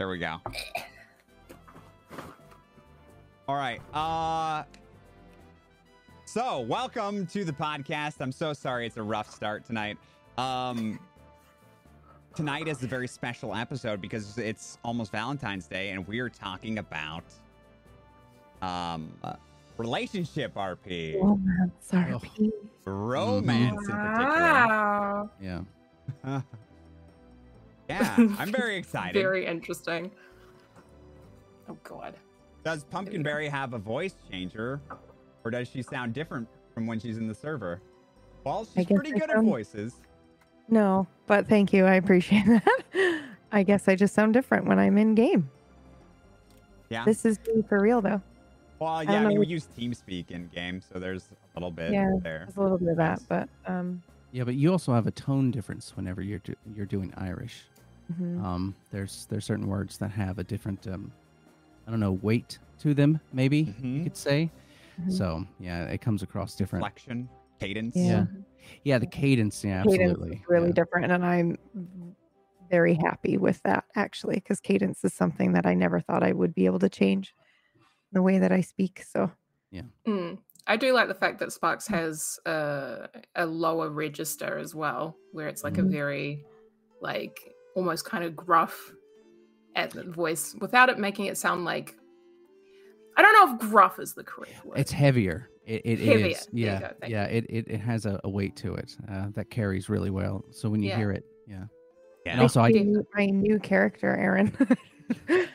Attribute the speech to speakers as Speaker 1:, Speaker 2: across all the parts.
Speaker 1: There we go. All right. Uh so welcome to the podcast. I'm so sorry it's a rough start tonight. Um tonight is a very special episode because it's almost Valentine's Day and we are talking about um uh, relationship RP.
Speaker 2: Romance RP.
Speaker 1: Romance in particular.
Speaker 3: Wow.
Speaker 4: Yeah.
Speaker 1: yeah, I'm very excited.
Speaker 3: Very interesting. Oh god.
Speaker 1: Does Pumpkinberry have a voice changer, or does she sound different from when she's in the server? Well, she's pretty
Speaker 2: I
Speaker 1: good at
Speaker 2: sound-
Speaker 1: voices.
Speaker 2: No, but thank you. I appreciate that. I guess I just sound different when I'm in game.
Speaker 1: Yeah.
Speaker 2: This is me for real though.
Speaker 1: well,
Speaker 2: don't
Speaker 1: yeah.
Speaker 2: know
Speaker 1: You
Speaker 2: what-
Speaker 1: use TeamSpeak in game, so there's a little bit
Speaker 2: Yeah,
Speaker 1: there.
Speaker 2: There's a little bit of that, but um
Speaker 4: Yeah, but you also have a tone difference whenever you're do- you're doing Irish.
Speaker 2: Mhm.
Speaker 4: Um, there's there's certain words that have a different um, I don't know weight to them. Maybe you
Speaker 1: Mhm.
Speaker 4: could say.
Speaker 2: Mhm.
Speaker 4: So yeah, it comes across different.
Speaker 1: Inflection, cadence.
Speaker 2: Yeah.
Speaker 4: Yeah. Yeah, the cadence. Yeah,
Speaker 2: cadence
Speaker 4: absolutely.
Speaker 2: is really
Speaker 4: yeah.
Speaker 2: different and i'm very happy with that actually because cadence is something that i never thought i would be able to change the way that i speak so
Speaker 3: Mm. I do like the fact that Sparks has uh, a lower register as well, where it's like a very, like, almost kind of gruff at the voice without it making it sound like. I don't know if gruff is the correct word.
Speaker 4: It's heavier. It, it
Speaker 3: Heavier.
Speaker 4: is. Yeah,
Speaker 3: go. Thank
Speaker 4: yeah. It, it it has a, a weight to it uh, that carries really well. So when you
Speaker 3: Yeah.
Speaker 4: hear it, yeah.
Speaker 1: Yeah.
Speaker 4: And also, I
Speaker 2: Thank you, my new character aaron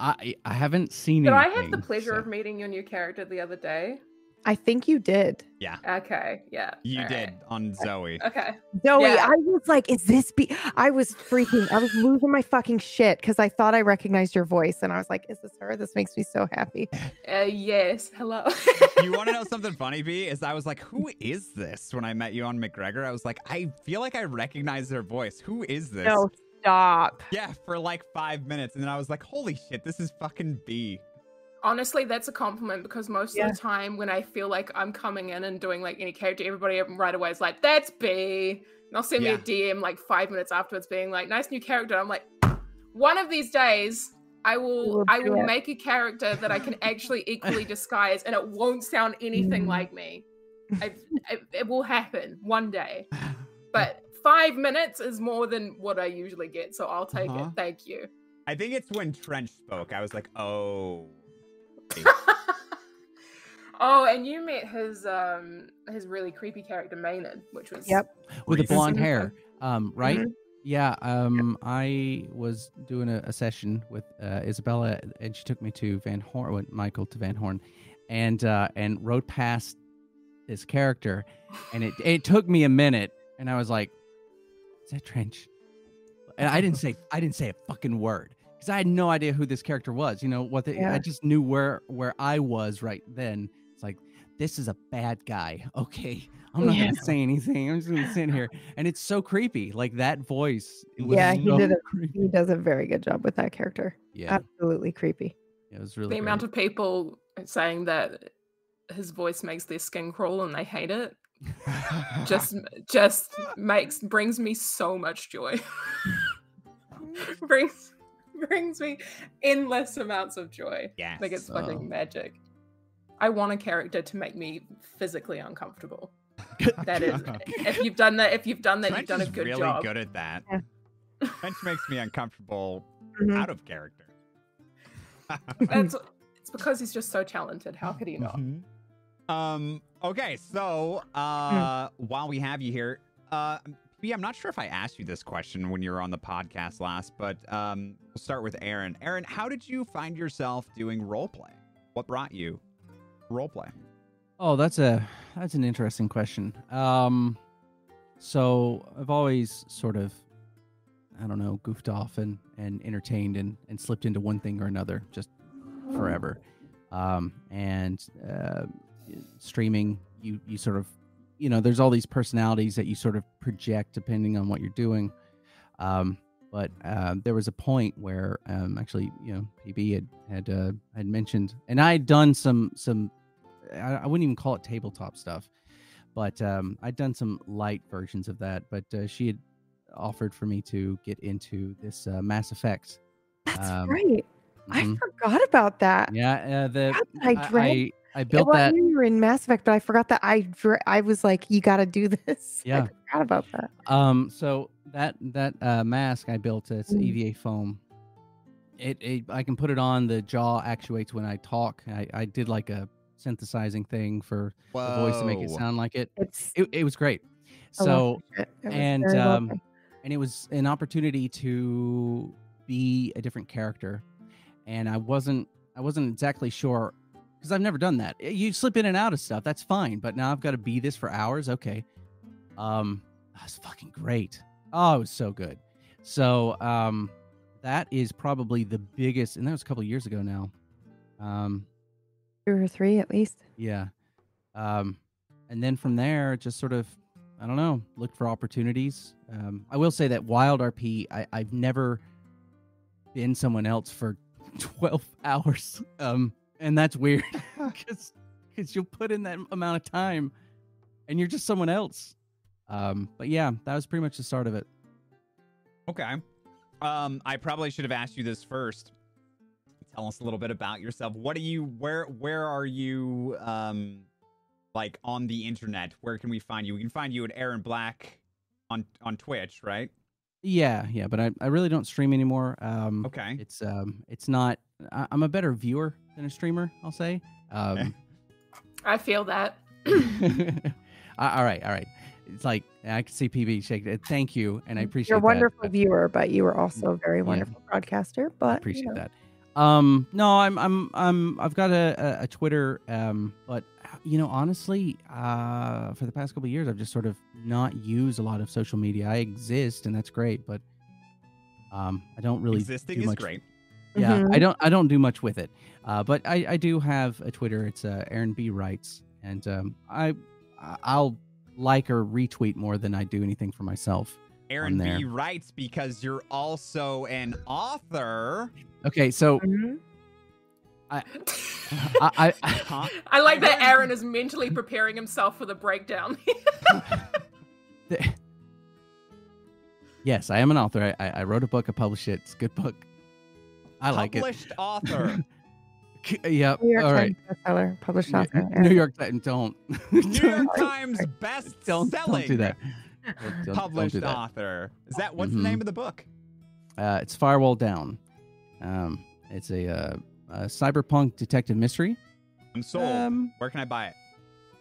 Speaker 4: I I haven't seen.
Speaker 3: Did I have the pleasure
Speaker 4: so-
Speaker 3: of meeting your new character the other day?
Speaker 2: I think you did Yeah.
Speaker 3: Okay, yeah.
Speaker 1: You
Speaker 3: all
Speaker 1: did
Speaker 3: right.
Speaker 1: on Zoe.
Speaker 3: Okay.
Speaker 2: Zoe,
Speaker 3: Yeah.
Speaker 2: I was like, is this be I was freaking, I was losing my fucking shit because I thought I recognized your voice and I was like, is this her? This makes me so happy.
Speaker 3: Uh, yes. Hello.
Speaker 1: you want to know something funny, B? Is I was like, who is this? When I met you on McGregor, I was like, I feel like I recognize their voice. Who is this?
Speaker 2: No, stop.
Speaker 1: Yeah, for like five minutes, and then I was like, holy shit, this is fucking B.
Speaker 3: Honestly, that's a compliment because most
Speaker 2: Yeah.
Speaker 3: of the time when I feel like I'm coming in and doing like any character, everybody right away is like, "That's B," and they'll send me a DM like five minutes afterwards, being like, "Nice new character." I'm like, one of these days, I will,
Speaker 2: will
Speaker 3: I will
Speaker 2: it.
Speaker 3: make a character that I can actually equally disguise, and it won't sound anything
Speaker 2: Mm.
Speaker 3: like me. I, it, it will happen one day, but five minutes is more than what I usually get, so I'll take
Speaker 1: Uh-huh.
Speaker 3: it. Thank you.
Speaker 1: I think it's when Trench spoke. I was like, oh.
Speaker 3: oh, and you met his um his really creepy character Maynard, which was
Speaker 2: Yep.
Speaker 4: with the blonde hair, um, right?
Speaker 2: Mhm.
Speaker 4: Yeah. Um, I was doing a, a session with uh, Isabella, and she took me to Van Horn, with Michael to Van Horn, and uh, and rode past this character, and it it took me a minute, and I was like, "Is that Trench?" And I didn't say I didn't say a fucking word because I had no idea who this character was. You know what? The,
Speaker 2: Yeah.
Speaker 4: I just knew where where I was right then. It's like this is a bad guy. Okay, I'm not
Speaker 2: Yeah.
Speaker 4: gonna say anything. I'm just gonna sit here, and it's so creepy. Like that voice. was
Speaker 2: Yeah, he
Speaker 4: so
Speaker 2: did a-
Speaker 4: creepy.
Speaker 2: He does a very good job with that character.
Speaker 4: Yeah,
Speaker 2: Absolutely creepy.
Speaker 4: it was really
Speaker 3: the amount of people saying that his voice makes their skin crawl and they hate it just just makes brings me so much joy brings brings me endless amounts of joy
Speaker 1: yes.
Speaker 3: like it's
Speaker 4: Oh.
Speaker 3: fucking magic i want a character to make me physically uncomfortable that is if you've done that if you've done that
Speaker 1: Trench
Speaker 3: you've done a
Speaker 1: is
Speaker 3: good
Speaker 1: really
Speaker 3: job
Speaker 1: good at that.
Speaker 2: Yeah.
Speaker 1: Trench makes me uncomfortable
Speaker 2: Mhm.
Speaker 1: out of character.
Speaker 3: that's it's because he's just so talented how could he not
Speaker 1: Mhm. Um. Okay. So, uh, while we have you here, uh, B, I'm not sure if I asked you this question when you were on the podcast last, but um, we'll start with Aaron. Aaron, how did you find yourself doing role play? What brought you role play?
Speaker 4: Oh, that's a that's an interesting question. Um, so I've always sort of, I don't know, goofed off and and entertained and and slipped into one thing or another just forever. Um, and uh, streaming, you you sort of, you know, there's all these personalities that you sort of project depending on what you're doing. Um, but uh, there was a point where um, actually, you know, PB had had uh, had mentioned, and I had done some some I, I wouldn't even call it tabletop stuff, but um, I'd done some light versions of that. But uh, she had offered for me to get into this uh, Mass Effect
Speaker 2: That's
Speaker 4: Um,
Speaker 2: right. I
Speaker 4: mhm.
Speaker 2: forgot about that.
Speaker 4: Yeah, uh, the
Speaker 2: I
Speaker 4: I. I, I
Speaker 2: Yeah,
Speaker 4: built
Speaker 2: well, I
Speaker 4: that.
Speaker 2: knew you were in Mass Effect, but I forgot that I I was like, you got to do this.
Speaker 4: Yeah.
Speaker 2: I forgot about that.
Speaker 4: Um, so that that uh, mask I built, it's
Speaker 2: Mm.
Speaker 4: EVA foam. It, it I can put it on. The jaw actuates when I talk. I, I did like a synthesizing thing for the voice to make it sound like it.
Speaker 2: It's
Speaker 4: It, it was great. So
Speaker 2: that shit. It was
Speaker 4: and, um,
Speaker 2: done.
Speaker 4: and it was an opportunity to be a different character and i wasn't i wasn't exactly sure because i've never done that Eh, you slip in and out of stuff that's fine but now i've got to be this for hours okay um that's fucking great oh it was so good so um that is probably the biggest and that was a couple years ago now um
Speaker 2: two or three at least.
Speaker 4: yeah. Um, and then from there, just sort of, I don't know, looked for opportunities. Um, I will say that Wild RP, I, I've never been someone else for 12 hours. Um, and that's weird because because you'll put in that amount of time and you're just someone else. Um, but yeah, that was pretty much the start of it.
Speaker 1: Okay. Um, I probably should have asked you this first. Tell us a little bit about yourself. What are you? Where Where are you? Um, like on the internet. Where can we find you? We can find you at Aaron Black on on Twitch, right?
Speaker 4: Yeah, yeah, but I, I really don't stream anymore. Um,
Speaker 1: Okay.
Speaker 4: It's um, it's not. I, I'm a better viewer than a streamer. I'll say. Um,
Speaker 3: I feel that.
Speaker 4: All right, all right. It's like I can see PB shake it. Thank you, and I appreciate
Speaker 2: You're a wonderful
Speaker 4: I
Speaker 2: viewer, but you were also a very wonderful broadcaster. But you
Speaker 4: appreciate
Speaker 2: know,
Speaker 4: that. Um, no, I'm I'm I'm I've got a, a, a Twitter. Um, but you know, honestly, uh, for the past couple of years, I've just sort of not used a lot of social media. I exist, and that's great, but um, I don't really
Speaker 1: Existing
Speaker 4: do
Speaker 1: is
Speaker 4: much.
Speaker 1: great.
Speaker 4: Yeah,
Speaker 2: Mhm.
Speaker 4: I don't I don't do much with it. Uh, but I, I do have a Twitter. It's uh, Aaron B writes, and um, I I'll like or retweet more than I do anything for myself.
Speaker 1: Aaron. B writes because you're also an author.
Speaker 4: Okay, so
Speaker 2: Mhm.
Speaker 4: I I, I
Speaker 1: Huh?
Speaker 3: I like that Aaron is mentally preparing himself for the breakdown.
Speaker 4: the- yes, I am an author. I, I I wrote a book. I published it. It's a good book. I like it.
Speaker 1: Published author.
Speaker 4: K- Yep.
Speaker 2: New York
Speaker 4: All right.
Speaker 2: Times bestseller, published
Speaker 4: New-
Speaker 2: author.
Speaker 4: New York Times. Don't.
Speaker 1: New York Times best
Speaker 4: don't
Speaker 1: selling.
Speaker 4: don't do that. Don't- don't- don't
Speaker 1: Published
Speaker 4: do that.
Speaker 1: author. Is that what's
Speaker 4: Mhm.
Speaker 1: the name of the book?
Speaker 4: Uh, it's Firewall Down. Um, it's a, uh, a cyberpunk detective mystery.
Speaker 1: I'm sold.
Speaker 4: Um,
Speaker 1: Where can I buy it?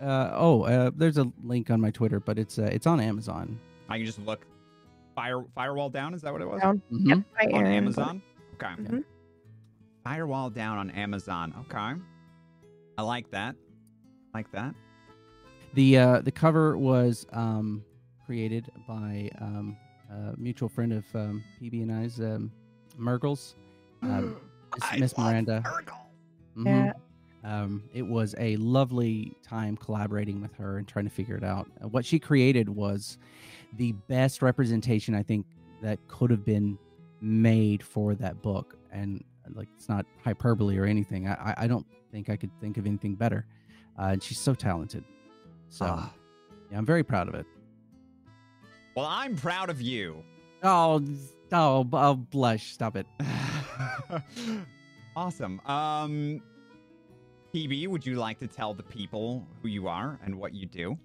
Speaker 4: uh, oh, uh, there's a link on my Twitter, but it's uh, it's on Amazon.
Speaker 1: I can just look. Fire Firewall down. Is that what it was?
Speaker 2: Down.
Speaker 4: Mhm.
Speaker 2: Yep, by
Speaker 1: On
Speaker 2: Aaron.
Speaker 1: Amazon. Okay.
Speaker 2: Mhm.
Speaker 1: Firewall down on Amazon. Okay. I like that. Like that.
Speaker 4: The uh, the cover was um, created by um, a mutual friend of um, PB and I's, um, Mergles, um, Miss-
Speaker 1: I
Speaker 4: Miss
Speaker 1: love
Speaker 4: Miranda.
Speaker 1: Urkel.
Speaker 4: Mhm.
Speaker 2: Yeah.
Speaker 4: Um, it was a lovely time collaborating with her and trying to figure it out. Uh, What she created was the best representation I think that could have been made for that book, and uh, like it's not hyperbole or anything. I I, I don't think I could think of anything better. Uh, and she's so talented. So
Speaker 1: Ah.
Speaker 4: yeah, I'm very proud of it.
Speaker 1: Well, I'm proud of you.
Speaker 4: Oh, oh, I'll blush. Stop it.
Speaker 1: awesome. Um, PB, would you like to tell the people who you are and what you do?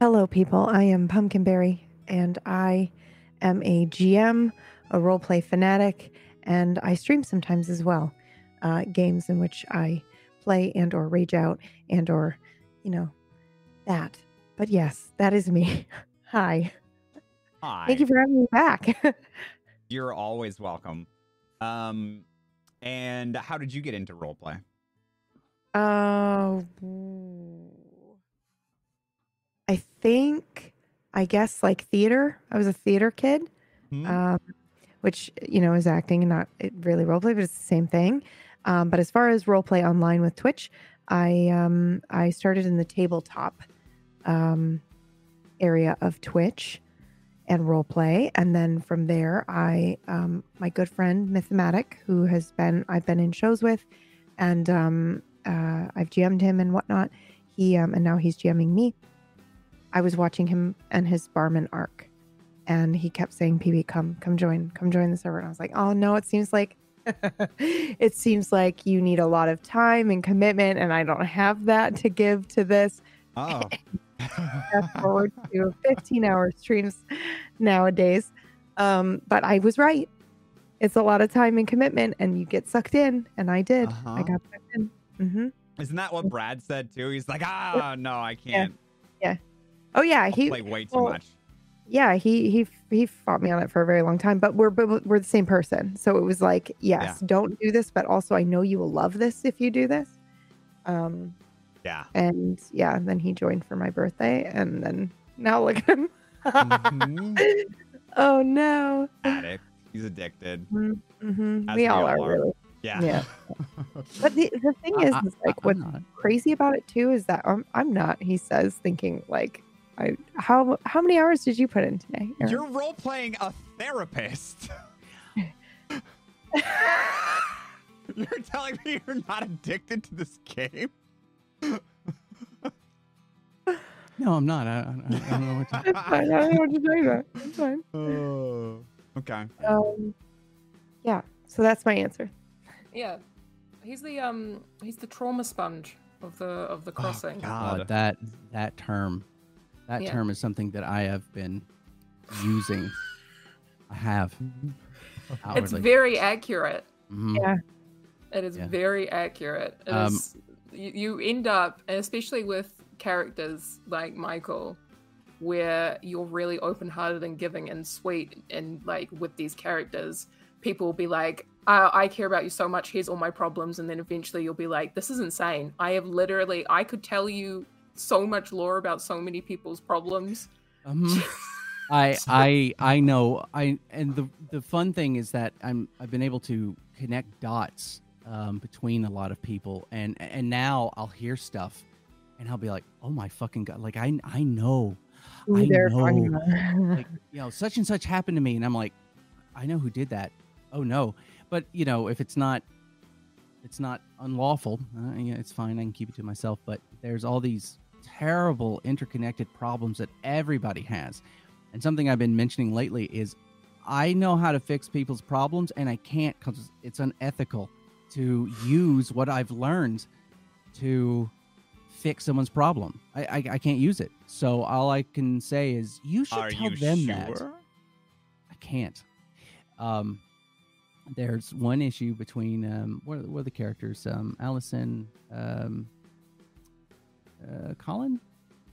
Speaker 2: Hello, people. I am Pumpkinberry, and I am a GM, a roleplay fanatic, and I stream sometimes as well. Uh, games in which I play and or rage out and or, you know, that. But yes, that is me. Hi.
Speaker 1: Hi.
Speaker 2: Thank you for having me back.
Speaker 1: You're always welcome. Um, and how did you get into roleplay?
Speaker 2: Uh, I think, I guess, like theater. I was a theater kid.
Speaker 1: Hmm?
Speaker 2: um, which you know is acting and not really role play, but it's the same thing. Um, but as far as role play online with Twitch, I um, I started in the tabletop um, area of Twitch and role play, and then from there, I um, my good friend Mythematic, who has been I've been in shows with, and um, uh, I've GM'd him and whatnot. He um, and now he's GMing me. I was watching him and his barman arc and he kept saying pb come come join come join the server and i was like oh no it seems like it seems like you need a lot of time and commitment, and I don't have that to give to this.
Speaker 1: Oh.
Speaker 2: Fast forward to 15 hour streams nowadays. Um, but I was right. It's a lot of time and commitment, and you get sucked in, and I did.
Speaker 1: Uh-huh.
Speaker 2: I got sucked in. Mm-hmm.
Speaker 1: Isn't that what Brad said too? He's like, ah, no, I can't. Yeah.
Speaker 2: Oh yeah,
Speaker 1: I'll
Speaker 2: he
Speaker 1: play way too
Speaker 2: well,
Speaker 1: much.
Speaker 2: yeah he he he fought me on it for a very long time but we're but we're the same person so it was like yes don't do this but also i know you will love this if you do this um
Speaker 1: Yeah.
Speaker 2: and yeah then he joined for my birthday and then now look at him
Speaker 1: Mhm.
Speaker 2: oh no
Speaker 1: Addict. He's addicted.
Speaker 2: hmm we all are really
Speaker 1: Yeah.
Speaker 2: Yeah. but the, the thing is,
Speaker 4: I-
Speaker 2: is like what's crazy about it too is that I'm, I'm not he says thinking like I how how many hours did you put in today Aaron?
Speaker 1: You're role playing a therapist. You're telling me you're not addicted to this game?
Speaker 4: No, I'm not. I, I, I don't know what to.
Speaker 2: It's fine. I don't know what to say about. It's fine.
Speaker 1: Oh. Okay.
Speaker 2: Um, yeah. So that's my answer.
Speaker 3: Yeah, he's the um he's the trauma sponge of the of the crossing.
Speaker 1: God.
Speaker 4: That that term, that
Speaker 3: Yeah.
Speaker 4: term is something that I have been using. I have.
Speaker 3: it's
Speaker 4: outwardly.
Speaker 3: very accurate.
Speaker 4: Mhm.
Speaker 2: Yeah.
Speaker 3: It is
Speaker 4: Yeah.
Speaker 3: very accurate. It
Speaker 4: Um,
Speaker 3: is- you, you end up, especially with characters like Michael, where you're really open hearted and giving and sweet, and like with these characters, people will be like, I, I care about you so much, here's all my problems. And then eventually you'll be like, this is insane. I have literally, I could tell you so much lore about so many people's problems.
Speaker 4: Mhm. I I I know I and the the fun thing is that I'm I've been able to connect dots um, between a lot of people. And and now I'll hear stuff and I'll be like oh my fucking god. Like I I know. I know. like you know such and such happened to me and I'm like I know who did that. Oh no. But you know if it's not it's not unlawful uh, yeah, it's fine. I can keep it to myself. But there's all these terrible interconnected problems that everybody has. And something I've been mentioning lately is I know how to fix people's problems and I can't because it's unethical to use what I've learned to fix someone's problem. I, I, I can't use it. So all I can say is you should
Speaker 1: Are
Speaker 4: tell
Speaker 1: you
Speaker 4: them
Speaker 1: sure?
Speaker 4: that. I can't. Um, there's one issue between um, what, are, what are the characters? Um, Allison, um, uh, Colin,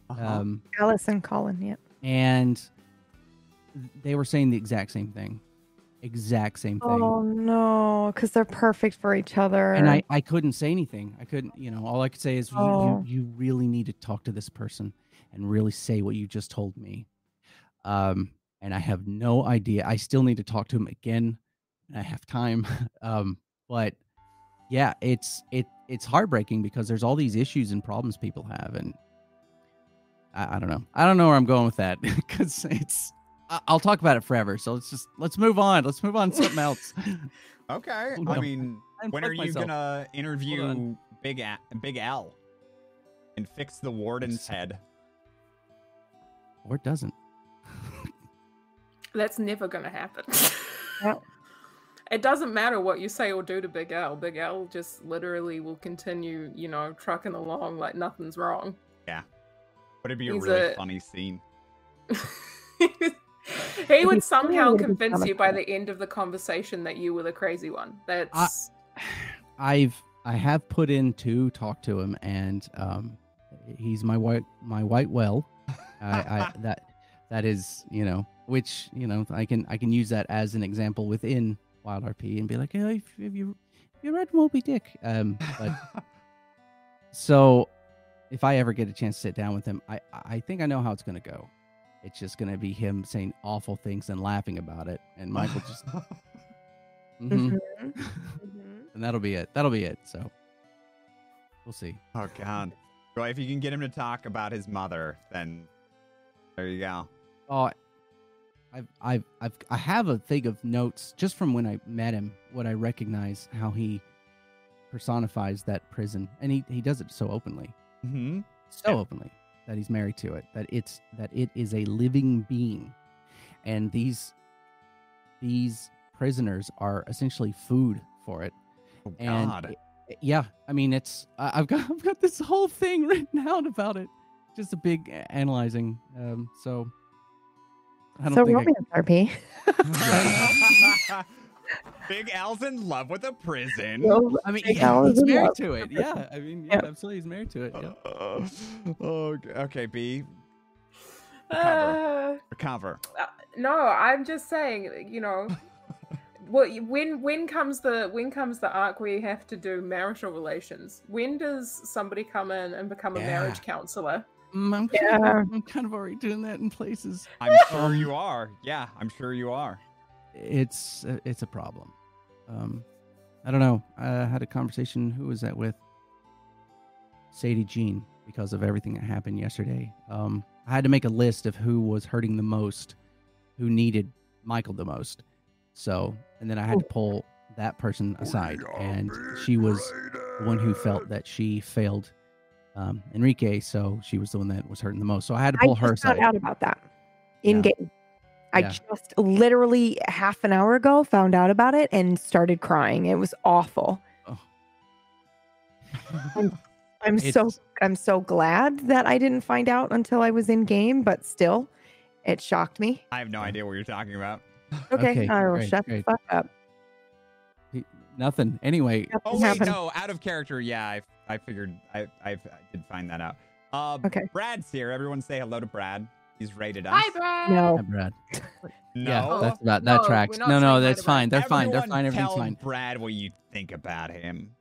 Speaker 1: Uh-huh.
Speaker 4: um,
Speaker 2: Alice and Colin. Yeah.
Speaker 4: and they were saying the exact same thing, exact same thing.
Speaker 2: Oh no, because they're perfect for each other.
Speaker 4: and I, I couldn't say anything. I couldn't, you know, all I could say is you,
Speaker 2: Oh.
Speaker 4: you, you really need to talk to this person and really say what you just told me. Um, and I have no idea. I still need to talk to him again. I have time. um, but yeah, it's it it's heartbreaking because there's all these issues and problems people have, and I, I don't know. I don't know where I'm going with that because it's. I- I'll talk about it forever. So let's just let's move on. Let's move on to something else.
Speaker 1: Okay.
Speaker 4: Oh,
Speaker 1: I mean,
Speaker 4: I
Speaker 1: when are you
Speaker 4: myself.
Speaker 1: gonna interview. Big A- Big L and fix the warden's
Speaker 4: Yes.
Speaker 1: head?
Speaker 4: or it doesn't.
Speaker 3: That's never going to happen. It doesn't matter what you say or do to Big L. Big L just literally will continue, you know, trucking along like nothing's wrong. Yeah.
Speaker 1: Would it'd be a really
Speaker 3: a-
Speaker 1: funny scene?
Speaker 3: he would somehow convince you by the end of the conversation that you were the crazy one. That's
Speaker 4: I've I have put in to talk to him, and um, he's my white my white well. I, I that that is you know which you know I can I can use that as an example within Wild RP and be like, hey, have you have you read Moby Dick? Um, but so if I ever get a chance to sit down with him, I I think I know how it's gonna go. It's just gonna be him saying awful things and laughing about it, and Michael just Mhm.
Speaker 2: Mhm. Mhm.
Speaker 4: and that'll be it. That'll be it. So we'll see.
Speaker 1: oh God. Well, if you can get him to talk about his mother, then there you go.
Speaker 4: Oh, I've, I've, I've, I have a thing of notes just from when I met him. What I recognize how he personifies that prison, and he he does it so openly,
Speaker 1: Mm-hmm.
Speaker 4: so
Speaker 1: Yeah.
Speaker 4: openly that he's married to it. That it's that it is a living being, and these these prisoners are essentially food for it.
Speaker 1: Oh,
Speaker 4: And
Speaker 1: God.
Speaker 4: it- yeah, I mean, it's I- I've got I've got this whole thing written out about it. Just a big analyzing. Um, so I don't
Speaker 2: so
Speaker 4: think I-
Speaker 2: romance RP.
Speaker 1: Big Al's in love with a prison.
Speaker 2: Well,
Speaker 4: I mean,
Speaker 2: Big
Speaker 4: yeah, he's married to it. Yeah, I mean, yeah,
Speaker 2: Yep.
Speaker 4: absolutely, he's married to it. Yeah.
Speaker 1: oh, okay, okay, B.
Speaker 3: Uh,
Speaker 1: Recover.
Speaker 3: no, I'm just saying, you know, well, when when comes the when comes the arc where you have to do marital relations? When does somebody come in and become a
Speaker 1: Yeah.
Speaker 3: marriage counselor?
Speaker 4: Mm, I'm,
Speaker 2: Yeah.
Speaker 4: kind of, I'm kind of already doing that in places.
Speaker 1: I'm sure you are. Yeah, I'm sure you are.
Speaker 4: It's uh, it's a problem. Um, I don't know. I had a conversation. Who was that with? Sadie Jean, because of everything that happened yesterday. Um, I had to make a list of who was hurting the most, who needed Michael the most. So, and then I had to pull that person aside, and she was the one who felt that she failed um, Enrique. So she was the one that was hurting the most. So I had to
Speaker 2: I
Speaker 4: pull her
Speaker 2: just found
Speaker 4: aside.
Speaker 2: out about that in
Speaker 4: Yeah.
Speaker 2: game. I just literally half an hour ago found out about it and started crying. It was awful. I'm so I'm so glad that I didn't find out until I was in game, but still, it shocked me.
Speaker 1: I have no idea what you're talking about.
Speaker 2: Okay,
Speaker 4: Okay,
Speaker 2: I will
Speaker 4: great,
Speaker 2: shut
Speaker 4: great.
Speaker 2: the fuck up.
Speaker 4: Nothing. Anyway,
Speaker 2: Nothing
Speaker 1: Oh wait,
Speaker 2: happened.
Speaker 1: no, out of character. Yeah, I, I figured I, I, I did find that out. Uh,
Speaker 2: Okay.
Speaker 1: Brad's here. Everyone say hello to Brad. He's raided us.
Speaker 3: Hi, Brad.
Speaker 2: No,
Speaker 4: Hi, Brad.
Speaker 1: No.
Speaker 4: Yeah, that's about that
Speaker 3: No,
Speaker 4: tracks. No, no, that's
Speaker 3: Brad.
Speaker 4: fine. They're fine. They're fine. Everything's
Speaker 1: tell
Speaker 4: fine.
Speaker 1: Brad what you think about him.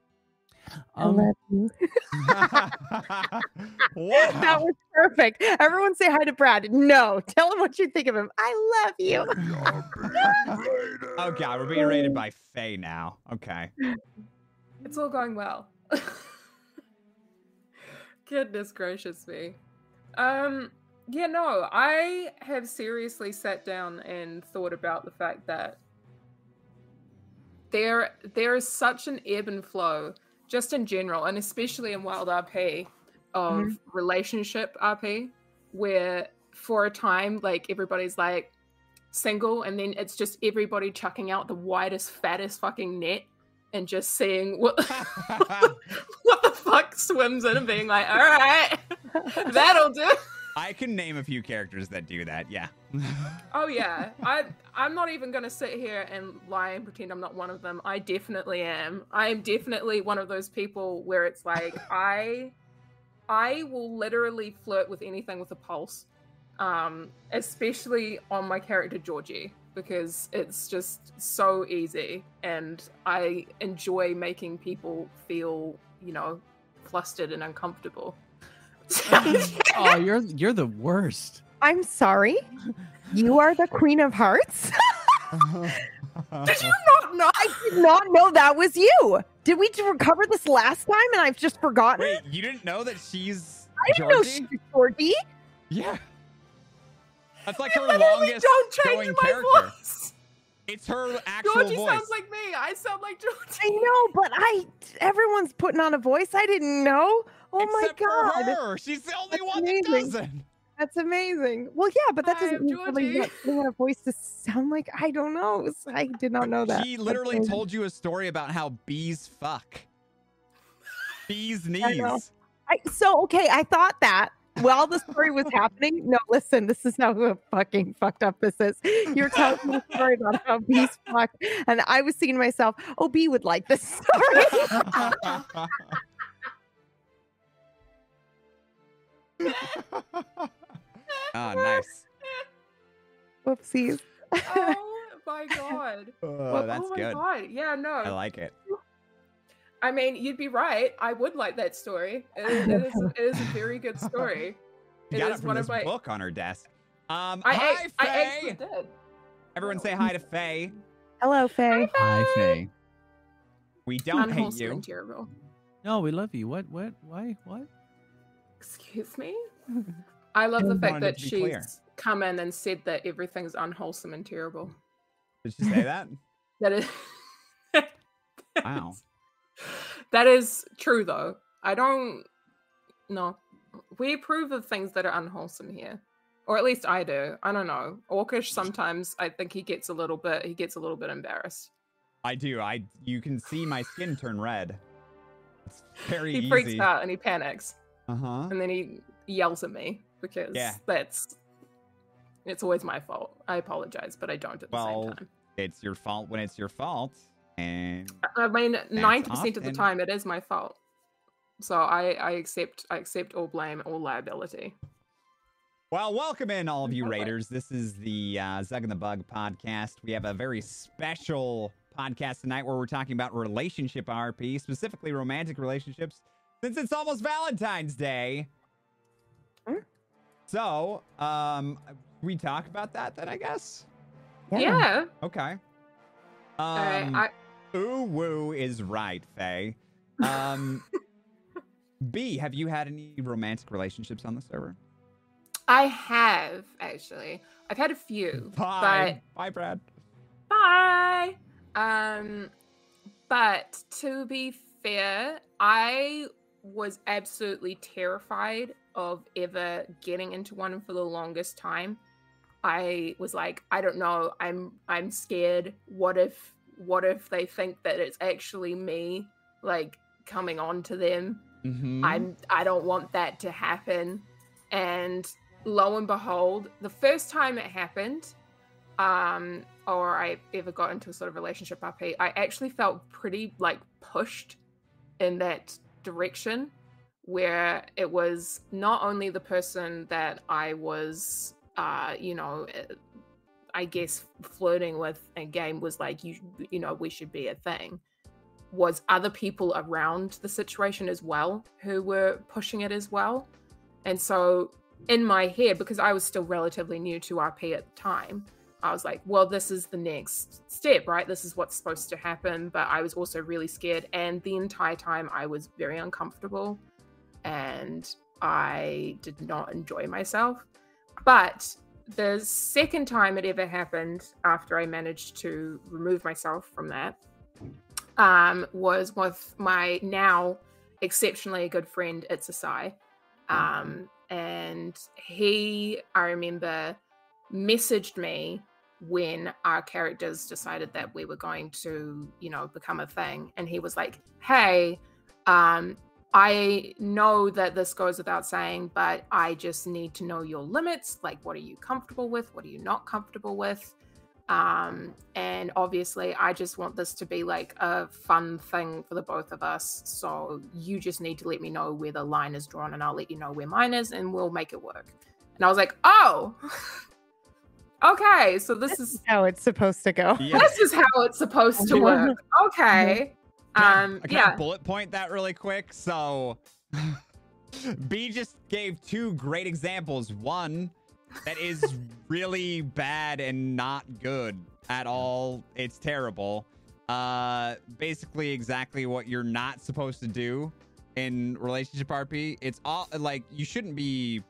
Speaker 2: I
Speaker 4: Um,
Speaker 2: love you.
Speaker 1: wow.
Speaker 2: That was perfect. Everyone say hi to Brad. No, tell him what you think of him. I love you.
Speaker 1: oh god, we're being raided by Faye now. Okay.
Speaker 3: It's all going well. Goodness gracious me. Um, yeah, no, I have seriously sat down and thought about the fact that there there is such an ebb and flow, just in general, and especially in Wild RP, of mm-hmm. relationship RP, where for a time, like everybody's like single, and then it's just everybody chucking out the widest, fattest fucking net and just seeing what what the fuck swims in and being like, all right, that'll do.
Speaker 1: I can name a few characters that do that. Yeah.
Speaker 3: Oh yeah, I I'm not even gonna sit here and lie and pretend I'm not one of them. I definitely am. I am definitely one of those people where it's like I I will literally flirt with anything with a pulse, um, especially on my character Georgie because it's just so easy and I enjoy making people feel you know flustered and uncomfortable.
Speaker 4: Oh, you're you're the worst.
Speaker 2: I'm sorry. You are the Queen of Hearts.
Speaker 3: Did you not know?
Speaker 2: I did not know that was you. Did we recover this last time and I've just forgotten?
Speaker 1: Wait, you didn't know that she's
Speaker 2: I didn't know
Speaker 1: Georgie?
Speaker 2: she was Georgie.
Speaker 1: Yeah. That's like
Speaker 3: I
Speaker 1: her longest
Speaker 3: don't change
Speaker 1: going
Speaker 3: my
Speaker 1: character.
Speaker 3: voice.
Speaker 1: It's her actual
Speaker 3: Georgie
Speaker 1: voice.
Speaker 3: sounds like me. I sound like Georgie.
Speaker 2: I know, but I everyone's putting on a voice. I didn't know. Oh
Speaker 1: Except
Speaker 2: my god.
Speaker 1: for her. She's the only
Speaker 2: That's
Speaker 1: one
Speaker 2: amazing.
Speaker 1: that doesn't.
Speaker 2: That's amazing. Well, yeah, but that doesn't
Speaker 3: I'm
Speaker 2: mean somebody's
Speaker 3: Georgie.
Speaker 2: not a voice to sound like I don't know. I did not know that.
Speaker 1: She literally told you a story about how bees fuck. Bees knees.
Speaker 2: I, so okay, I thought that while the story was happening. No, listen, this is how fucking fucked up this is. You're telling me a story about how bees fuck, and I was thinking to myself, "Oh, B would like this story."
Speaker 1: oh, nice.
Speaker 2: Whoopsies.
Speaker 3: Oh my god.
Speaker 1: Oh,
Speaker 3: Well,
Speaker 1: that's
Speaker 3: oh my
Speaker 1: good.
Speaker 3: god. Yeah, no.
Speaker 1: I like it.
Speaker 3: I mean, you'd be right. I would like that story. It is, it is, it is a very good story.
Speaker 1: You
Speaker 3: It
Speaker 1: got
Speaker 3: is
Speaker 1: it from
Speaker 3: one
Speaker 1: this
Speaker 3: of my-
Speaker 1: book on her desk. Um,
Speaker 3: I,
Speaker 1: hi,
Speaker 3: ac- I
Speaker 1: Faye.
Speaker 3: actually did.
Speaker 1: Everyone say hi to Faye.
Speaker 2: Hello, Faye.
Speaker 4: Hi, Faye.
Speaker 1: We don't hate you.
Speaker 3: terrible.
Speaker 4: No, we love you. What? What? Why? What?
Speaker 3: Excuse me? I love the fact that she's
Speaker 1: clear.
Speaker 3: come in and said that everything's unwholesome and terrible.
Speaker 1: Did she say that?
Speaker 3: That is
Speaker 1: Wow.
Speaker 3: That is true though. I don't no. We approve of things that are unwholesome here. Or at least I do. I don't know. Orcish sometimes I think he gets a little bit he gets a little bit embarrassed.
Speaker 1: I do. I you can see my skin turn red. It's very easy.
Speaker 3: he
Speaker 1: easy.
Speaker 3: freaks out and he panics,
Speaker 1: Uh huh.
Speaker 3: and then he yells at me because
Speaker 1: Yeah.
Speaker 3: that's it's always my fault. I apologize, but I don't at the
Speaker 1: Well,
Speaker 3: same time.
Speaker 1: It's your fault when it's your fault, and
Speaker 3: I mean, ninety percent of the time, it is my fault. So I, I accept, I accept all blame, all liability.
Speaker 1: Well, welcome in all of you. Raiders. This is the uh, Zug and the Bug podcast. We have a very special podcast tonight where we're talking about relationship RP, specifically romantic relationships, since it's almost Valentine's Day.
Speaker 2: Hmm.
Speaker 1: So, um, we talk about that then, I guess.
Speaker 3: Yeah.
Speaker 1: Okay. Um,
Speaker 3: All right, I,
Speaker 1: ooh woo is right, Faye. Um, B, have you had any romantic relationships on the server?
Speaker 3: I have actually. I've had a few,
Speaker 1: Bye. Bye, Brad.
Speaker 3: bye. Um, but to be fair, I was absolutely terrified of ever getting into one for the longest time. I was like, I don't know. I'm I'm scared. What if what if they think that it's actually me like coming on to them?
Speaker 1: Mm-hmm.
Speaker 3: I'm I don't want that to happen. And lo and behold, the first time it happened, um, or I ever got into a sort of relationship RP, I actually felt pretty like pushed in that direction where it was not only the person that I was uh, you know, I guess flirting with a game was like you you know, we should be a thing was other people around the situation as well who were pushing it as well. And so in my head, because I was still relatively new to RP at the time, I was like, well, this is the next step, right? This is what's supposed to happen. But I was also really scared. And the entire time I was very uncomfortable and I did not enjoy myself. But the second time it ever happened after I managed to remove myself from that um, was with my now exceptionally good friend It's Asai. Um, and he, I remember, messaged me when our characters decided that we were going to, you know, become a thing. And he was like, hey, um, I know that this goes without saying, but I just need to know your limits. Like, what are you comfortable with? What are you not comfortable with? um and obviously i just want this to be like a fun thing for the both of us so you just need to let me know where the line is drawn and i'll let you know where mine is and we'll make it work and i was like oh okay so this is
Speaker 2: How it's supposed to go.
Speaker 1: Yeah.
Speaker 3: this is how it's supposed to work okay
Speaker 1: Can I-
Speaker 3: um
Speaker 1: can I
Speaker 3: yeah
Speaker 1: bullet point that really quick. So, B just gave two great examples. One that is really bad and not good at all. It's terrible. Uh, basically, exactly what you're not supposed to do in relationship RP. It's all like you shouldn't be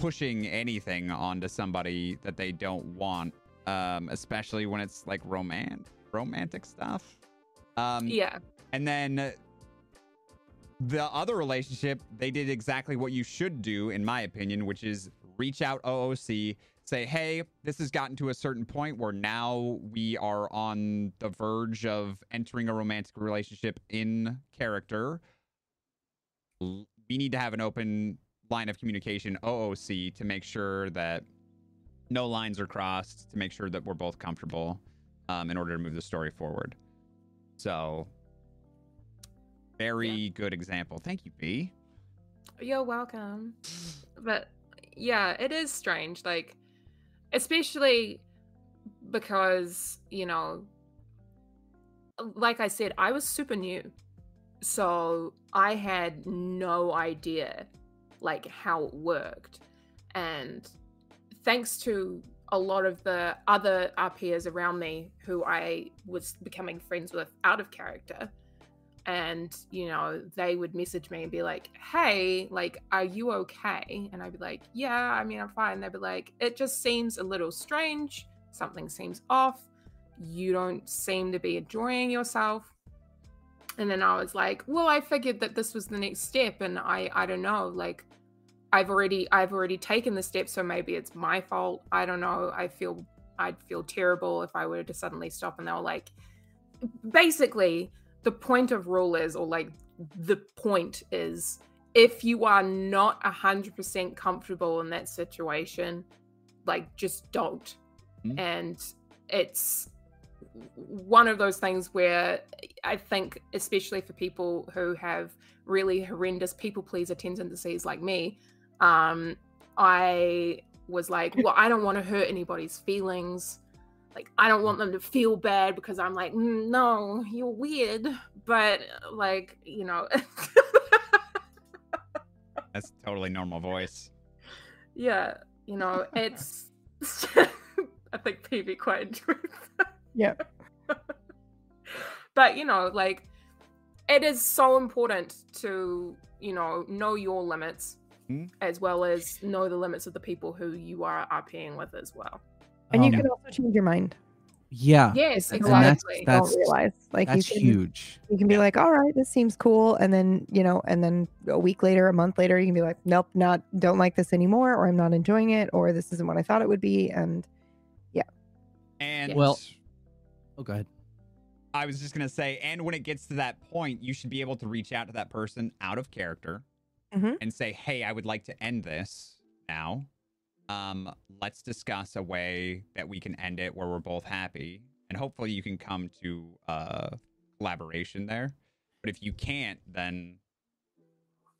Speaker 1: pushing anything onto somebody that they don't want, um, especially when it's like roman romantic stuff. Um,
Speaker 3: yeah
Speaker 1: and then the other relationship, they did exactly what you should do, in my opinion, which is reach out OOC, say, hey, this has gotten to a certain point where now we are on the verge of entering a romantic relationship in character. We need to have an open line of communication, OOC, to make sure that no lines are crossed, to make sure that we're both comfortable um, in order to move the story forward. So, very good example. Thank you, B.
Speaker 3: You're welcome. But yeah, it is strange. Like, especially because, you know, like I said, I was super new. So I had no idea like how it worked. And thanks to a lot of the other RPers around me who I was becoming friends with out of character, and you know they would message me and be like hey like are you okay? And i'd be like yeah i mean i'm fine. They'd be like it just seems a little strange. Something seems off. You don't seem to be enjoying yourself and then i was like well i figured that this was the next step and i i don't know like i've already i've already taken the step so maybe it's my fault. I don't know. I feel i'd feel terrible if i were to suddenly stop and they were like basically the point of rule is or like the point is if you are not 100% comfortable in that situation like just don't.
Speaker 1: Mhm.
Speaker 3: and it's one of those things where i think especially for people who have really horrendous people pleaser tendencies like me um i was like well i don't want to hurt anybody's feelings. Like i don't want them to feel bad because i'm like "Mm, no you're weird. But like you know
Speaker 1: That's totally normal voice.
Speaker 3: yeah you know it's i think pb quite enjoyed that
Speaker 2: Yeah.
Speaker 3: but you know like it is so important to you know know your limits
Speaker 1: Mhm.
Speaker 3: as well as know the limits of the people who you are RPing with as well
Speaker 2: And you
Speaker 4: Um,
Speaker 2: can also change your mind.
Speaker 4: yeah,
Speaker 3: yes
Speaker 2: And
Speaker 4: that's-
Speaker 3: exactly
Speaker 2: don't realize like you
Speaker 4: that's
Speaker 2: can
Speaker 4: huge.
Speaker 2: you can be
Speaker 1: Yeah.
Speaker 2: like, all right, this seems cool, and then you know, and then a week later, a month later, you can be like, nope, not don't like this anymore, or I'm not enjoying it, or this isn't what I thought it would be, and yeah.
Speaker 1: And
Speaker 4: Well- Oh, go ahead.
Speaker 1: I was just gonna say, and when it gets to that point, you should be able to reach out to that person out of character
Speaker 2: Mhm.
Speaker 1: and say, "Hey, I would like to end this now. Um, let's discuss a way that we can end it where we're both happy, and hopefully you can come to uh collaboration there. But if you can't, then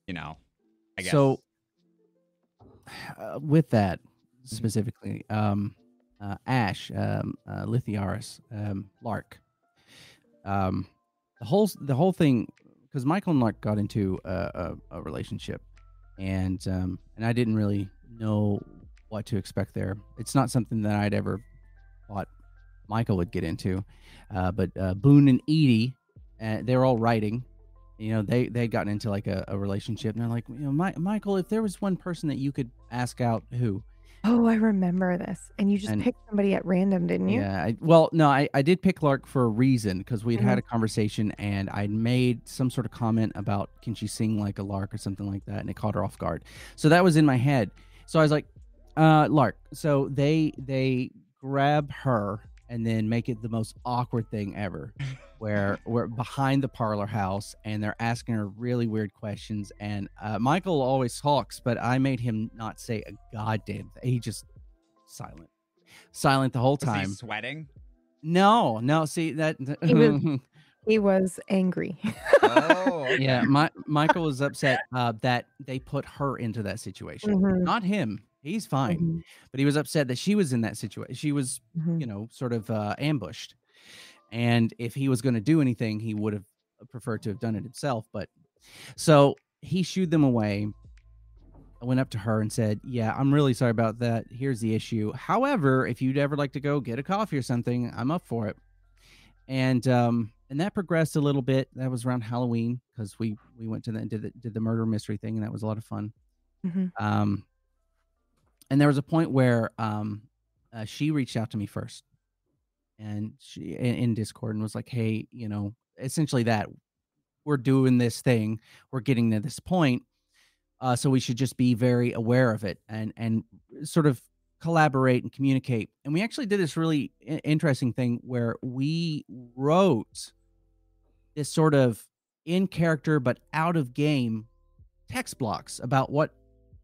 Speaker 1: you know, I guess.
Speaker 4: So, uh, with that specifically, um, uh, Ash, um, uh, Lithiaris, um, Lark, um, the whole the whole thing, because Michael and Lark got into a, a, a relationship, and um, and I didn't really know what to expect there. It's not something that I'd ever thought Michael would get into, uh, but uh, Boone and Edie, uh, they're all writing you know they they gotten into like a, a relationship and they're like you know Mi- michael if there was one person that you could ask out who
Speaker 2: oh, I remember this, and you just
Speaker 4: And-
Speaker 2: picked somebody at random, didn't you?
Speaker 4: yeah I, well no I, I did pick lark for a reason because we'd
Speaker 2: Mm-hmm.
Speaker 4: had a conversation and i'd made some sort of comment about can she sing like a lark? or something like that and it caught her off guard. So that was in my head. So i was like uh lark. So they they grab her and then make it the most awkward thing ever where we're behind the parlor house and they're asking her really weird questions and uh, michael always talks but i made him not say a goddamn thing he just silent silent the whole
Speaker 1: was he
Speaker 4: time
Speaker 1: sweating?
Speaker 4: no no see that
Speaker 2: He was- He was angry.
Speaker 1: Oh, okay.
Speaker 4: yeah my, michael was upset uh, that they put her into that situation
Speaker 2: Mhm,
Speaker 4: not him he's fine
Speaker 2: mhm,
Speaker 4: but he was upset that she was in that situation she was
Speaker 2: mhm.
Speaker 4: you know, sort of uh, ambushed. And if he was going to do anything, he would have preferred to have done it himself. But so he shooed them away. I went up to her and said, Yeah, I'm really sorry about that. Here's the issue. However, if you'd ever like to go get a coffee or something, I'm up for it. And um, and that progressed a little bit. That was around Halloween because we we went to the did the, did the murder mystery thing, and that was a lot of fun.
Speaker 2: Mhm.
Speaker 4: Um, and there was a point where um, uh, she reached out to me first, and she in, in Discord and was like, "Hey, you know, essentially that we're doing this thing, we're getting to this point, uh, so we should just be very aware of it and and sort of collaborate and communicate." And we actually did this really interesting thing where we wrote this sort of in character but out of game text blocks about what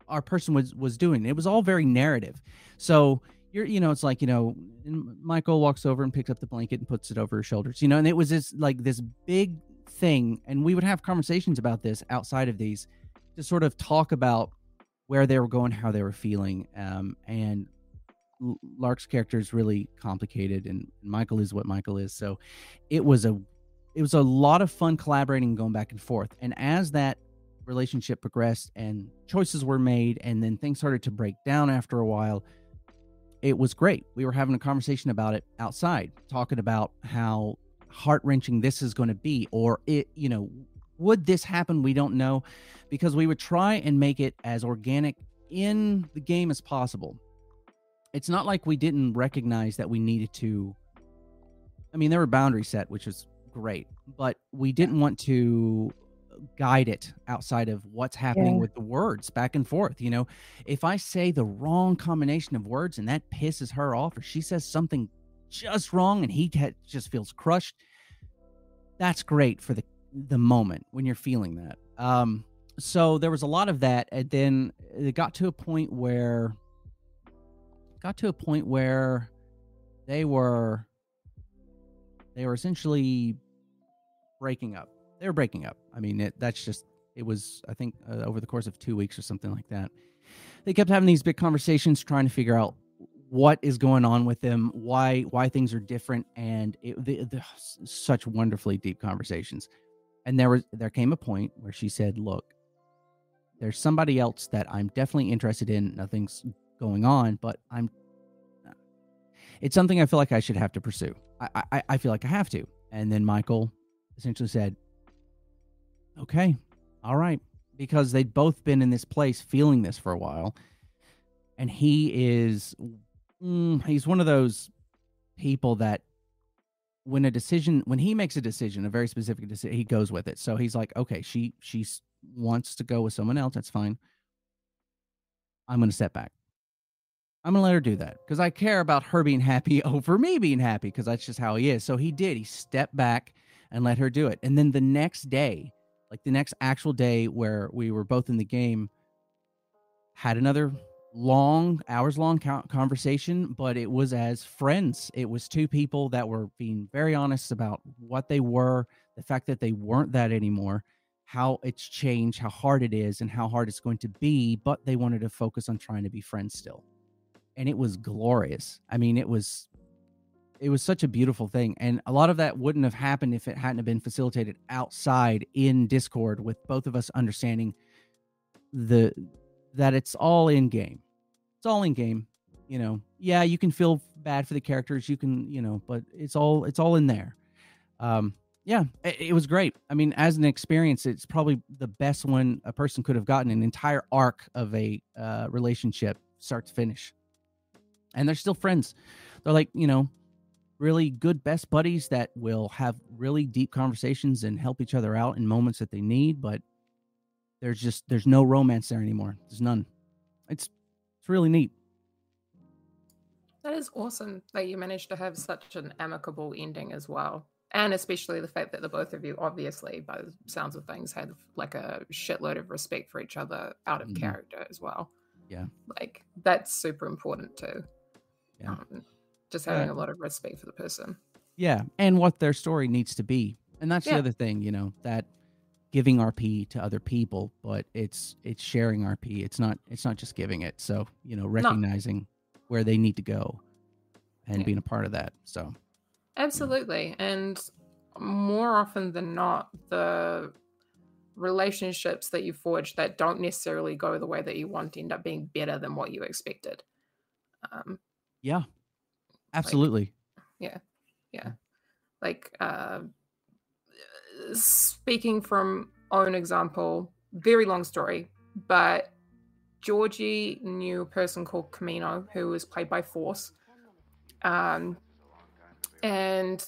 Speaker 4: our person was was doing. It was all very narrative. So you're you know it's like you know Michael walks over and picks up the blanket and puts it over his shoulders. You know, and it was this like this big thing, and we would have conversations about this outside of these to sort of talk about where they were going, how they were feeling, um, and Lark's character is really complicated, and Michael is what Michael is. So it was a it was a lot of fun collaborating and going back and forth. And as that relationship progressed and choices were made and then things started to break down after a while it was great. We were having a conversation about it outside talking about how heart-wrenching this is going to be or it you know would this happen? We don't know because we would try and make it as organic in the game as possible. It's not like we didn't recognize that we needed to i mean there were boundaries set which was great but we didn't want to guide it outside of what's happening
Speaker 2: Yeah.
Speaker 4: with the words back and forth you know if i say the wrong combination of words and that pisses her off or she says something just wrong and he just feels crushed that's great for the the moment when you're feeling that. Um, so there was a lot of that, and then it got to a point where got to a point where they were they were essentially breaking up. They were breaking up. I mean, it, that's just it was. I think uh, over the course of two weeks or something like that, they kept having these big conversations, trying to figure out what is going on with them, why why things are different, and it, the, the, such wonderfully deep conversations. And there was there came a point where she said, "Look, there's somebody else that I'm definitely interested in. Nothing's going on, but I'm. It's something I feel like I should have to pursue. I I, I feel like I have to." And then Michael essentially said, "Okay, all right," because they'd both been in this place feeling this for a while, and he is mm, he's one of those people that when a decision when he makes a decision a very specific decision he goes with it. So he's like okay she she wants to go with someone else. That's fine. I'm going to step back. I'm going to let her do that. Because i care about her being happy over me being happy because that's just how he is. So he did. He stepped back and let her do it. And then the next day like the next actual day where we were both in the game had another long hours long conversation but it was as friends. It was two people that were being very honest about what they were the fact that they weren't that anymore how it's changed how hard it is and how hard it's going to be but they wanted to focus on trying to be friends still. And it was glorious. I mean it was it was such a beautiful thing and a lot of that wouldn't have happened if it hadn't been facilitated outside in discord with both of us understanding the that it's all in game. It's all in game you know. Yeah you can feel bad for the characters you can you know but it's all it's all in there. Um yeah it, it, was great. I mean as an experience it's probably the best one a person could have gotten. An entire arc of a uh, relationship start to finish. And they're still friends. They're like you know really good best buddies that will have really deep conversations and help each other out in moments that they need but there's just there's no romance there anymore there's none it's it's really neat.
Speaker 3: That is awesome that you managed to have such an amicable ending as well. And especially the fact that the both of you, obviously, by the sounds of things, had like a shitload of respect for each other out of mm-hmm. character as well.
Speaker 4: Yeah.
Speaker 3: Like that's super important too. Yeah. Um, just having uh, a lot of respect for the person.
Speaker 4: Yeah. And what their story needs to be. And that's yeah. the other thing, you know, that giving RP to other people, but it's it's sharing RP. It's not it's not just giving it. So you know, recognizing no. where they need to go and yeah. being a part of that. So
Speaker 3: absolutely, and more often than not, the relationships that you forge that don't necessarily go the way that you want end up being better than what you expected. Um,
Speaker 4: yeah, absolutely.
Speaker 3: Like, yeah, yeah, like. Uh, speaking from own example, very long story, but Georgie knew a person called Camino who was played by Force. Um, and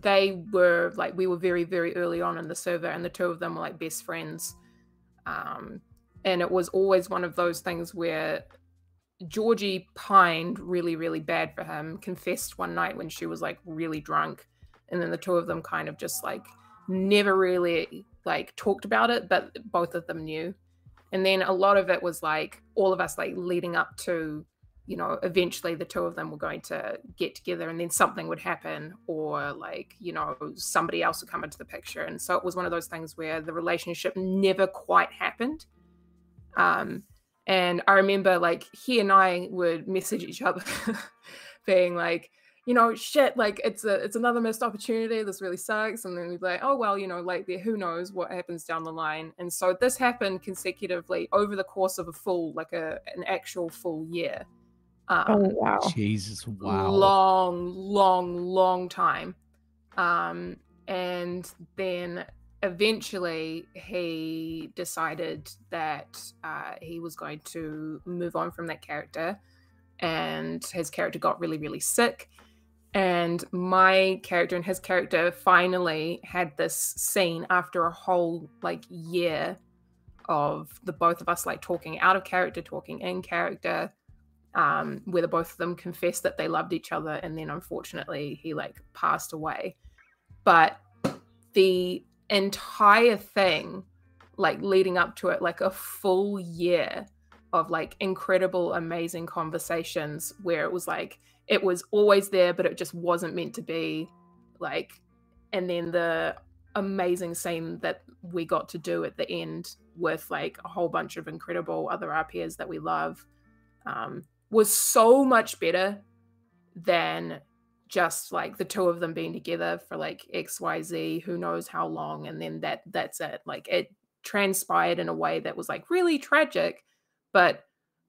Speaker 3: they were like, we were very, very early on in the server, and the two of them were like best friends. Um, and it was always one of those things where Georgie pined really, really bad for him, confessed one night when she was like really drunk. And then the two of them kind of just like never really like talked about it, but both of them knew. And then a lot of it was like all of us like leading up to, you know, eventually the two of them were going to get together and then something would happen or like, you know, somebody else would come into the picture. And so it was one of those things where the relationship never quite happened. Um, and I remember like he and I would message each other being like, you know, shit, like it's a it's another missed opportunity. This really sucks. And then we'd be like, oh well, you know, like there, who knows what happens down the line. And so this happened consecutively over the course of a full, like a an actual full year.
Speaker 2: Um, oh wow,
Speaker 4: Jesus, wow,
Speaker 3: long, long, long time. Um, and then eventually he decided that uh, he was going to move on from that character and his character got really really sick and my character and his character finally had this scene after a whole like year of the both of us like talking out of character talking in character um where the both of them confessed that they loved each other and then unfortunately he like passed away. But the entire thing, like leading up to it, like a full year of like incredible, amazing conversations where it was like it was always there, but it just wasn't meant to be. Like, and then the amazing scene that we got to do at the end with like a whole bunch of incredible other RPs that we love um, was so much better than just like the two of them being together for like xyz who knows how long and then that that's it. Like it transpired in a way that was like really tragic but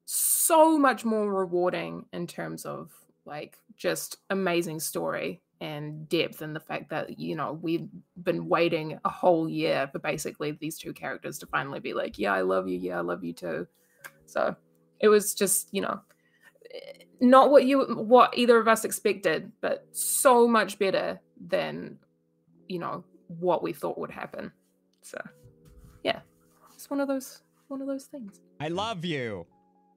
Speaker 3: so much more rewarding in terms of like just amazing story and depth and the fact that you know we've been waiting a whole year for basically these two characters to finally be like yeah i love you yeah i love you too. So it was just you know not what you what either of us expected but so much better than you know what we thought would happen so yeah it's one of those one of those things
Speaker 1: I love you.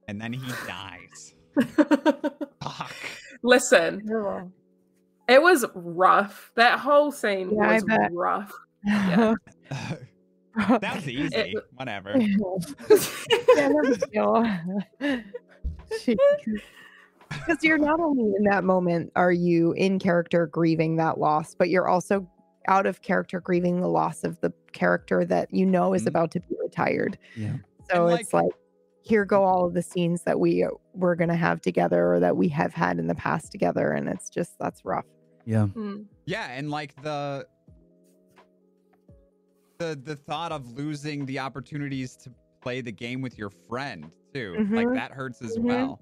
Speaker 1: And then he dies. Fuck.
Speaker 3: listen
Speaker 2: Cool.
Speaker 3: it was rough that whole scene
Speaker 2: Yeah,
Speaker 3: was rough Yeah.
Speaker 1: that was easy.
Speaker 3: It-
Speaker 1: Whatever.
Speaker 2: yeah, no big deal. Because you're not only in that moment are you in character grieving that loss, but you're also out of character grieving the loss of the character that you know is
Speaker 1: Mhm.
Speaker 2: about to be retired.
Speaker 4: Yeah.
Speaker 2: So
Speaker 1: And,
Speaker 2: it's like here go all of the scenes that we we're gonna have together or that we have had in the past together, and it's just that's rough.
Speaker 4: Yeah.
Speaker 3: Mm.
Speaker 1: Yeah, and like the the the thought of losing the opportunities to play the game with your friend too. Like
Speaker 2: Mhm.
Speaker 1: that hurts as
Speaker 2: Mhm.
Speaker 1: well.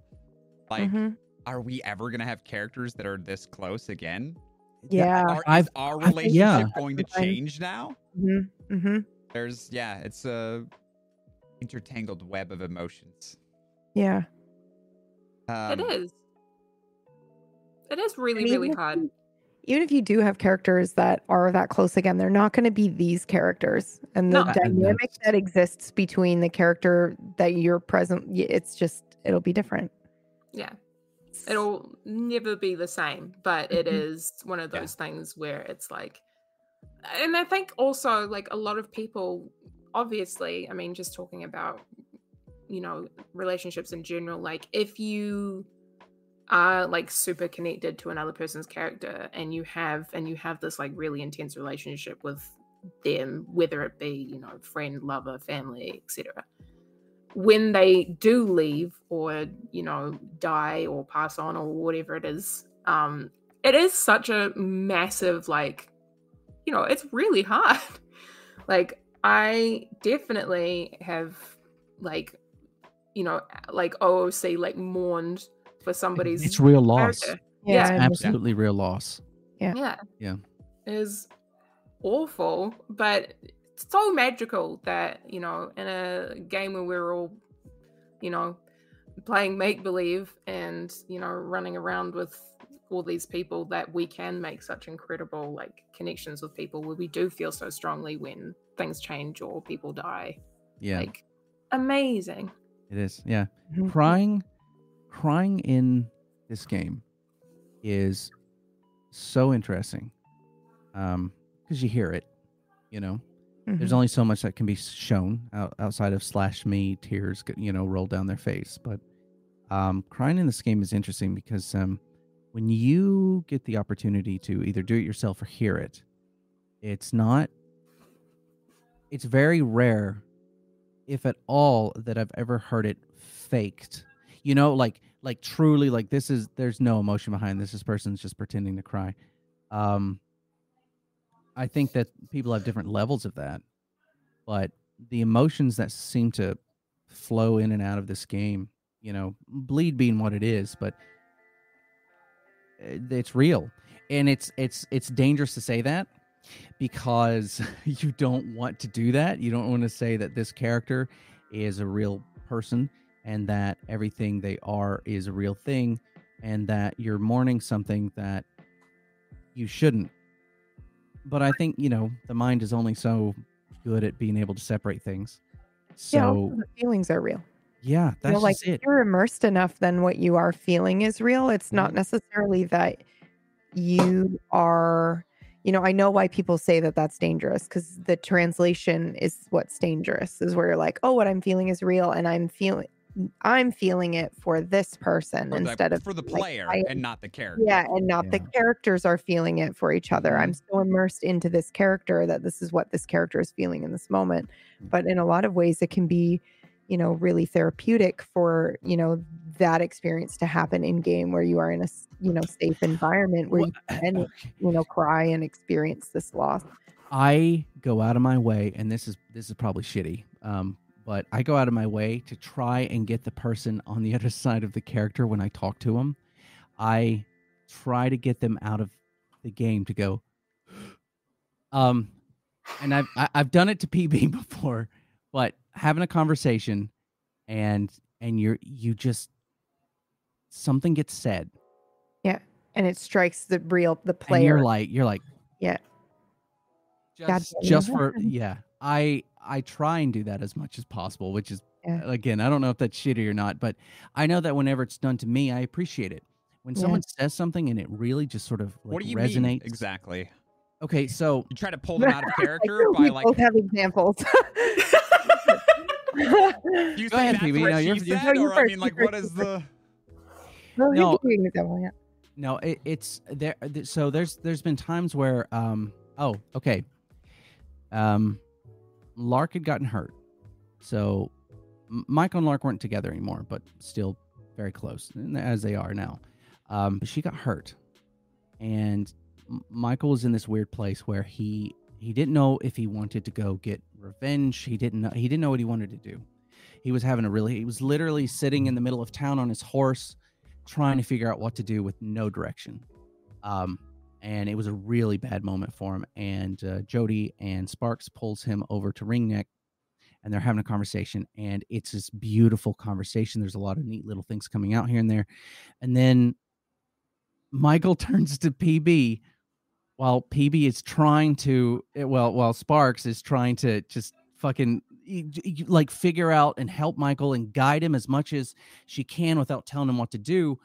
Speaker 1: Like
Speaker 2: Mhm.
Speaker 1: are we ever going to have characters that are this close again?
Speaker 2: Yeah.
Speaker 1: Are, is
Speaker 4: I've-
Speaker 1: our
Speaker 4: I've-
Speaker 1: relationship
Speaker 4: yeah.
Speaker 1: going to change now?
Speaker 2: hmm hmm
Speaker 1: There's yeah, it's a intertangled web of emotions.
Speaker 2: Yeah.
Speaker 1: Um,
Speaker 3: it is it is really
Speaker 2: And even
Speaker 3: really hard
Speaker 2: you- Even if you do have characters that are that close again, they're not going to be these characters. And the
Speaker 3: No.
Speaker 2: dynamic that exists between the character that you're present, it's just, it'll be different.
Speaker 3: yeah it'll never be the same but it
Speaker 2: Mhm.
Speaker 3: one of
Speaker 1: Yeah.
Speaker 3: those things where it's like and i think also like a lot of people obviously i mean just talking about you know relationships in general like if you are like super connected to another person's character and you have and you have this like really intense relationship with them whether it be you know friend lover family etc when they do leave or you know die or pass on or whatever it is um it is such a massive like you know it's really hard. Like i definitely have like you know like ooc like mourned for somebody's
Speaker 4: It's real loss.
Speaker 3: character.
Speaker 2: Yeah.
Speaker 3: Yeah.
Speaker 2: I understand.
Speaker 4: Absolutely real loss.
Speaker 3: yeah
Speaker 4: Yeah.
Speaker 3: yeah is awful but it's so magical that you know in a game where we're all you know playing make believe and you know running around with all these people that we can make such incredible like connections with people where we do feel so strongly when things change or people die
Speaker 4: Yeah.
Speaker 3: like amazing
Speaker 4: It is. Yeah.
Speaker 2: Mm-hmm.
Speaker 4: Crying crying in this game is so interesting. Um because you hear it, you know. There's
Speaker 2: Mhm.
Speaker 4: only so much that can be shown out, outside of slash me tears, you know, roll down their face. But um, crying in this game is interesting because um, when you get the opportunity to either do it yourself or hear it, it's not. It's very rare, if at all, that I've ever heard it faked. You know, like like truly, like this is there's no emotion behind this. This person's just pretending to cry. Um, I think that people have different levels of that, but the emotions that seem to flow in and out of this game, you know, bleed being what it is, but it's real, and it's it's it's dangerous to say that because you don't want to do that. You don't want to say that this character is a real person and that everything they are is a real thing, and that you're mourning something that you shouldn't but I think you know the mind is only so good at being able to separate things.
Speaker 2: yeah,
Speaker 4: So
Speaker 2: the feelings are real.
Speaker 4: yeah,
Speaker 2: You
Speaker 4: that's
Speaker 2: know, like
Speaker 4: it.
Speaker 2: you're immersed enough, then what you are feeling is real. It's not
Speaker 4: Mhm.
Speaker 2: necessarily that you are you know, I know why people say that that's dangerous because the translation is what's dangerous, is where you're like, oh, what I'm feeling is real, and I'm feeling, I'm feeling it for this person
Speaker 1: For the-
Speaker 2: instead of
Speaker 1: for the
Speaker 2: like,
Speaker 1: player
Speaker 2: I-
Speaker 1: and not the character.
Speaker 2: yeah, and not the characters are feeling it for each other. I'm
Speaker 1: Mm-hmm.
Speaker 2: so immersed into this character that this is what this character is feeling in this moment. But in a lot of ways, it can be, you know, really therapeutic for you know that experience to happen in game where you are in a you know safe environment where you
Speaker 4: Well,
Speaker 2: can you know cry and experience this loss.
Speaker 4: I go out of my way, and this is this is probably shitty, um, but I go out of my way to try and get the person on the other side of the character when I talk to them. I try to get them out of the game to go. Um, and I've I've done it to PB before, but having a conversation, and and you're you just something gets said, Yeah,
Speaker 2: And it strikes the real the
Speaker 4: and
Speaker 2: player.
Speaker 4: you're like you're like
Speaker 2: Yeah.
Speaker 4: just
Speaker 2: God
Speaker 4: just for yeah i i try and do that as much as possible which is
Speaker 2: Yeah.
Speaker 4: again i don't know if that's shitty or not but i know that whenever it's done to me i appreciate it when
Speaker 2: Yeah.
Speaker 4: someone says something and it really just sort of like
Speaker 1: what do you
Speaker 4: resonates
Speaker 1: mean exactly?
Speaker 4: okay so
Speaker 1: You try to pull them out of
Speaker 2: Like,
Speaker 1: character by
Speaker 2: we
Speaker 1: like
Speaker 2: both have examples.
Speaker 1: you
Speaker 4: Go
Speaker 1: say
Speaker 4: ahead,
Speaker 1: that's
Speaker 4: PB.
Speaker 1: what
Speaker 4: No, you're- you're-
Speaker 1: said,
Speaker 2: No, you
Speaker 1: or I mean like
Speaker 2: first,
Speaker 1: what the
Speaker 2: Well,
Speaker 4: No.
Speaker 2: can give an example, yeah.
Speaker 4: no it, it's there so there's there's been times where um oh okay um lark had gotten hurt. So michael and lark weren't together anymore but still very close as they are now. Um but she got hurt. And michael was in this weird place where he he didn't know if he wanted to go get revenge. He didn't know he didn't know what he wanted to do. He was having a really he was literally sitting in the middle of town on his horse trying to figure out what to do with no direction. Um, and it was a really bad moment for him. And uh, Jody and Sparks pulls him over to Ringneck, and they're having a conversation. And it's this beautiful conversation. There's a lot of neat little things coming out here and there. And then Michael turns to PB while PB is trying to, eh, well, while Sparks is trying to just fucking like figure out and help Michael and guide him as much as she can without telling him what to do.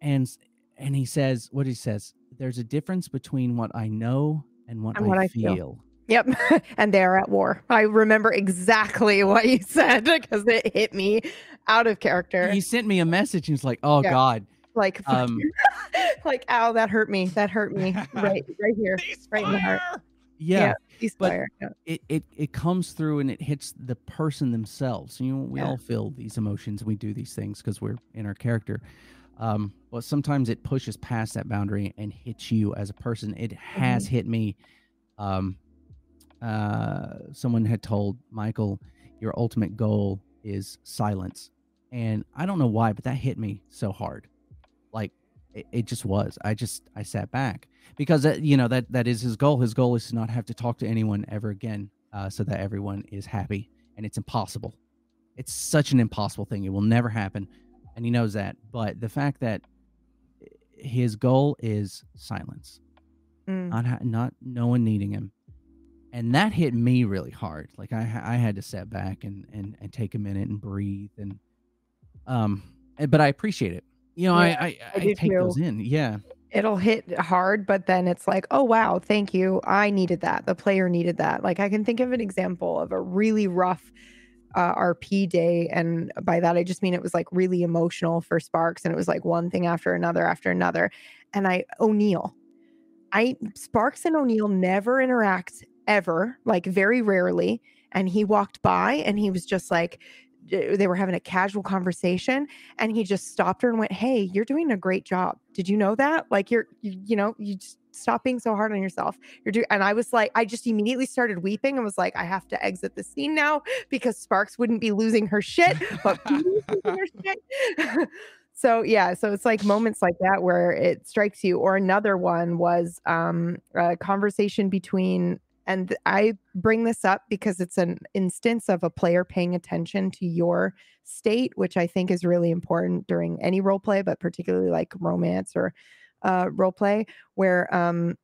Speaker 4: And and he says what he says. There's a difference between what I know and what,
Speaker 2: And
Speaker 4: I,
Speaker 2: what I
Speaker 4: feel.
Speaker 2: feel. Yep. and they're at war. I remember exactly what you said because it hit me out of character.
Speaker 4: He sent me a message and he's like, "Oh
Speaker 2: Yeah.
Speaker 4: God,
Speaker 2: like,
Speaker 4: um,
Speaker 2: like, ow, that hurt me. That hurt me. Right, right here. Right in the heart.
Speaker 1: Ceasefire!
Speaker 4: yeah."
Speaker 2: Ceasefire. Yeah.
Speaker 4: it, it it comes through and it hits the person themselves. You know, we
Speaker 2: Yeah.
Speaker 4: all feel these emotions and we do these things because we're in our character. Um, but sometimes it pushes past that boundary and hits you as a person. It has hit me. Um, uh, someone had told Michael, "Your ultimate goal is silence," and I don't know why, but that hit me so hard. Like it, it just was. I just I sat back because that, you know that that is his goal. His goal is to not have to talk to anyone ever again, uh, so that everyone is happy. And it's impossible. It's such an impossible thing. It will never happen, and he knows that. But the fact that his goal is silence,
Speaker 2: Mm.
Speaker 4: not ha- not no one needing him, and that hit me really hard. Like I I had to step back and and and take a minute and breathe and um. and- But I appreciate it. You know,
Speaker 2: Yeah,
Speaker 4: I I,
Speaker 2: I
Speaker 4: I take
Speaker 2: too.
Speaker 4: those in. Yeah.
Speaker 2: It'll hit hard, but then it's like, oh, wow, thank you. I needed that. The player needed that. Like, I can think of an example of a really rough uh, RP day. And by that, I just mean it was like really emotional for Sparks. And it was like one thing after another after another. And I, O'Neill, I, Sparks and O'Neill never interact ever, like very rarely. And he walked by and he was just like, they were having a casual conversation and he just stopped her and went, "Hey, you're doing a great job. Did you know that? Like you're you, you know, you just stop being so hard on yourself. You're doing." And I was like, I just immediately started weeping and was like, I have to exit the scene now because Sparks wouldn't be losing her shit, but her shit. so yeah, so it's like moments like that where it strikes you. Or another one was um a conversation between and I bring this up because it's an instance of a player paying attention to your state, which I think is really important during any role play, but particularly like romance or uh, role play, where um,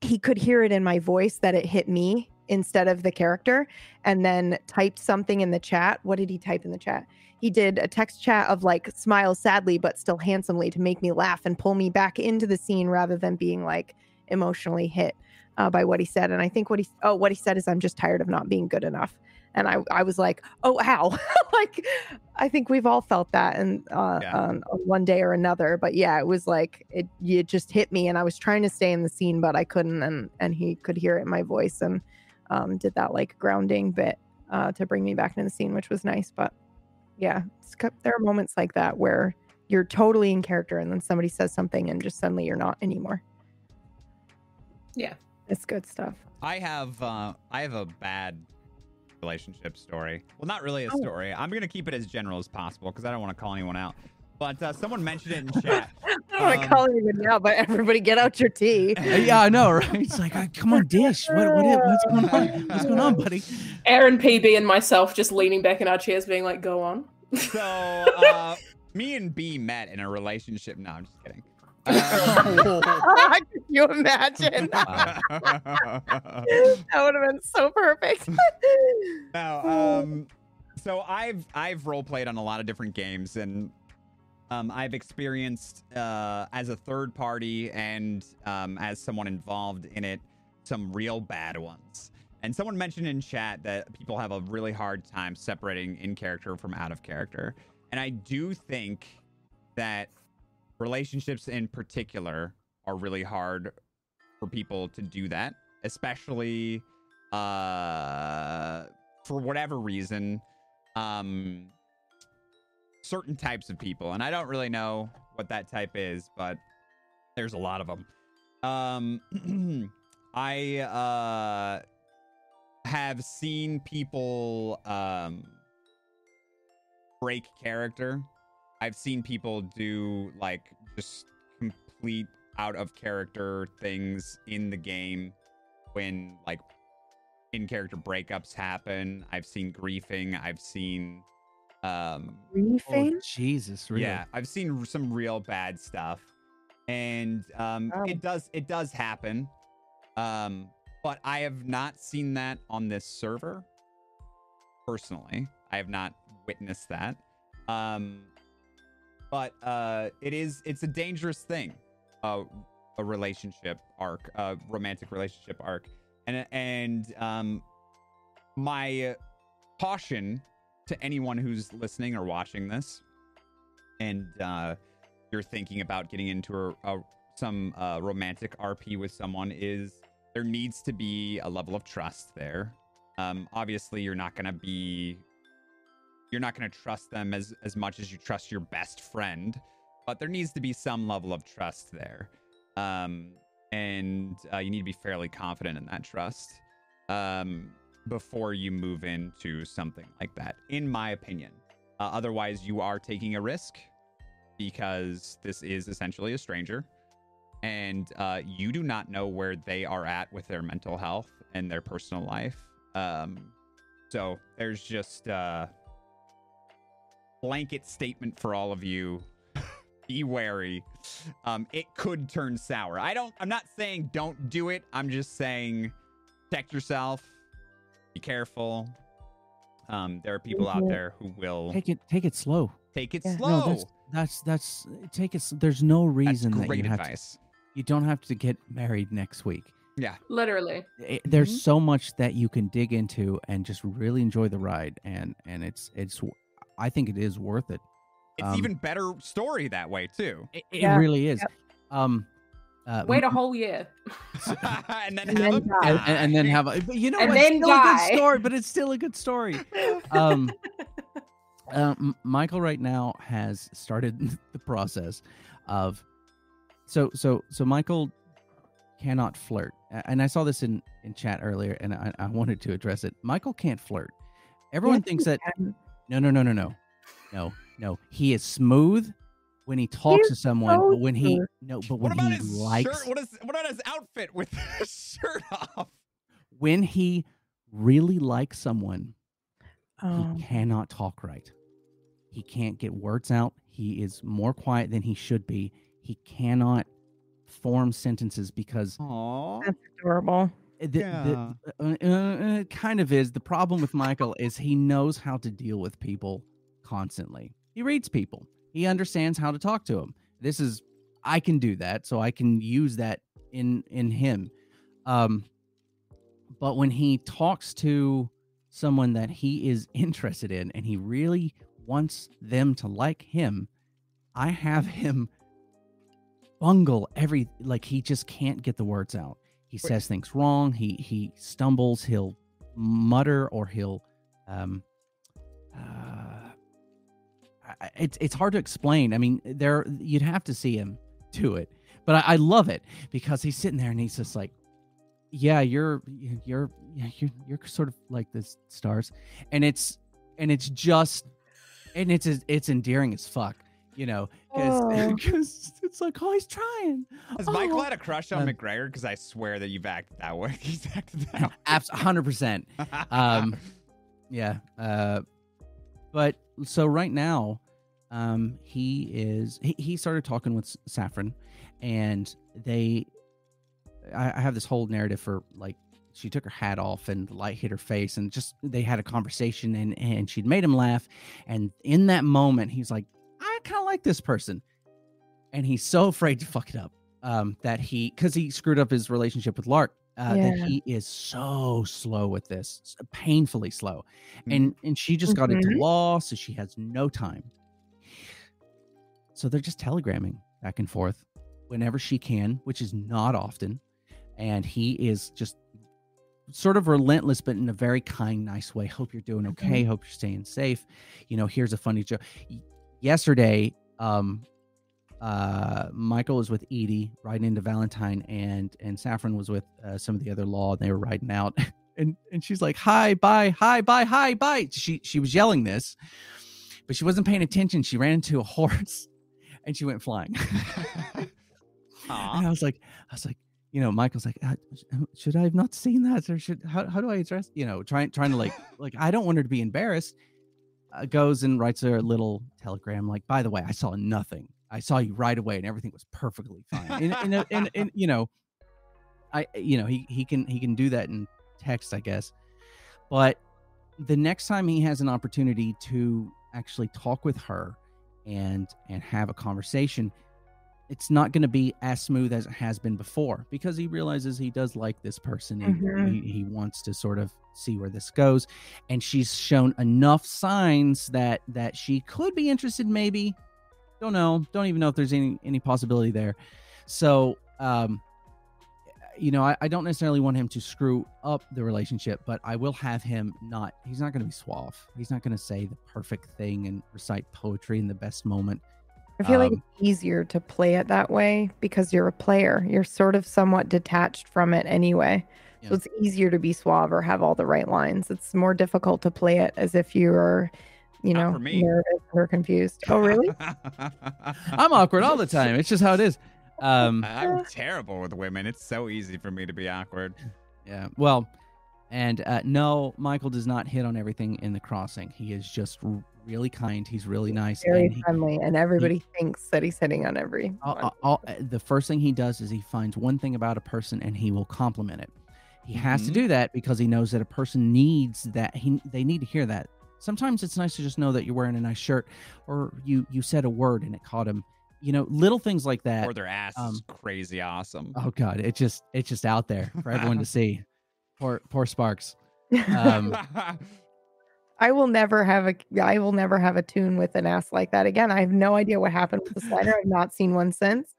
Speaker 2: he could hear it in my voice that it hit me instead of the character, and then typed something in the chat. What did he type in the chat? He did a text chat of like smile sadly but still handsomely to make me laugh and pull me back into the scene rather than being like emotionally hit uh, by what he said. And I think what he oh what he said is I'm just tired of not being good enough. And I I was like, oh how like I think we've all felt that and uh,
Speaker 1: Yeah.
Speaker 2: on, on one day or another. But yeah, it was like it it just hit me, and I was trying to stay in the scene, but I couldn't. And and he could hear it in my voice and um, did that like grounding bit uh, to bring me back into the scene, which was nice. But yeah, it's, there are moments like that where you're totally in character, and then somebody says something, and just suddenly you're not anymore.
Speaker 3: Yeah.
Speaker 2: It's good stuff.
Speaker 1: I have uh I have a bad relationship story. Well, not really a
Speaker 2: Oh.
Speaker 1: story. I'm gonna keep it as general as possible because I don't want to call anyone out. But uh, someone mentioned it in chat.
Speaker 2: I don't want
Speaker 1: Um,
Speaker 2: to call anyone out, but everybody get out your tea.
Speaker 4: Uh, yeah, I know, right? It's like, uh, come on, dish. What, what, what's going on? What's going on, buddy?
Speaker 3: Aaron PB and myself just leaning back in our chairs, being like, "Go on."
Speaker 1: So uh, me and B met in a relationship. No, I'm just kidding. Uh,
Speaker 2: Can you imagine? that would have been so perfect.
Speaker 1: no, um, so I've I've role played on a lot of different games, and um, I've experienced uh, as a third party and um, as someone involved in it some real bad ones. And someone mentioned in chat that people have a really hard time separating in character from out of character, and I do think that relationships in particular are really hard for people to do that, especially uh for whatever reason um certain types of people and i don't really know what that type is but there's a lot of them um i uh have seen people um break character i've seen people do like just complete out of character things in the game when like in character breakups happen. I've seen griefing. I've seen um
Speaker 2: Griefing?
Speaker 4: Oh, Jesus, really?
Speaker 1: yeah, I've seen r- some real bad stuff. And um
Speaker 2: Wow.
Speaker 1: it does it does happen. Um but I have not seen that on this server personally. I have not witnessed that. Um but uh it is it's a dangerous thing. Uh a relationship arc, a romantic relationship arc. And and um my caution to anyone who's listening or watching this and uh you're thinking about getting into a, a some uh, romantic RP with someone is there needs to be a level of trust there. Um, obviously, you're not gonna be you're not gonna trust them as as much as you trust your best friend, but there needs to be some level of trust there, um, and uh, you need to be fairly confident in that trust um, before you move into something like that. In my opinion, uh, otherwise you are taking a risk because this is essentially a stranger and uh, you do not know where they are at with their mental health and their personal life. Um, so there's just a blanket statement for all of you. Be wary. Um, it could turn sour. I don't. I'm not saying don't do it. I'm just saying protect yourself. Be careful. Um, there are people out there who will
Speaker 4: Take it, take it slow.
Speaker 1: take it
Speaker 2: Yeah.
Speaker 1: slow.
Speaker 4: No, that's that's that's take it. There's no
Speaker 1: That's
Speaker 4: reason that
Speaker 1: great
Speaker 4: you have to, you don't have to get married next week.
Speaker 3: Yeah, literally.
Speaker 4: It- there's
Speaker 1: Mhm.
Speaker 4: so much that you can dig into and just really enjoy the ride, and and it's it's. W- I think it is worth it.
Speaker 1: It's
Speaker 4: Um,
Speaker 1: even better story that way too.
Speaker 4: It, it
Speaker 2: Yeah,
Speaker 4: really is. Um, uh,
Speaker 3: Wait a whole year.
Speaker 1: and then
Speaker 2: And
Speaker 1: have
Speaker 2: then
Speaker 1: a
Speaker 2: die.
Speaker 4: and, and- and then have a, but you know
Speaker 3: And
Speaker 4: what?
Speaker 3: then
Speaker 4: still a good story, but it's still a good story. Um, uh, M- Michael right now has started the process of so so so Michael cannot flirt, and I saw this in in chat earlier, and I, I wanted to address it. Michael can't flirt. Everyone
Speaker 2: Yes,
Speaker 4: thinks that
Speaker 2: can.
Speaker 4: No no no no no no no he is smooth when he talks to someone,
Speaker 2: so
Speaker 4: but when he
Speaker 2: smooth.
Speaker 4: no but when he
Speaker 1: his
Speaker 4: likes
Speaker 1: shirt? What is what about his outfit with his shirt off?
Speaker 4: when he really likes someone
Speaker 2: Oh.
Speaker 4: he um. cannot talk right. He can't get words out. He is more quiet than he should be. He cannot form sentences because
Speaker 1: Aww.
Speaker 2: That's adorable.
Speaker 4: The, the-
Speaker 1: Yeah.
Speaker 4: uh, uh, uh, it kind of is. The problem with Michael is he knows how to deal with people constantly. He reads people. He understands how to talk to them. This is I can do that, so I can use that in in him. Um, but when he talks to someone that he is interested in and he really wants them to like him, I have him bungle every like he just can't get the words out. He
Speaker 1: Wait.
Speaker 4: says things wrong. He he stumbles. He'll mutter or he'll um uh it's it's hard to explain. I mean, there you'd have to see him do it, but I, I love it because he's sitting there and he's just like, "Yeah, you're you're yeah, you're you're sort of like the stars," and it's and it's just and it's it's endearing as fuck, you know,
Speaker 2: Oh.
Speaker 4: because it's like, oh, he's trying.
Speaker 1: Has Michael
Speaker 4: Oh.
Speaker 1: had a crush on
Speaker 4: Um,
Speaker 1: McGregor? Because I swear that you've acted that way. He's acted that
Speaker 4: Abs- hundred percent.
Speaker 1: way.
Speaker 4: Um, yeah. Uh, but so right now, um, he is he, he started talking with Saffron, and they, I, I have this whole narrative for like she took her hat off and the light hit her face, and just they had a conversation, and and she'd made him laugh, and in that moment, he's like, I kind of like this person, and he's so afraid to fuck it up, um, that he because he screwed up his relationship with Lark. Uh, that he is so slow with this, painfully slow. And and she just got into
Speaker 2: Mhm.
Speaker 4: law so she has no time. So they're just telegramming back and forth whenever she can which is not often. And he is just sort of relentless but in a very kind nice way. Hope you're doing okay. Hope you're staying safe. You know here's a funny joke yesterday um uh michael was with edie riding into valentine and and saffron was with uh, some of the other law and they were riding out. And and she's like hi bye hi bye hi bye. She she was yelling this but she wasn't paying attention. She ran into a horse and she went flying. And i was like i was like you know michael's like uh, should i have not seen that? Or should how, how do i address you know trying trying to like like i don't want her to be embarrassed uh, goes and writes a little telegram like by the way i saw nothing. I saw you right away and everything was perfectly fine. And, and, and, and you know i you know he, he can he can do that in text i guess. But the next time he has an opportunity to actually talk with her and and have a conversation it's not going to be as smooth as it has been before because he realizes he does like this person and
Speaker 2: Mhm.
Speaker 4: he, he wants to sort of see where this goes. And she's shown enough signs that that she could be interested maybe. Don't know. Don't even know if there's any any possibility there. So um you know I, I don't necessarily want him to screw up the relationship but i will have him not he's not going to be suave. He's not going to say the perfect thing and recite poetry in the best moment
Speaker 2: I feel like
Speaker 4: Um,
Speaker 2: it's easier to play it that way because you're a player. You're sort of somewhat detached from it anyway.
Speaker 4: Yeah.
Speaker 2: So it's easier to be suave or have all the right lines. It's more difficult to play it as if you're, you know,
Speaker 1: for me.
Speaker 2: nervous or confused. Oh, really?
Speaker 4: i'm awkward all the time it's just how it is um
Speaker 1: I'm terrible with women. It's so easy for me to be awkward.
Speaker 4: Yeah. Well, and uh, no, Michael does not hit on everything in the crossing. He is just r- really kind. He's really nice.
Speaker 2: Very
Speaker 4: and he-
Speaker 2: friendly. And everybody thinks that he's hitting on every.
Speaker 4: all- all- all- uh, the first thing he does is he finds one thing about a person and he will compliment it. He has to
Speaker 1: Mhm.
Speaker 4: do that because he knows that a person needs that. He they need to hear that. Sometimes it's nice to just know that you're wearing a nice shirt, or you you said a word and it caught him. You know, little things like that.
Speaker 1: or their ass
Speaker 4: um,
Speaker 1: is crazy awesome.
Speaker 4: Oh God, it just it's just out there for everyone to see. Poor poor Sparks. Um,
Speaker 2: I will never have a. I will never have a toon with an ass like that again. I have no idea what happened with the slider. I've not seen one since.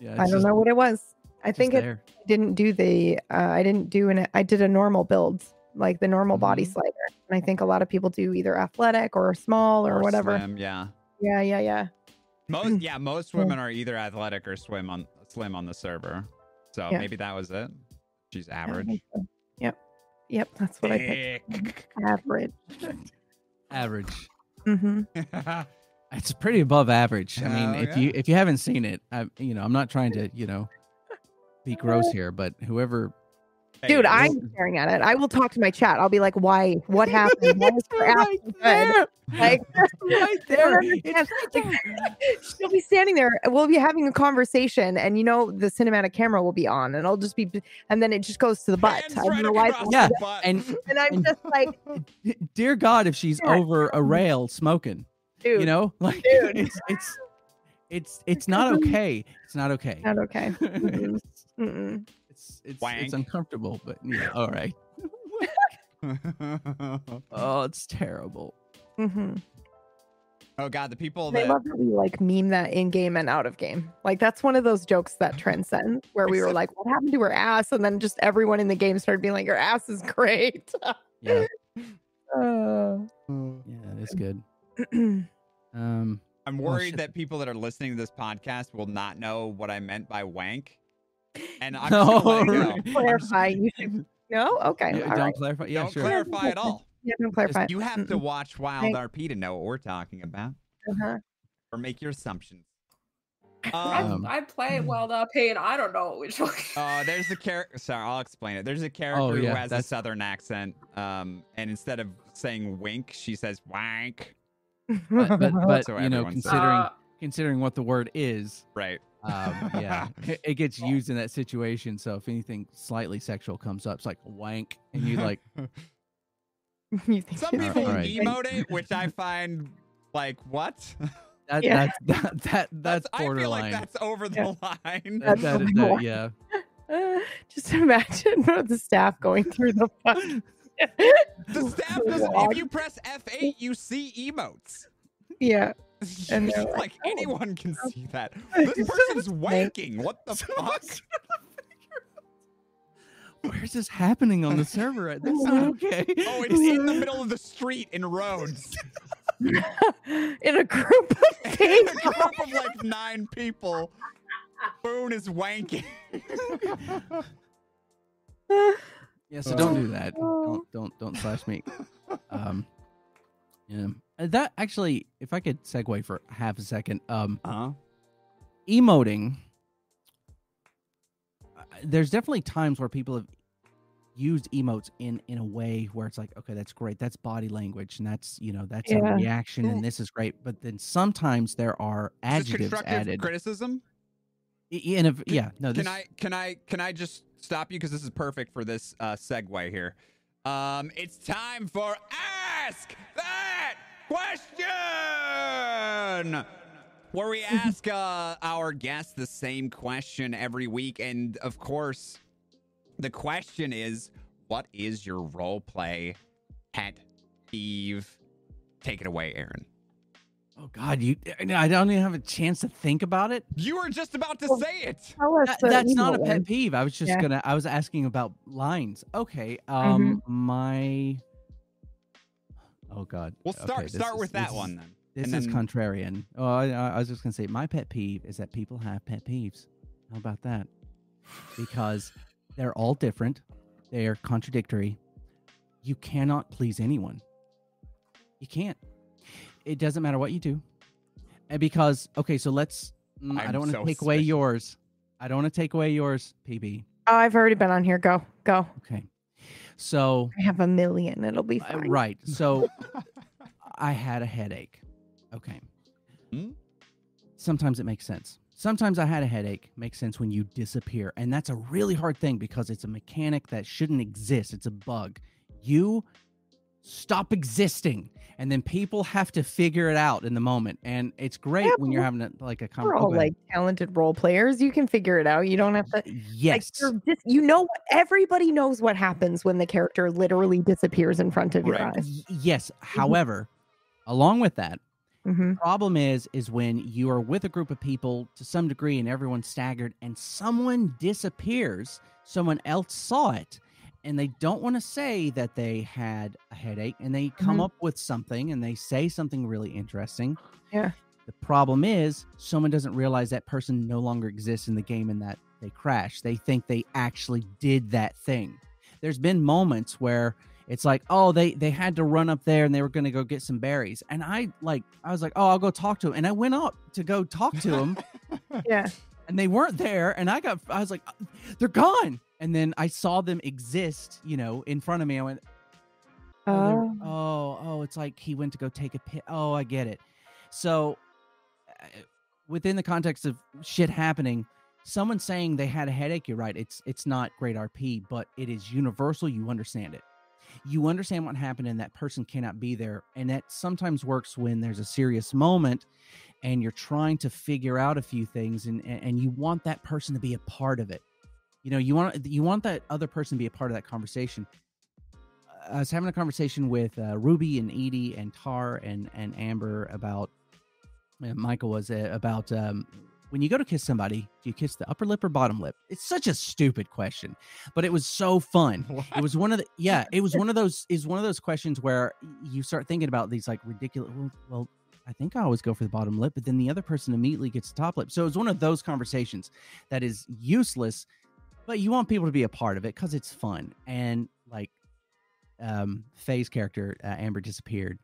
Speaker 4: Yeah,
Speaker 2: I don't
Speaker 4: just-
Speaker 2: know what it was. I think it
Speaker 4: there.
Speaker 2: didn't do the uh, I didn't do an I did a normal build like the normal body
Speaker 1: Mhm.
Speaker 2: slider and I think a lot of people do either athletic or small or, whatever
Speaker 1: Slim, yeah.
Speaker 2: yeah yeah yeah
Speaker 1: Most yeah, most women are either athletic or swim on slim on the server. So
Speaker 2: Yeah.
Speaker 1: maybe that was it. She's average.
Speaker 2: yep yep that's what I picked
Speaker 1: Thick.
Speaker 2: average
Speaker 4: average.
Speaker 2: hmm
Speaker 4: It's pretty above average. I mean,
Speaker 1: Oh,
Speaker 4: if
Speaker 1: yeah.
Speaker 4: you if you haven't seen it, I, you know, I'm not trying to you know be gross here, but whoever
Speaker 1: Hey,
Speaker 2: dude I'm staring at it I will talk to my chat I'll be like why what happened why was her
Speaker 4: right there,
Speaker 2: like
Speaker 4: right there. It's right
Speaker 2: she'll be standing there we'll be having a conversation and you know the cinematic camera will be on and i'll just be and then it just goes to the butt
Speaker 1: hands
Speaker 2: i don't
Speaker 1: right
Speaker 2: know why
Speaker 1: across
Speaker 4: Yeah,
Speaker 1: butt.
Speaker 4: and
Speaker 2: and i'm
Speaker 4: and-
Speaker 2: just like
Speaker 4: dear God, if she's
Speaker 2: Yeah.
Speaker 4: over a rail smoking,
Speaker 2: dude
Speaker 4: you know, like
Speaker 2: Dude.
Speaker 4: it's it's it's it's not okay. It's not okay.
Speaker 2: not okay Mhm. Mm-mm.
Speaker 4: It's it's
Speaker 1: Wank.
Speaker 4: it's uncomfortable, but yeah, all right. Oh, it's terrible.
Speaker 2: hmm
Speaker 1: oh god, the people
Speaker 2: I
Speaker 1: that
Speaker 2: love that we like meme that in game and out of game. Like that's one of those jokes that transcend where we were like, "What happened to her ass?" And then just everyone in the game started being like, "Her ass is great."
Speaker 4: Yeah,
Speaker 2: Uh,
Speaker 4: yeah, it's good.
Speaker 2: mm,
Speaker 4: Um,
Speaker 1: I'm
Speaker 4: Oh,
Speaker 1: worried
Speaker 4: shit.
Speaker 1: that people that are listening to this podcast will not know what I meant by wank. And I'm
Speaker 4: No,
Speaker 1: just gonna let it go.
Speaker 4: right.
Speaker 1: I'm just-
Speaker 2: Clarify, you should- no, okay,
Speaker 4: yeah,
Speaker 2: all
Speaker 4: don't
Speaker 2: right.
Speaker 4: clarify. Yeah,
Speaker 1: Don't
Speaker 4: sure.
Speaker 1: clarify at all.
Speaker 2: Yeah, don't clarify.
Speaker 1: You have to watch Wild
Speaker 2: Thank-
Speaker 1: RP to know what we're talking about
Speaker 2: Uh-huh.
Speaker 1: or make your assumptions.
Speaker 3: I,
Speaker 1: Um,
Speaker 4: Um,
Speaker 3: I play Wild RP and I don't know what we're talking.
Speaker 1: uh, there's a character. Sorry, I'll explain it. There's a character who
Speaker 4: yeah,
Speaker 1: has a southern accent, um, and instead of saying wink, she says wank.
Speaker 4: But but, but
Speaker 1: So
Speaker 4: you know, considering
Speaker 3: Uh,
Speaker 4: considering what the word is,
Speaker 1: Right.
Speaker 4: Um, yeah, it, it gets used in that situation. So if anything slightly sexual comes up, it's like wank, and you like,
Speaker 2: you think
Speaker 1: Some people
Speaker 4: Alright.
Speaker 1: emote it, which I find like what?
Speaker 4: that,
Speaker 2: Yeah.
Speaker 4: that's that, that that's
Speaker 1: I feel like that's over the line.
Speaker 2: That's
Speaker 4: that is-
Speaker 2: borderline.
Speaker 4: that- yeah.
Speaker 2: Uh, just imagine the staff going through the fucking
Speaker 1: The staff doesn't. If you press F8, you see emotes.
Speaker 2: yeah. And they're
Speaker 1: like,
Speaker 2: like, "Oh,
Speaker 1: anyone can see that. This person's wanking. What the fuck?
Speaker 4: Where's this happening on the server? That's not okay.
Speaker 1: Oh, it's in the middle of the street in Rhodes.
Speaker 2: in a group of
Speaker 1: in a group of like nine people. Boone is wanking.
Speaker 4: Yeah, so don't do that.
Speaker 2: Oh.
Speaker 4: Don't don't don't slash me. Um, yeah, Uh, that actually, if I could segue for half a second, um,
Speaker 1: Uh-huh.
Speaker 4: emoting. uh, There's definitely times where people have used emotes in in a way where it's like, okay, that's great, that's body language, and that's you know that's
Speaker 2: Yeah.
Speaker 4: a reaction, and this is great. But then sometimes there are
Speaker 1: Is this
Speaker 4: adjectives
Speaker 1: constructive
Speaker 4: added.
Speaker 1: criticism?
Speaker 4: I- in a, yeah, no, this,
Speaker 1: Can I can I can I just stop you because this is perfect for this uh, segue here. Um, it's time for ask that question, where we ask uh, our guests the same question every week, and of course, the question is, what is your role play pet peeve? Take it away, Aaron.
Speaker 4: Oh God, you! I don't even have a chance to think about it.
Speaker 1: You were just about to
Speaker 2: Well,
Speaker 1: say it.
Speaker 2: Tell
Speaker 4: That- that's not a pet peeve. I was just
Speaker 2: Yeah.
Speaker 4: gonna. I was asking about lines. Okay. Um.
Speaker 2: Mm-hmm.
Speaker 4: My. Oh God.
Speaker 1: We'll
Speaker 4: Okay,
Speaker 1: start
Speaker 4: this
Speaker 1: start
Speaker 4: is-
Speaker 1: with that one
Speaker 4: is-
Speaker 1: then.
Speaker 4: This
Speaker 1: and
Speaker 4: is
Speaker 1: then-
Speaker 4: contrarian. Oh, I, I was just gonna say my pet peeve is that people have pet peeves. How about that? Because they're all different. They're contradictory. You cannot please anyone. You can't. It doesn't matter what you do. And because okay, so let's. mm, I
Speaker 1: I'm
Speaker 4: don't want to
Speaker 1: so
Speaker 4: take away yours. I don't want to take away yours, PB.
Speaker 2: Oh, I've already been on here. Go, go.
Speaker 4: Okay. So
Speaker 2: I have a million. It'll be fine.
Speaker 4: right. So I had a headache. Okay.
Speaker 1: Hmm?
Speaker 4: Sometimes it makes sense. Sometimes I had a headache makes sense when you disappear. And that's a really hard thing because it's a mechanic that shouldn't exist. It's a bug. You stop existing. And then people have to figure it out in the moment. And it's great
Speaker 2: Yeah,
Speaker 4: when you're having a, like a
Speaker 2: We're
Speaker 4: conversation.
Speaker 2: all like talented role players. You can figure it out. You don't have to.
Speaker 4: yes.
Speaker 2: Like, you're you know, everybody knows what happens when the character literally disappears in front of your
Speaker 1: Right.
Speaker 2: eyes.
Speaker 4: Y- yes. However, along with that,
Speaker 2: hmm
Speaker 4: problem is is when you are with a group of people to some degree and everyone's staggered and someone disappears someone else saw it and they don't want to say that they had a headache and they come
Speaker 2: Mhm.
Speaker 4: up with something and they say something really interesting.
Speaker 2: Yeah.
Speaker 4: the problem is someone doesn't realize that person no longer exists in the game and that they crash they think they actually did that thing. There's been moments where it's like oh they they had to run up there and they were going to go get some berries. And i like i was like oh i'll go talk to him and i went up to go talk to him
Speaker 2: Yeah.
Speaker 4: and they weren't there and i got i was like "Uh, they're gone and then i saw them exist you know in front of me i went oh,
Speaker 2: Oh.
Speaker 4: oh oh it's like he went to go take a pit oh i get it. So uh, within the context of shit happening someone saying they had a headache you're right it's it's not great rp but it is universal you understand it. You understand what happened and that person cannot be there and that sometimes works when there's a serious moment and you're trying to figure out a few things and and and you want that person to be a part of it you know you want you want that other person to be a part of that conversation. I was having a conversation with uh, ruby and edie and tar and and amber about uh, michael was uh, about um, when you go to kiss somebody do you kiss the upper lip or bottom lip? It's such a stupid question but it was so fun. It was one of the yeah it was one of those is one of those questions where you start thinking about these like ridiculous well, well I think I always go for the bottom lip, but then the other person immediately gets the top lip. So it's one of those conversations that is useless, but you want people to be a part of it because it's fun. And like, um, Faye's character uh, Amber disappeared.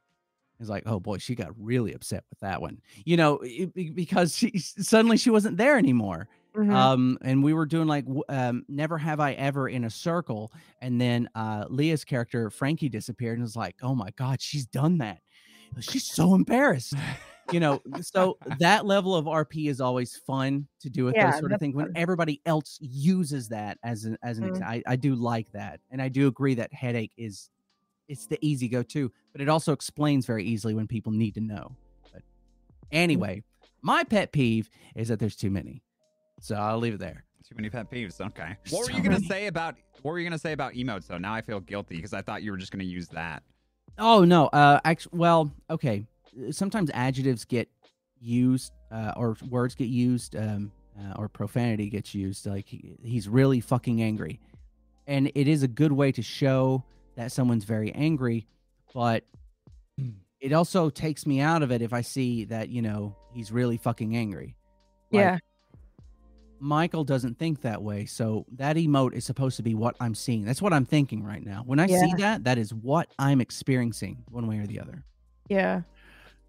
Speaker 4: It's like, oh boy, she got really upset with that one, you know, it, because she suddenly she wasn't there anymore.
Speaker 2: Mhm.
Speaker 4: Um, and we were doing like um, never have I ever in a circle, and then uh, Leah's character Frankie disappeared, and was like, oh my god, she's done that. She's so embarrassed, you know. So that level of RP is always fun to do with
Speaker 2: Yeah,
Speaker 4: those sort of
Speaker 2: that's
Speaker 4: things when everybody else uses that as an as an. ex-
Speaker 2: Mhm.
Speaker 4: I, I do like that, and I do agree that headache is it's the easy go to, but it also explains very easily when people need to know. But anyway, my pet peeve is that there's too many. So I'll leave it there.
Speaker 1: Too many pet peeves. Okay. What were
Speaker 4: So
Speaker 1: you gonna
Speaker 4: many.
Speaker 1: say about what were you gonna say about emotes though? Now I feel guilty because I thought you were just gonna use that.
Speaker 4: Oh no. Uh, actually, well, okay. Sometimes adjectives get used, uh, or words get used, um, uh, or profanity gets used. Like he, he's really fucking angry, and it is a good way to show that someone's very angry. But it also takes me out of it if I see that you know he's really fucking angry. Like,
Speaker 2: yeah.
Speaker 4: Michael doesn't think that way. So that emote is supposed to be what I'm seeing. That's what I'm thinking right now. When I see that, that is what I'm experiencing one way or the other.
Speaker 2: Yeah.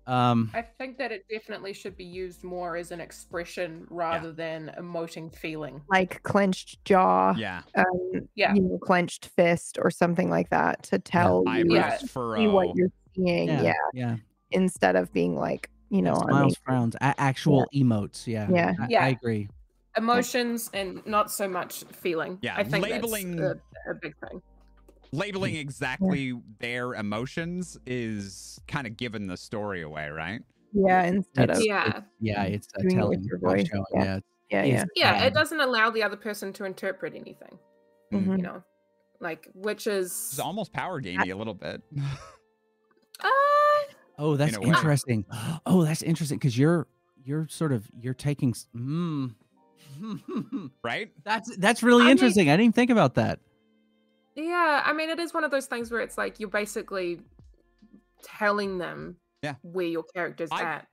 Speaker 4: Um
Speaker 3: I think that it definitely should be used more as an expression rather than emoting feeling.
Speaker 2: Like clenched jaw.
Speaker 1: Yeah.
Speaker 2: Um,
Speaker 3: Yeah.
Speaker 2: You know, clenched fist or something like that to tell you
Speaker 3: Yeah.
Speaker 2: see what you're seeing.
Speaker 4: yeah,
Speaker 2: Yeah.
Speaker 4: yeah.
Speaker 2: Instead of being like, you know, on
Speaker 4: Smiles,
Speaker 2: the-
Speaker 4: frowns, a- actual emotes. Yeah.
Speaker 2: Yeah.
Speaker 4: I,
Speaker 3: Yeah.
Speaker 4: I agree.
Speaker 3: Emotions and not so much feeling.
Speaker 1: Yeah,
Speaker 3: I think
Speaker 1: labeling-
Speaker 3: that's a, a big thing.
Speaker 1: Labeling exactly their emotions is kind of giving the story away, right?
Speaker 2: yeah, instead
Speaker 4: It's-
Speaker 2: of
Speaker 3: Yeah.
Speaker 4: Yeah, it's a
Speaker 2: Doing it
Speaker 4: telling,
Speaker 2: your voice,
Speaker 4: showing,
Speaker 2: yeah.
Speaker 4: Yeah.
Speaker 2: yeah,
Speaker 4: it's-
Speaker 2: yeah.
Speaker 3: Yeah,
Speaker 4: um,
Speaker 3: it doesn't allow the other person to interpret anything,
Speaker 2: Mhm.
Speaker 3: you know, like which
Speaker 1: It's
Speaker 3: is
Speaker 1: almost power gamey a little bit.
Speaker 3: uh,
Speaker 4: Oh, that's
Speaker 1: a way.
Speaker 4: interesting. Oh, that's interesting because you're you're sort of you're taking. Mm.
Speaker 1: right?
Speaker 4: that's that's really
Speaker 3: I mean-
Speaker 4: interesting. I didn't even think about that.
Speaker 3: Yeah. I mean, it is one of those things where it's like you're basically telling them
Speaker 1: Yeah.
Speaker 3: where your character's
Speaker 1: I-
Speaker 3: at.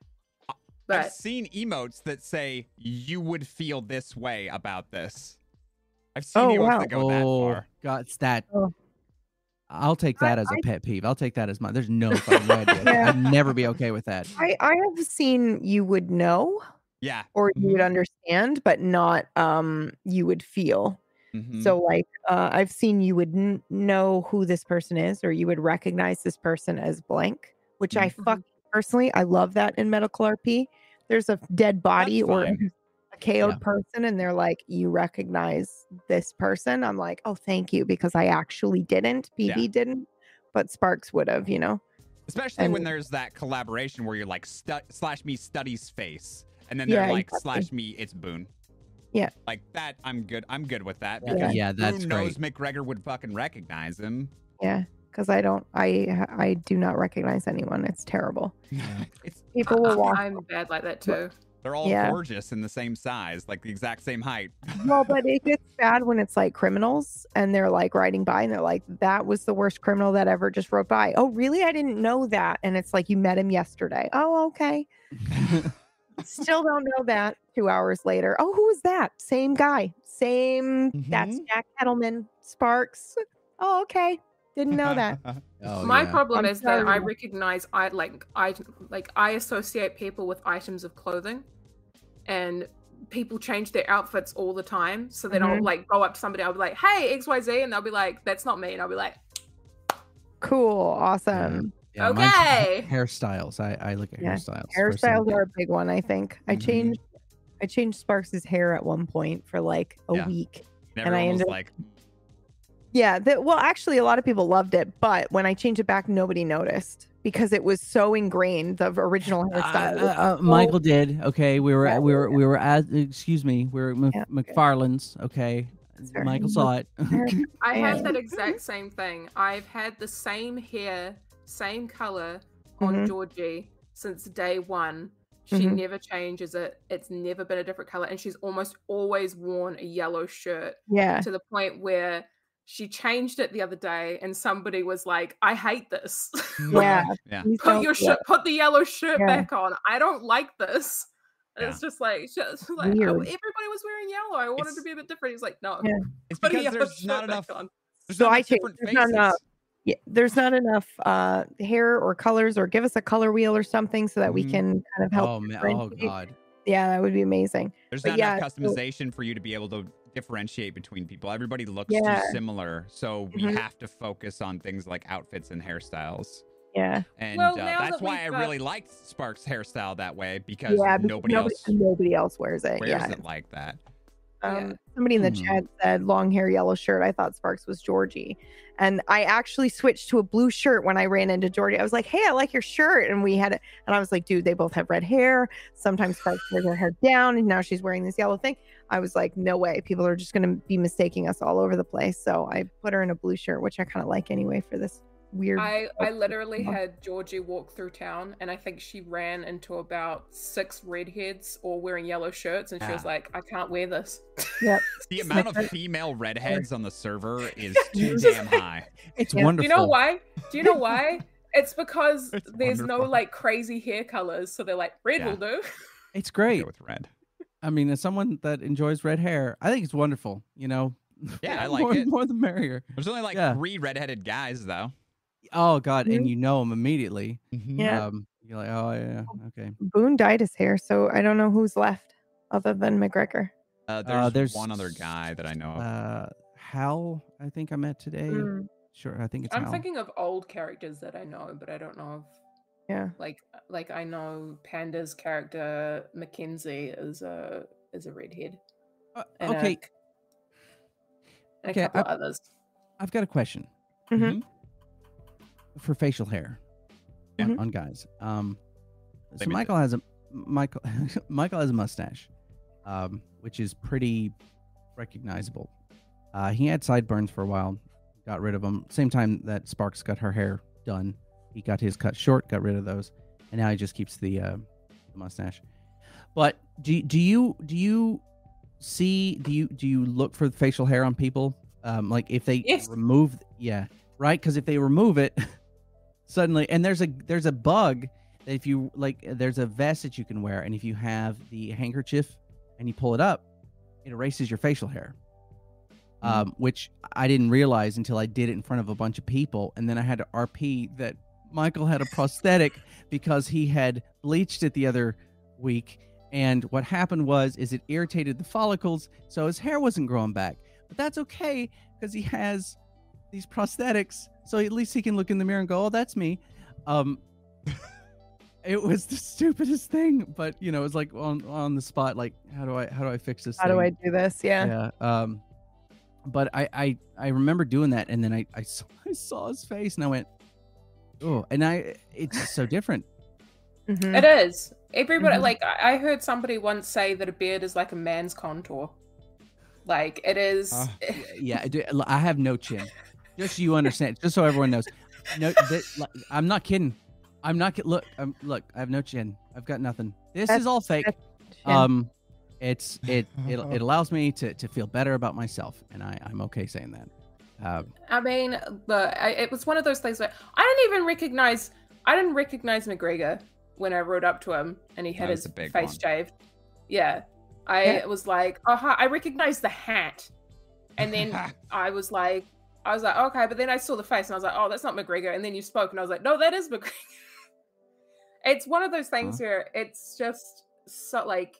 Speaker 1: I've
Speaker 3: But
Speaker 1: seen emotes that say you would feel this way about this. I've seen
Speaker 2: Oh,
Speaker 1: emotes
Speaker 2: wow.
Speaker 1: that go that
Speaker 4: oh,
Speaker 1: far.
Speaker 4: God, it's that.
Speaker 2: Oh.
Speaker 4: I'll take
Speaker 2: I-
Speaker 4: that as a pet peeve. I'll take that as my. There's no fucking way. I'd,
Speaker 2: Yeah.
Speaker 4: I'd never be okay with that.
Speaker 2: I, I have seen you would know
Speaker 1: Yeah.
Speaker 2: or you would
Speaker 1: Mhm.
Speaker 2: understand, but not um you would feel.
Speaker 1: Mhm.
Speaker 2: So like uh, I've seen you would know who this person is, or you would recognize this person as blank, which I
Speaker 3: Mhm.
Speaker 2: fuck personally I love that in medical RP. There's a dead body or a KO'd
Speaker 4: Yeah.
Speaker 2: person, and they're like, you recognize this person. I'm like, oh, thank you, because I actually didn't. PB
Speaker 1: Yeah.
Speaker 2: didn't, but Sparks would have, you know.
Speaker 1: Especially when there's that collaboration where you're like stu- slash me studies face, and then they're like
Speaker 2: exactly.
Speaker 1: slash me it's Boone.
Speaker 2: Yeah.
Speaker 1: Like that, I'm good. I'm good with that
Speaker 4: Yeah,
Speaker 1: because
Speaker 4: yeah, that's
Speaker 1: Boone
Speaker 4: great.
Speaker 1: knows McGregor would fucking recognize him.
Speaker 2: Yeah, because I don't, I I do not recognize anyone. It's terrible.
Speaker 1: It's
Speaker 2: People will walk.
Speaker 3: I'm bad like that too.
Speaker 1: they're all
Speaker 2: Yeah.
Speaker 1: gorgeous and the same size, like the exact same height.
Speaker 2: well, but it gets bad when it's like criminals and they're like riding by and they're like, that was the worst criminal that ever just rode by. Oh, really? I didn't know that. And it's like you met him yesterday. Oh, okay. Still don't know that. Two hours later. Oh, who is that? Same guy. Same. That's
Speaker 1: Mhm.
Speaker 2: Jack Kettleman. Sparks. Oh, okay. Didn't know that.
Speaker 4: Oh,
Speaker 3: My
Speaker 4: yeah.
Speaker 3: problem
Speaker 2: I'm
Speaker 3: is that I recognize I like I like I associate people with items of clothing, and people change their outfits all the time. So then I'll
Speaker 2: Mhm.
Speaker 3: like go up to somebody, I'll be like, "Hey, X Y Z," and they'll be like, "That's not me," and I'll be like,
Speaker 2: Cool. Awesome.
Speaker 4: Yeah,
Speaker 3: "Okay."
Speaker 4: hairstyles. I, I look at
Speaker 2: Yeah,
Speaker 4: hairstyles.
Speaker 2: Hairstyles are a big one, I think. I
Speaker 1: Mhm.
Speaker 2: changed I changed Sparks's hair at one point for like a
Speaker 1: Yeah.
Speaker 2: week.
Speaker 1: And
Speaker 2: And I
Speaker 1: everyone was
Speaker 2: ended-
Speaker 1: like,
Speaker 2: Yeah, that well, actually, a lot of people loved it, but when I changed it back, nobody noticed because it was so ingrained. The original
Speaker 4: Uh,
Speaker 2: hairstyle. was
Speaker 4: uh, uh,
Speaker 2: so-
Speaker 4: Michael did. Okay, we were
Speaker 2: Yeah,
Speaker 4: we were we were at excuse me, we were at Mc-
Speaker 2: Yeah.
Speaker 4: McFarland's. Okay, Michael saw it.
Speaker 3: I
Speaker 2: Yeah.
Speaker 3: have that exact same thing. I've had the same hair, same color on
Speaker 2: Mhm.
Speaker 3: Georgie since day one. She
Speaker 2: Mhm.
Speaker 3: never changes it. It's never been a different color, and she's almost always worn a yellow shirt
Speaker 2: Yeah.
Speaker 3: to the point where she changed it the other day, and somebody was like, "I hate this.
Speaker 2: Yeah.
Speaker 1: Yeah.
Speaker 3: Put your shirt, put the yellow shirt
Speaker 2: Yeah.
Speaker 3: back on. I don't like this." And
Speaker 1: Yeah.
Speaker 3: It's just like, just like I- everybody was wearing yellow. I wanted
Speaker 1: It's-
Speaker 3: to be a bit different. He's like, "No,
Speaker 2: Yeah.
Speaker 1: It's because there's not enough.
Speaker 3: on."
Speaker 1: There's
Speaker 2: So
Speaker 1: not
Speaker 2: I
Speaker 1: enough
Speaker 2: changed-
Speaker 1: different
Speaker 2: there's not enough- Yeah, there's not enough uh, hair or colors, or give us a color wheel or something so that we
Speaker 1: Mhm.
Speaker 2: can kind of help.
Speaker 4: oh man! Oh god!
Speaker 2: Yeah, that would be amazing.
Speaker 1: There's
Speaker 2: But
Speaker 1: not
Speaker 2: yeah,
Speaker 1: enough
Speaker 2: so-
Speaker 1: customization for you to be able to differentiate between people. Everybody looks
Speaker 2: Yeah.
Speaker 1: too similar, so we
Speaker 2: Mhm.
Speaker 1: have to focus on things like outfits and hairstyles.
Speaker 2: Yeah,
Speaker 1: And
Speaker 3: Well,
Speaker 1: uh, that's
Speaker 3: that
Speaker 1: why I really liked Sparks' hairstyle that way because
Speaker 2: yeah. because
Speaker 1: nobody,
Speaker 2: nobody,
Speaker 1: else
Speaker 2: nobody else wears it.
Speaker 1: wears
Speaker 2: yeah.
Speaker 1: it like that.
Speaker 2: Um,
Speaker 3: Yeah.
Speaker 2: Somebody in the
Speaker 4: Hmm.
Speaker 2: chat said long hair, yellow shirt. I thought Sparks was Georgie. And I actually switched to a blue shirt when I ran into Georgie. I was like, hey, I like your shirt. And we had it. And I was like, dude, they both have red hair. Sometimes Sparks wears her hair down. And now she's wearing this yellow thing. I was like, no way. People are just going to be mistaking us all over the place. So I put her in a blue shirt, which I kind of like anyway for this weird.
Speaker 3: I, I literally
Speaker 2: Yeah.
Speaker 3: had Georgie walk through town, and I think she ran into about six redheads all wearing yellow shirts, and she was like, "I can't wear this."
Speaker 1: The amount of female redheads on the server is too
Speaker 3: Just-
Speaker 1: damn high.
Speaker 4: It's
Speaker 2: Yeah.
Speaker 3: Do
Speaker 4: wonderful.
Speaker 3: you know why? Do you know why? It's because
Speaker 1: It's
Speaker 3: there's no like crazy hair colors, so they're like red
Speaker 1: Yeah.
Speaker 3: will do.
Speaker 4: It's
Speaker 1: Go
Speaker 4: great.
Speaker 1: with red.
Speaker 4: I mean, as someone that enjoys red hair, I think it's wonderful. You know.
Speaker 1: Yeah, I like
Speaker 4: more,
Speaker 1: it.
Speaker 4: More the merrier.
Speaker 1: There's only like
Speaker 4: Yeah.
Speaker 1: three redheaded guys though.
Speaker 4: Oh god! And
Speaker 2: Mhm.
Speaker 4: you know him immediately.
Speaker 2: Yeah.
Speaker 4: Um, you're like, oh yeah, okay.
Speaker 2: Boone dyed his hair. So I don't know who's left other than McGregor.
Speaker 1: Uh, there's,
Speaker 4: there's
Speaker 1: one other guy that I know of.
Speaker 4: Uh, Hal, I think I met today.
Speaker 2: Mm,
Speaker 4: Sure, I think it's
Speaker 3: I'm
Speaker 4: Hal.
Speaker 3: thinking of old characters that I know, but I don't know of
Speaker 2: yeah.
Speaker 3: like like I know Panda's character Mackenzie is a is a redhead.
Speaker 4: Uh,
Speaker 3: and a-
Speaker 4: okay,
Speaker 3: and
Speaker 4: Okay,
Speaker 3: a couple
Speaker 4: I-
Speaker 3: others.
Speaker 4: I've got a question
Speaker 2: Mhm.
Speaker 4: For facial hair
Speaker 1: Yeah.
Speaker 2: Mhm.
Speaker 4: on guys. Um, so
Speaker 1: Same as
Speaker 4: Michael has a Michael Michael has a mustache, um, which is pretty recognizable. Uh, he had sideburns for a while, got rid of them. Same time that Sparks got her hair done, he got his cut short, got rid of those, and now he just keeps the, uh, the mustache. But do do you do you see do you do you look for facial hair on people? Um, like if they
Speaker 3: Yes.
Speaker 4: remove, yeah, right? Because if they remove it, suddenly, and there's a there's a bug that if you like, there's a vest that you can wear, and if you have the handkerchief and you pull it up, it erases your facial hair. Um, which I didn't realize until I did it in front of a bunch of people, and then I had to RP that Michael had a prosthetic because he had bleached it the other week, and what happened was is it irritated the follicles, so his hair wasn't growing back. But that's okay because he has these prosthetics, so at least he can look in the mirror and go, "Oh, that's me." Um, it was the stupidest thing, but you know, it was like on on the spot, like, how do I how do I fix this?
Speaker 2: How do I do this? Yeah.
Speaker 4: yeah um but I, I i remember doing that and then i i saw, I saw his face and i went oh and i it's so different
Speaker 2: Mhm.
Speaker 3: It is. Everybody
Speaker 2: Mhm.
Speaker 3: like I I heard somebody once say that a beard is like a man's contour. Like it is
Speaker 1: Ah.
Speaker 4: yeah I, do, I have no chin just so you understand just so everyone knows no that, like, i'm not kidding i'm not kid- look um, look i have no chin i've got nothing this
Speaker 2: That's-
Speaker 4: is all fake um it's it it, it allows me to to feel better about myself and i i'm okay saying that um
Speaker 3: I mean, the I, it was one of those things where I didn't even recognize. I didn't recognize McGregor when I rode up to him and he had his
Speaker 1: big
Speaker 3: face
Speaker 1: one.
Speaker 3: shaved. Yeah, I
Speaker 2: Yeah.
Speaker 3: was like, oh, hi. I recognized the hat, and then I was like, I was like, okay, but then I saw the face and I was like, oh, that's not McGregor. And then you spoke and I was like, no, that is McGregor. it's one of those things where it's just so like,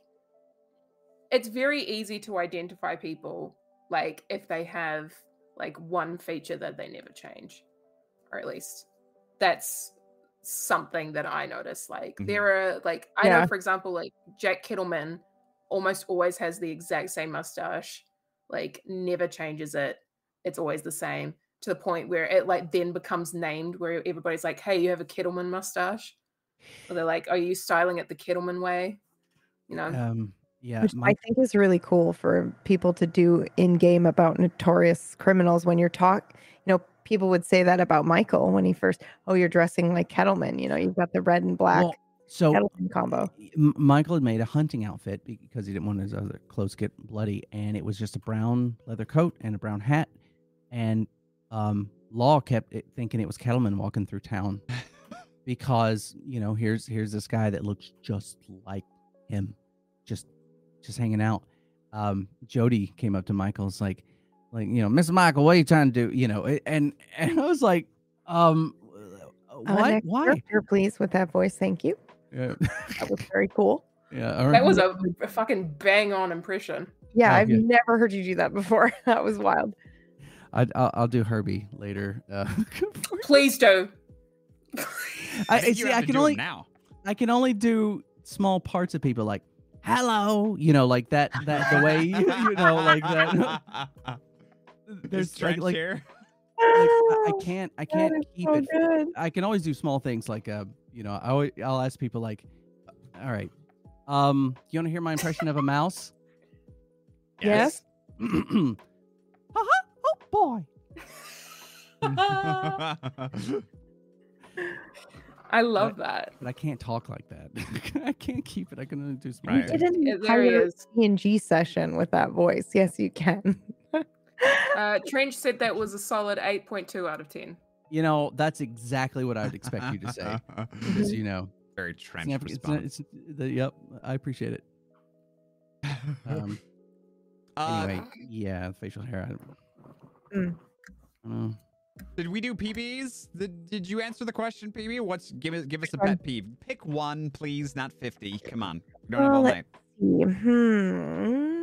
Speaker 3: it's very easy to identify people like if they have like one feature that they never change, or at least that's something that I notice. Like
Speaker 1: Mhm.
Speaker 3: there are like I
Speaker 2: Yeah.
Speaker 3: know for example like Jack Kettleman almost always has the exact same mustache, like never changes it. It's always the same to the point where it like then becomes named where everybody's like, "Hey, you have a Kettleman mustache," or they're like, "Are you styling it the Kettleman way?" You know,
Speaker 4: Um, Yeah,
Speaker 2: Which
Speaker 4: my,
Speaker 2: I think is really cool for people to do in game about notorious criminals when you're talk you know, people would say that about Michael when he first, oh, you're dressing like Kettleman, you know, you've got the red and black
Speaker 4: well, so
Speaker 2: Kettleman combo.
Speaker 4: Michael had made a hunting outfit because he didn't want his other clothes get bloody, and it was just a brown leather coat and a brown hat. And um, Law kept it, thinking it was Kettleman walking through town because you know here's here's this guy that looks just like him, just just hanging out. Um, Jody came up to Michael's like, like you know, Miss Michael, what are you trying to do? You know, and and I was like, um, why
Speaker 2: next
Speaker 4: why?
Speaker 2: character, please, with that voice. Thank you.
Speaker 4: Yeah,
Speaker 2: That was very cool.
Speaker 4: yeah. all
Speaker 3: That was a, a fucking bang on impression.
Speaker 2: Yeah,
Speaker 4: Oh,
Speaker 2: I've
Speaker 4: good.
Speaker 2: never heard you do that before. that was wild.
Speaker 4: I, I'll, I'll do Herbie later. Uh,
Speaker 3: Please do.
Speaker 4: I,
Speaker 1: think
Speaker 4: see. I can only
Speaker 1: now.
Speaker 4: I can only do small parts of people like hello, you know, like that that the way you, you know like that. There's
Speaker 1: There's
Speaker 4: like, like,
Speaker 1: here.
Speaker 4: like I, I can't I can't
Speaker 2: is
Speaker 4: keep
Speaker 2: so
Speaker 4: it.
Speaker 2: good.
Speaker 4: I can always do small things like uh you know I always, I'll ask people like, all right, um, you want to hear my impression of a mouse?
Speaker 2: Yes.
Speaker 4: uh-huh. Boy.
Speaker 3: I love that.
Speaker 4: But I can't talk like that. I can't keep it. I can only do small
Speaker 1: Right.
Speaker 2: You did an
Speaker 3: Yeah, there he
Speaker 2: entire. PNG session with that voice. Yes, you can.
Speaker 3: Uh, Trench said that was a solid 8.2 out of 10.
Speaker 4: You know, that's exactly what I would expect you to say. Because you know,
Speaker 1: Very trench
Speaker 4: never, it's, not-
Speaker 1: response.
Speaker 4: it's the, yep, I appreciate it. Um,
Speaker 1: Uh,
Speaker 4: anyway, yeah, facial hair. I don't,
Speaker 2: Mm.
Speaker 4: I don't know.
Speaker 1: Did we do PBs? Did, did you answer the question, PB? What's give us give us a pet peeve? Pick one, please, not fifty. Come on, we don't have
Speaker 2: Well,
Speaker 1: all night.
Speaker 2: Hmm.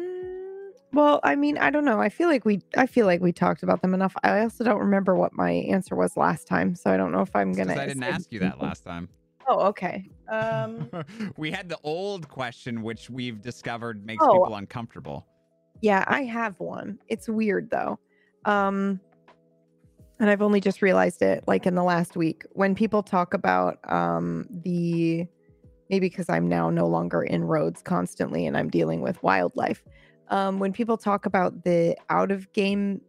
Speaker 2: Well, I mean, I don't know. I feel like we I feel like we talked about them enough. I also don't remember what my answer was last time, so I don't know if I'm gonna
Speaker 1: I didn't ask you that last time.
Speaker 2: Oh, okay. Um
Speaker 1: we had the old question, which we've discovered makes
Speaker 2: Oh.
Speaker 1: people uncomfortable.
Speaker 2: Yeah, I have one. It's weird though. Um and I've only just realized it like in the last week when people talk about um the maybe because I'm now no longer in Rhodes constantly and I'm dealing with wildlife. Um when people talk about the out of game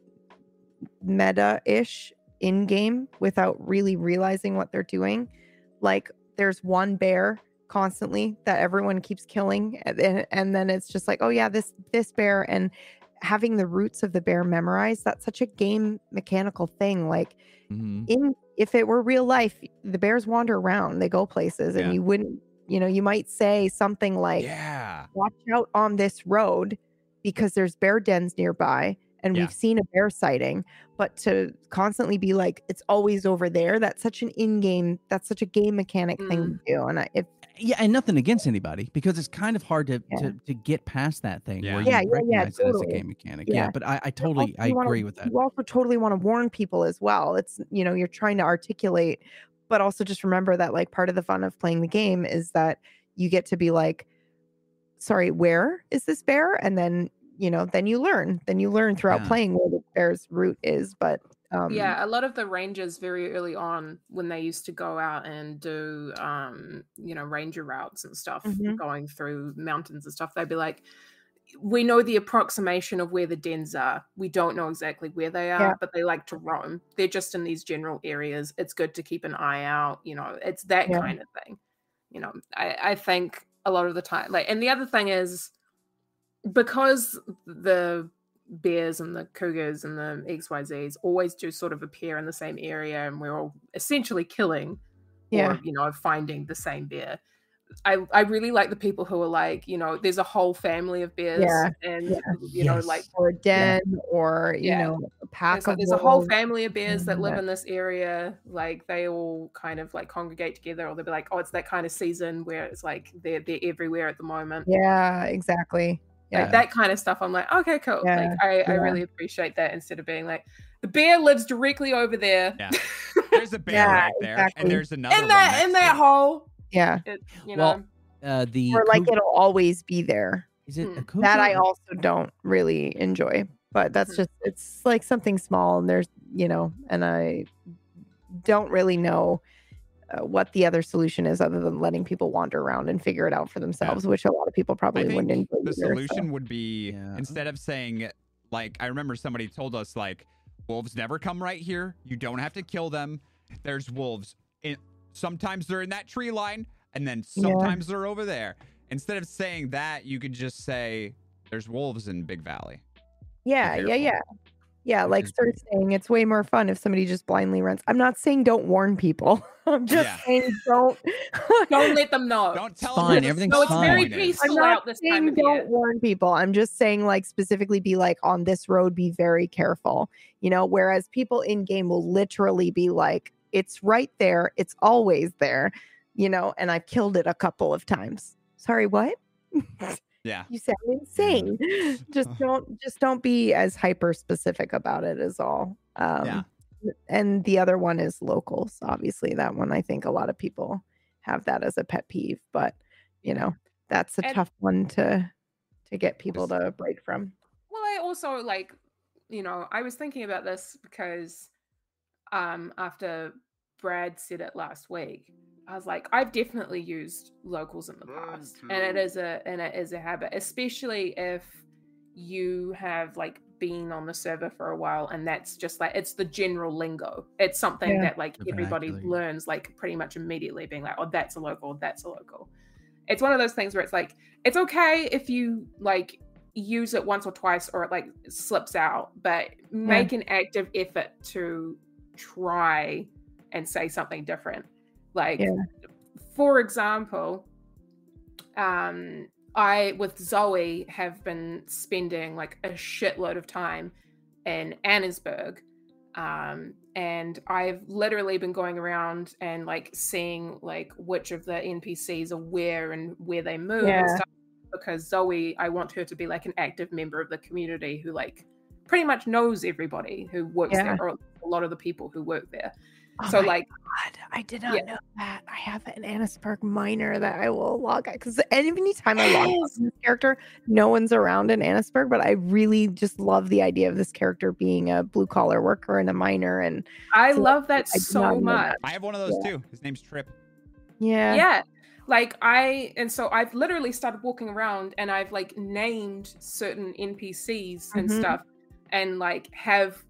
Speaker 2: meta-ish in game without really realizing what they're doing. Like there's one bear constantly that everyone keeps killing and, and then it's just like oh yeah this this bear and having the routes of the bear memorized that's such a game mechanical thing like
Speaker 1: Mhm.
Speaker 2: in if it were real life the bears wander around they go places and
Speaker 1: Yeah.
Speaker 2: you wouldn't you know you might say something like
Speaker 1: yeah,
Speaker 2: watch out on this road because there's bear dens nearby and
Speaker 1: Yeah.
Speaker 2: we've seen a bear sighting but to constantly be like it's always over there that's such an in-game that's such a game mechanic thing to do and I, if
Speaker 4: Yeah, and nothing against anybody because it's kind of hard to
Speaker 2: Yeah.
Speaker 4: to, to get past that thing
Speaker 1: Yeah.
Speaker 4: where
Speaker 2: Yeah,
Speaker 4: you
Speaker 2: yeah, yeah,
Speaker 4: recognize it as a game mechanic. Yeah,
Speaker 2: Yeah.
Speaker 4: but I, I
Speaker 2: also
Speaker 4: totally I
Speaker 2: you wanna-
Speaker 4: agree with that.
Speaker 2: you also totally want to warn people as well it's you know you're trying to articulate but also just remember that like part of the fun of playing the game is that you get to be like sorry where is this bear and then you know then you learn then you learn throughout
Speaker 1: Yeah.
Speaker 2: playing where the bear's route is but um
Speaker 3: yeah, a lot of the rangers very early on when they used to go out and do um, you know, ranger routes and stuff
Speaker 2: Mhm.
Speaker 3: going through mountains and stuff, they'd be like we know the approximation of where the dens are. We don't know exactly where they are,
Speaker 2: Yeah.
Speaker 3: but they like to roam. They're just in these general areas. It's good to keep an eye out, you know, it's that
Speaker 2: Yeah.
Speaker 3: kind of thing. You know, I, I think a lot of the time like and the other thing is because the bears and the cougars and the XYZs always do sort of appear in the same area and we're all essentially killing
Speaker 2: Yeah.
Speaker 3: or, you know, finding the same bear. I, I really like the people who are like, you know, there's a whole family of bears
Speaker 2: Yeah,
Speaker 3: and
Speaker 2: yeah.
Speaker 3: you know,
Speaker 4: Yes.
Speaker 3: like
Speaker 2: or a den or you
Speaker 3: Yeah.
Speaker 2: know a pack
Speaker 3: there's, a-
Speaker 2: of
Speaker 3: there's a whole family of bears that live in this area. Like they all kind of like congregate together, or they'll be like, "Oh, it's that kind of season where it's like they're they're everywhere at the moment."
Speaker 2: yeah exactly
Speaker 3: like that kind of stuff i'm like okay cool
Speaker 2: Yeah,
Speaker 3: like I, I really appreciate that instead of being like the bear lives directly over there
Speaker 1: Yeah. There's a bear
Speaker 2: Yeah,
Speaker 1: right there,
Speaker 2: exactly.
Speaker 1: and there's another
Speaker 3: in that
Speaker 1: next
Speaker 3: in that
Speaker 1: it.
Speaker 3: hole
Speaker 2: yeah
Speaker 3: it, you know
Speaker 4: Well, Uh, the
Speaker 2: or like it'll always be there
Speaker 4: is it
Speaker 3: Hmm.
Speaker 4: a
Speaker 2: that I also don't really enjoy. But that's
Speaker 3: Mhm.
Speaker 2: just it's like something small and there's you know, and I don't really know Uh, what the other solution is other than letting people wander around and figure it out for themselves, which a lot of people probably
Speaker 1: I think
Speaker 2: wouldn't
Speaker 1: the
Speaker 2: either, so-
Speaker 1: solution would be
Speaker 4: Yeah.
Speaker 1: instead of saying like I remember somebody told us like wolves never come right here. You don't have to kill them. There's wolves. In, sometimes they're in that tree line, and then
Speaker 2: Yeah.
Speaker 1: sometimes they're over there. Instead of saying that, you could just say there's wolves in Big Valley.
Speaker 2: Yeah, yeah, yeah. Yeah, like
Speaker 4: is
Speaker 2: start saying it's way more fun if somebody just blindly runs. I'm not saying don't warn people. I'm just
Speaker 1: Yeah.
Speaker 2: saying don't
Speaker 3: Don't let them know.
Speaker 1: Don't tell
Speaker 4: fine,
Speaker 1: them.
Speaker 4: everything's
Speaker 3: no, it's
Speaker 4: fine.
Speaker 3: very peaceful
Speaker 2: I'm not
Speaker 3: out this time
Speaker 2: saying
Speaker 3: of
Speaker 2: don't
Speaker 3: year.
Speaker 2: warn people. I'm just saying like specifically be like on this road be very careful. You know, whereas people in game will literally be like it's right there, it's always there, you know, and I've killed it a couple of times. Sorry, what?
Speaker 1: Yeah.
Speaker 2: You sound insane. just don't just don't be as hyper specific about it is all. Um
Speaker 1: Yeah.
Speaker 2: and the other one is locals. Obviously, that one I think a lot of people have that as a pet peeve, but you know, that's a
Speaker 3: And-
Speaker 2: tough one to to get people to break from.
Speaker 3: Well, I also like, you know, I was thinking about this because um after Brad said it last week, I was like, I've definitely used locals in the mm, past. And it is a and it is a habit, especially if you have like been on the server for a while and that's just like it's the general lingo. It's something
Speaker 2: Yeah.
Speaker 3: that like
Speaker 4: The
Speaker 3: everybody learns like pretty much immediately, being like, oh, that's a local, that's a local. It's one of those things where it's like, it's okay if you like use it once or twice or it like slips out, but make an active effort to try and say something different. Like,
Speaker 2: Yeah.
Speaker 3: for example, um, I with Zoe have been spending like a shitload of time in Annesburg. Um, and I've literally been going around and like seeing like which of the NPCs are where and where they move and
Speaker 2: Yeah.
Speaker 3: stuff because Zoe, I want her to be like an active member of the community who like pretty much knows everybody who works
Speaker 2: Yeah.
Speaker 3: there or a lot of the people who work there.
Speaker 2: Oh
Speaker 3: so
Speaker 2: my
Speaker 3: like
Speaker 2: God, I did not
Speaker 3: Yeah.
Speaker 2: know that. I have an Annesburg miner that I will log at because anytime I log on this character, no one's around in Annesburg, but I really just love the idea of this character being a blue collar worker and a miner. And
Speaker 3: I
Speaker 2: So,
Speaker 3: love that
Speaker 2: I
Speaker 3: so much.
Speaker 2: that.
Speaker 1: I have one of those too. His name's Trip.
Speaker 2: yeah,
Speaker 3: yeah like i and so i've literally started walking around and i've like named certain npcs and
Speaker 2: Mhm.
Speaker 3: stuff and like have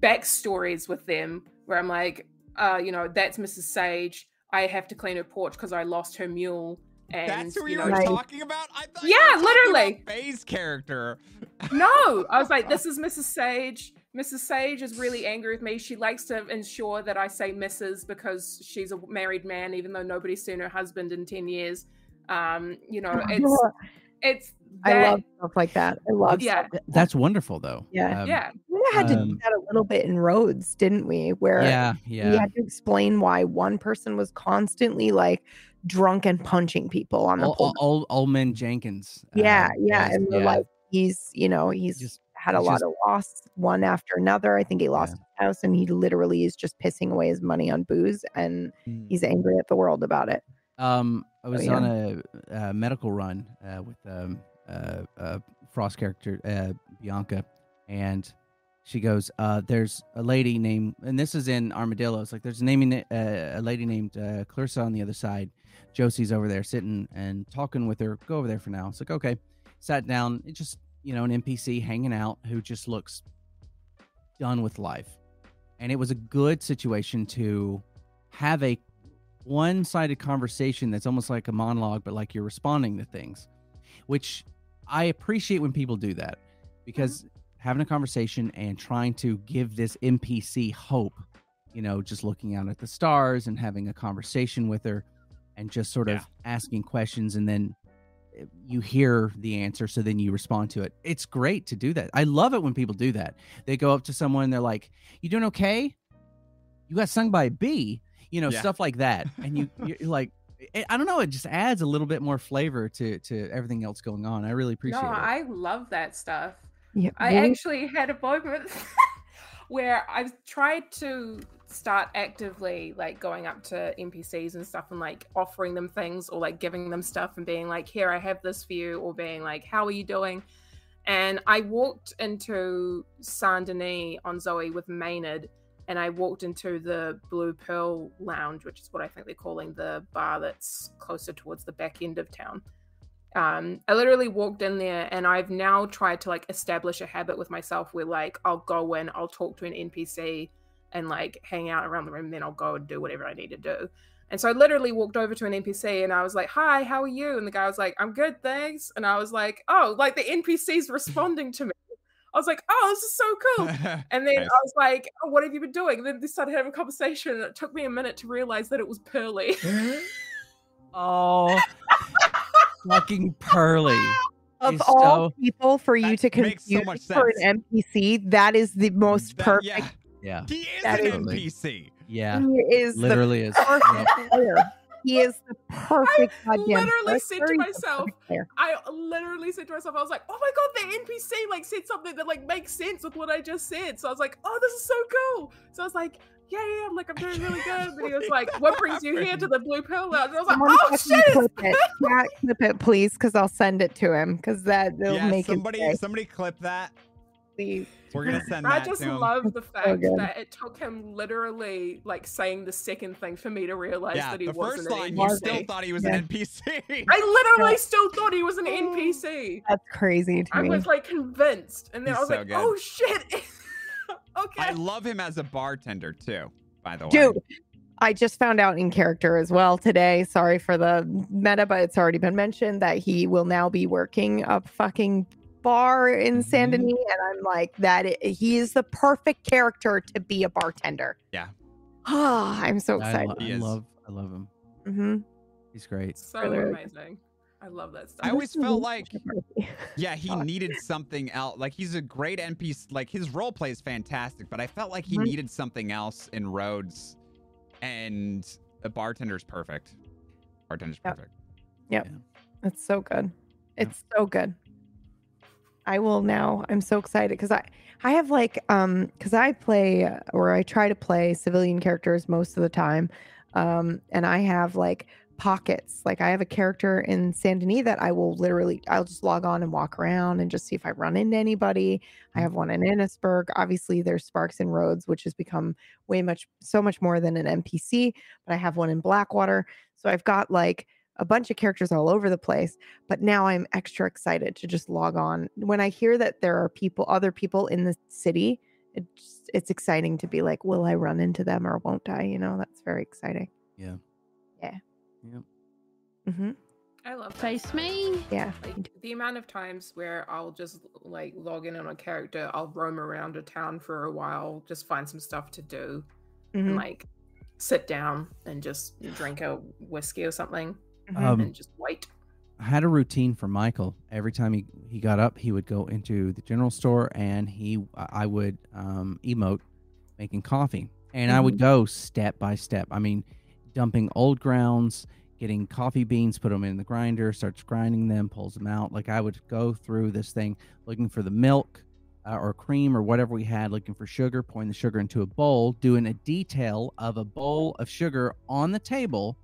Speaker 3: backstories with them where i'm like uh you know that's mrs sage i have to clean her porch because i lost her mule and
Speaker 1: That's who
Speaker 3: you
Speaker 1: you
Speaker 3: know
Speaker 1: were
Speaker 2: Right.
Speaker 1: talking about? I thought
Speaker 3: Yeah,
Speaker 1: you were
Speaker 3: literally.
Speaker 1: about Faye's character.
Speaker 3: no i was like this is mrs sage mrs sage is really angry with me she likes to ensure that i say mrs because she's a married man even though nobody's seen her husband in 10 years um you know it's it's
Speaker 2: I love stuff like that. I love
Speaker 3: yeah
Speaker 2: stuff.
Speaker 4: That's wonderful, though.
Speaker 2: Yeah.
Speaker 4: Um,
Speaker 3: yeah
Speaker 2: We had to do
Speaker 4: Um,
Speaker 2: that a little bit in Rhodes, didn't we? Where
Speaker 4: Yeah.
Speaker 2: we
Speaker 4: Yeah.
Speaker 2: had to explain why one person was constantly like drunk and punching people on the
Speaker 4: Ol-
Speaker 2: pole.
Speaker 4: Ol- Ol- Olman Jenkins.
Speaker 2: yeah,
Speaker 4: um,
Speaker 2: yeah. And
Speaker 4: yeah,
Speaker 2: like, he's, you know, he's
Speaker 4: just
Speaker 2: had a lot
Speaker 4: just-
Speaker 2: of loss one after another. I think he lost
Speaker 4: Yeah.
Speaker 2: his house and he literally is just pissing away his money on booze and
Speaker 1: Hmm.
Speaker 2: he's angry at the world about it.
Speaker 4: Um, I was
Speaker 2: yeah.
Speaker 4: on a, uh medical run uh, with um, uh, uh, Frost character uh, Bianca, and she goes, uh, "There's a lady named, and this is in Armadillo. It's like there's a naming uh, a lady named uh, Clarissa on the other side. Josie's over there sitting and talking with her. Go over there for now. It's like okay. Sat down. It just you know an NPC hanging out who just looks done with life, and it was a good situation to have a one-sided conversation that's almost like a monologue but like you're responding to things which i appreciate when people do that because having a conversation and trying to give this npc hope you know just looking out at the stars and having a conversation with her and just sort of asking questions and then eh, you hear the answer so then you respond to it. It's great to do that. I love it when people do that. They go up to someone and they're like you doing okay? You got sung by a bee? You know
Speaker 1: Yeah.
Speaker 4: stuff like that. And you you're like I- i don't know it just adds a little bit more flavor to to everything else going on. I really appreciate
Speaker 3: no
Speaker 4: it.
Speaker 3: I love that stuff
Speaker 2: Yeah.
Speaker 3: I actually had a moment where I've tried to start actively like going up to NPCs and stuff and like offering them things or like giving them stuff and being like, here, I have this for you, or being like, how are you doing? And I walked into Saint Denis on Zoe with Maynard and I walked into the Blue Pearl Lounge, which is what I think they're calling the bar that's closer towards the back end of town. Um, I literally walked in there, and I've now tried to like establish a habit with myself where like I'll go in, I'll talk to an NPC, and like hang out around the room, then I'll go and do whatever I need to do. And so I literally walked over to an NPC and I was like, "Hi, how are you?" And the guy was like, "I'm good, thanks." And I was like, "Oh, like the NPC's responding to me." I was like, "Oh, this is so cool." And then
Speaker 1: Nice.
Speaker 3: I was like, oh, "What have you been doing?" And then they started having a conversation, and it took me a minute to realize that it was Pearly.
Speaker 4: Oh, fucking Pearly.
Speaker 2: Of
Speaker 4: He's
Speaker 2: all
Speaker 4: so-
Speaker 2: people, for you to
Speaker 1: makes so
Speaker 2: confuse
Speaker 1: much
Speaker 2: for an NPC, that is the most
Speaker 1: That-
Speaker 2: perfect.
Speaker 1: Yeah,
Speaker 4: Yeah,
Speaker 1: he is
Speaker 2: That
Speaker 1: an
Speaker 4: is-
Speaker 1: NPC.
Speaker 4: yeah,
Speaker 2: He is
Speaker 4: literally is.
Speaker 2: the
Speaker 4: Yep.
Speaker 2: perfect player. He is the perfect goddamn
Speaker 3: literally said to myself. I literally said to myself, I was like, "Oh my god, the NPC like said something that like makes sense with what I just said." So I was like, "Oh, this is so cool." So I was like, "Yeah, yeah, I'm like, I'm doing really good." And he was like, "What brings you here to the Blue Pearl Lounge?" And I was like,
Speaker 2: Someone
Speaker 3: "Oh shit!"
Speaker 2: clip it. Yeah, clip it, please, because I'll send it to him. Because that will
Speaker 1: yeah,
Speaker 2: make
Speaker 1: somebody,
Speaker 2: it.
Speaker 1: somebody clip that.
Speaker 2: Please.
Speaker 1: We're gonna send
Speaker 3: I just
Speaker 1: to him.
Speaker 3: love the fact
Speaker 2: good.
Speaker 3: that it took him literally like saying the second thing for me to realize
Speaker 1: yeah,
Speaker 3: that he
Speaker 1: the
Speaker 3: wasn't
Speaker 1: first line, you still thought he was
Speaker 2: Yeah.
Speaker 1: an NPC.
Speaker 3: I literally still thought he was an NPC. Oh.
Speaker 2: That's crazy to
Speaker 3: I
Speaker 2: me.
Speaker 3: was like convinced, and then
Speaker 1: He's
Speaker 3: I was
Speaker 1: so
Speaker 3: like,
Speaker 1: good.
Speaker 3: "Oh shit!" Okay.
Speaker 1: I love him as a bartender too. By the way,
Speaker 2: Dude, I just found out in character as well today. Sorry for the meta, but it's already been mentioned that he will now be working a fucking bar in
Speaker 1: Mhm.
Speaker 2: Saint Denis, and I'm like, that i- he is the perfect character to be a bartender.
Speaker 1: Yeah.
Speaker 2: Ah, I'm so
Speaker 4: I,
Speaker 2: excited.
Speaker 4: lo- I
Speaker 1: is.
Speaker 4: love, I love him.
Speaker 2: hmm
Speaker 4: He's great.
Speaker 3: so
Speaker 2: Really?
Speaker 3: amazing. I love that stuff.
Speaker 1: I always felt like
Speaker 2: like
Speaker 1: yeah, he needed something else. Like he's a great NPC. Like his role play is fantastic, but I felt like he needed something else in Rhodes, and a bartender's perfect. Bartender's perfect.
Speaker 2: Yep.
Speaker 1: perfect.
Speaker 2: It's so good. It's so good. I will now. I'm so excited because I I have like um because I play uh, or I try to play civilian characters most of the time, um and I have like pockets. Like I have a character in Saint Denis that I will literally I'll just log on and walk around and just see if I run into anybody. I mm. have one in Annesburg. Obviously, there's Sparks and Rhodes, which has become way much so much more than an NPC. But I have one in Blackwater, so I've got like a bunch of characters all over the place but now i'm extra excited to just log on when i hear that there are people other people in the city it's it's exciting to be like will i run into them or won't i you know that's very exciting
Speaker 4: Yeah.
Speaker 2: Yeah.
Speaker 4: Yep.
Speaker 2: Mm-hmm.
Speaker 3: I love that
Speaker 5: Face me.
Speaker 2: yeah
Speaker 3: Like the amount of times where I'll just like log in on a character, I'll roam around a town for a while, just find some stuff to do, and
Speaker 2: Mhm,
Speaker 3: like sit down and just drink a whiskey or something
Speaker 2: mhm.
Speaker 4: Um,
Speaker 3: and just wait.
Speaker 4: I had a routine for Michael. Every time he, he got up, he would go into the general store and he I would um, emote making coffee, and I would go step by step. I mean, dumping old grounds, getting coffee beans, put them in the grinder, starts grinding them, pulls them out. Like I would go through this thing, looking for the milk uh, or cream or whatever we had, looking for sugar, pouring the sugar into a bowl, doing a detail of a bowl of sugar on the table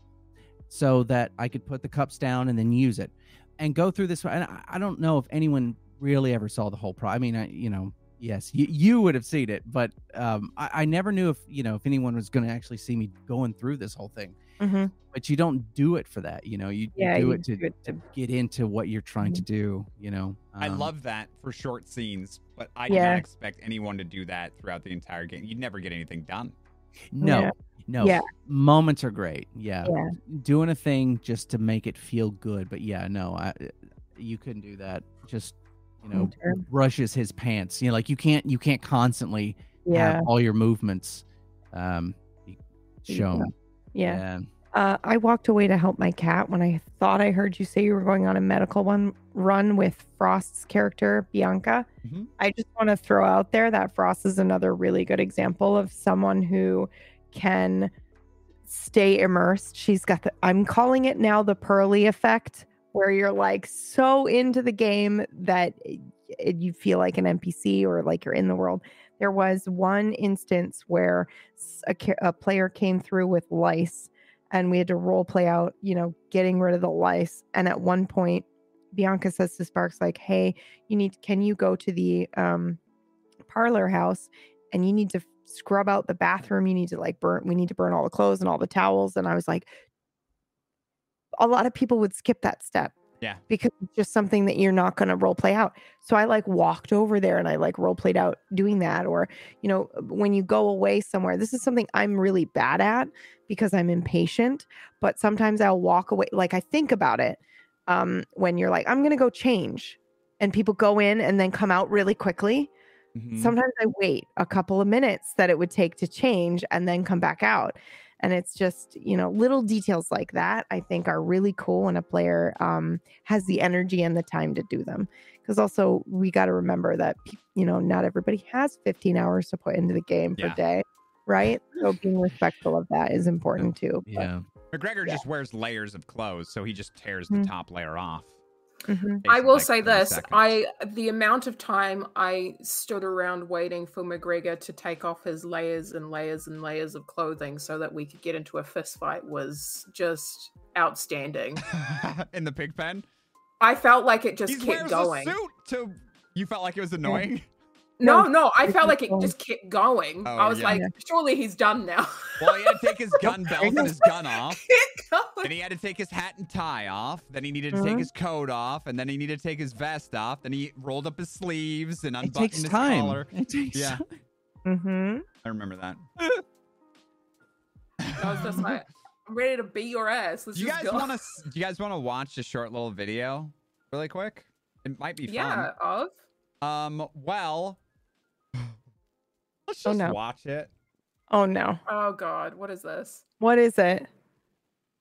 Speaker 4: so that I could put the cups down and then use it and go through this. And I, don't know if anyone really ever saw the whole pro. I mean, I, you know, yes, you, you would have seen it, but um, I, I never knew if, you know, if anyone was going to actually see me going through this whole thing.
Speaker 2: Mhm.
Speaker 4: But you don't do it for that, you know, you, you
Speaker 2: yeah
Speaker 4: do
Speaker 2: you
Speaker 4: it to,
Speaker 2: do it
Speaker 4: to
Speaker 2: to-
Speaker 4: get into what you're trying to do, you know.
Speaker 1: I
Speaker 4: Um,
Speaker 1: love that for short scenes, but I did not expect anyone to do that throughout the entire game. You'd never get anything done.
Speaker 4: No,
Speaker 2: Yeah.
Speaker 4: no.
Speaker 2: Yeah.
Speaker 4: Moments are great. Yeah.
Speaker 2: Yeah.
Speaker 4: Doing a thing just to make it feel good. But yeah, no, I, you couldn't do that. Just, you know,
Speaker 2: Sure.
Speaker 4: brushes his pants. You know, like you can't, you can't constantly
Speaker 2: yeah
Speaker 4: have all your movements um be
Speaker 2: Yeah.
Speaker 4: shown.
Speaker 2: yeah Uh, I walked away to help my cat when I thought I heard you say you were going on a medical one run with Frost's character Bianca.
Speaker 1: Mhm.
Speaker 2: I just want to throw out there that Frost is another really good example of someone who can stay immersed. She's got the I'm calling it now the pearly effect, where you're like so into the game that you feel like an NPC or like you're in the world. There was one instance where a, a player came through with lice and we had to role play out, you know, getting rid of the lice. And at one point, Bianca says to Sparks, like, hey, you need, can you go to the um, parlor house and you need to scrub out the bathroom. You need to like burn. We need to burn all the clothes and all the towels. And I was like, a lot of people would skip that step.
Speaker 1: Yeah.
Speaker 2: Because it's just something that you're not going to role play out. So I like walked over there and I like role played out doing that. Or, you know, when you go away somewhere, this is something I'm really bad at because I'm impatient. But sometimes I'll walk away. Like I think about it um, when you're like, I'm going to go change. And people go in and then come out really quickly.
Speaker 1: Mhm.
Speaker 2: Sometimes I wait a couple of minutes that it would take to change and then come back out. And it's just, you know, little details like that I think are really cool when a player um, has the energy and the time to do them. Because also, we got to remember that, you know, not everybody has 15 hours to put into the game per
Speaker 1: Yeah.
Speaker 2: day, right? So being respectful of that is important too. but-
Speaker 4: Yeah.
Speaker 1: McGregor
Speaker 2: Yeah.
Speaker 1: just wears layers of clothes, so he just tears the
Speaker 2: Mhm.
Speaker 1: top layer off.
Speaker 2: Mhm.
Speaker 3: I will
Speaker 1: like,
Speaker 3: say this:
Speaker 1: seconds.
Speaker 3: I the amount of time I stood around waiting for McGregor to take off his layers and layers and layers of clothing so that we could get into a fist fight was just outstanding.
Speaker 1: in the pig pen.
Speaker 3: I felt like it just
Speaker 1: he
Speaker 3: kept
Speaker 1: wears
Speaker 3: going.
Speaker 1: a suit to. You felt like it was annoying.
Speaker 3: No,
Speaker 2: No,
Speaker 3: no, I felt like it just kept going.
Speaker 1: Oh,
Speaker 3: I was
Speaker 1: yeah.
Speaker 3: like, surely he's done now.
Speaker 1: Well, he had to take his gun belt and his gun off.
Speaker 3: Keep.
Speaker 1: Then he had to take his hat and tie off. Then he needed to take
Speaker 2: Mhm.
Speaker 1: his coat off. And then he needed to take his vest off. Then he rolled up his sleeves and
Speaker 4: It
Speaker 1: unbuttoned
Speaker 4: takes
Speaker 1: his
Speaker 4: time.
Speaker 1: collar.
Speaker 4: It takes
Speaker 1: Yeah.
Speaker 4: time.
Speaker 2: Mhm.
Speaker 1: I remember that.
Speaker 3: I was just like, I'm ready to beat your ass. Let's
Speaker 1: Do you
Speaker 3: just
Speaker 1: guys want to? Do you guys want to watch a short little video, really quick? It might be fun.
Speaker 3: Yeah, of.
Speaker 1: Um. Well, let's
Speaker 2: Oh, no.
Speaker 1: watch it.
Speaker 2: Oh no.
Speaker 3: Oh god, what is this?
Speaker 2: What is it?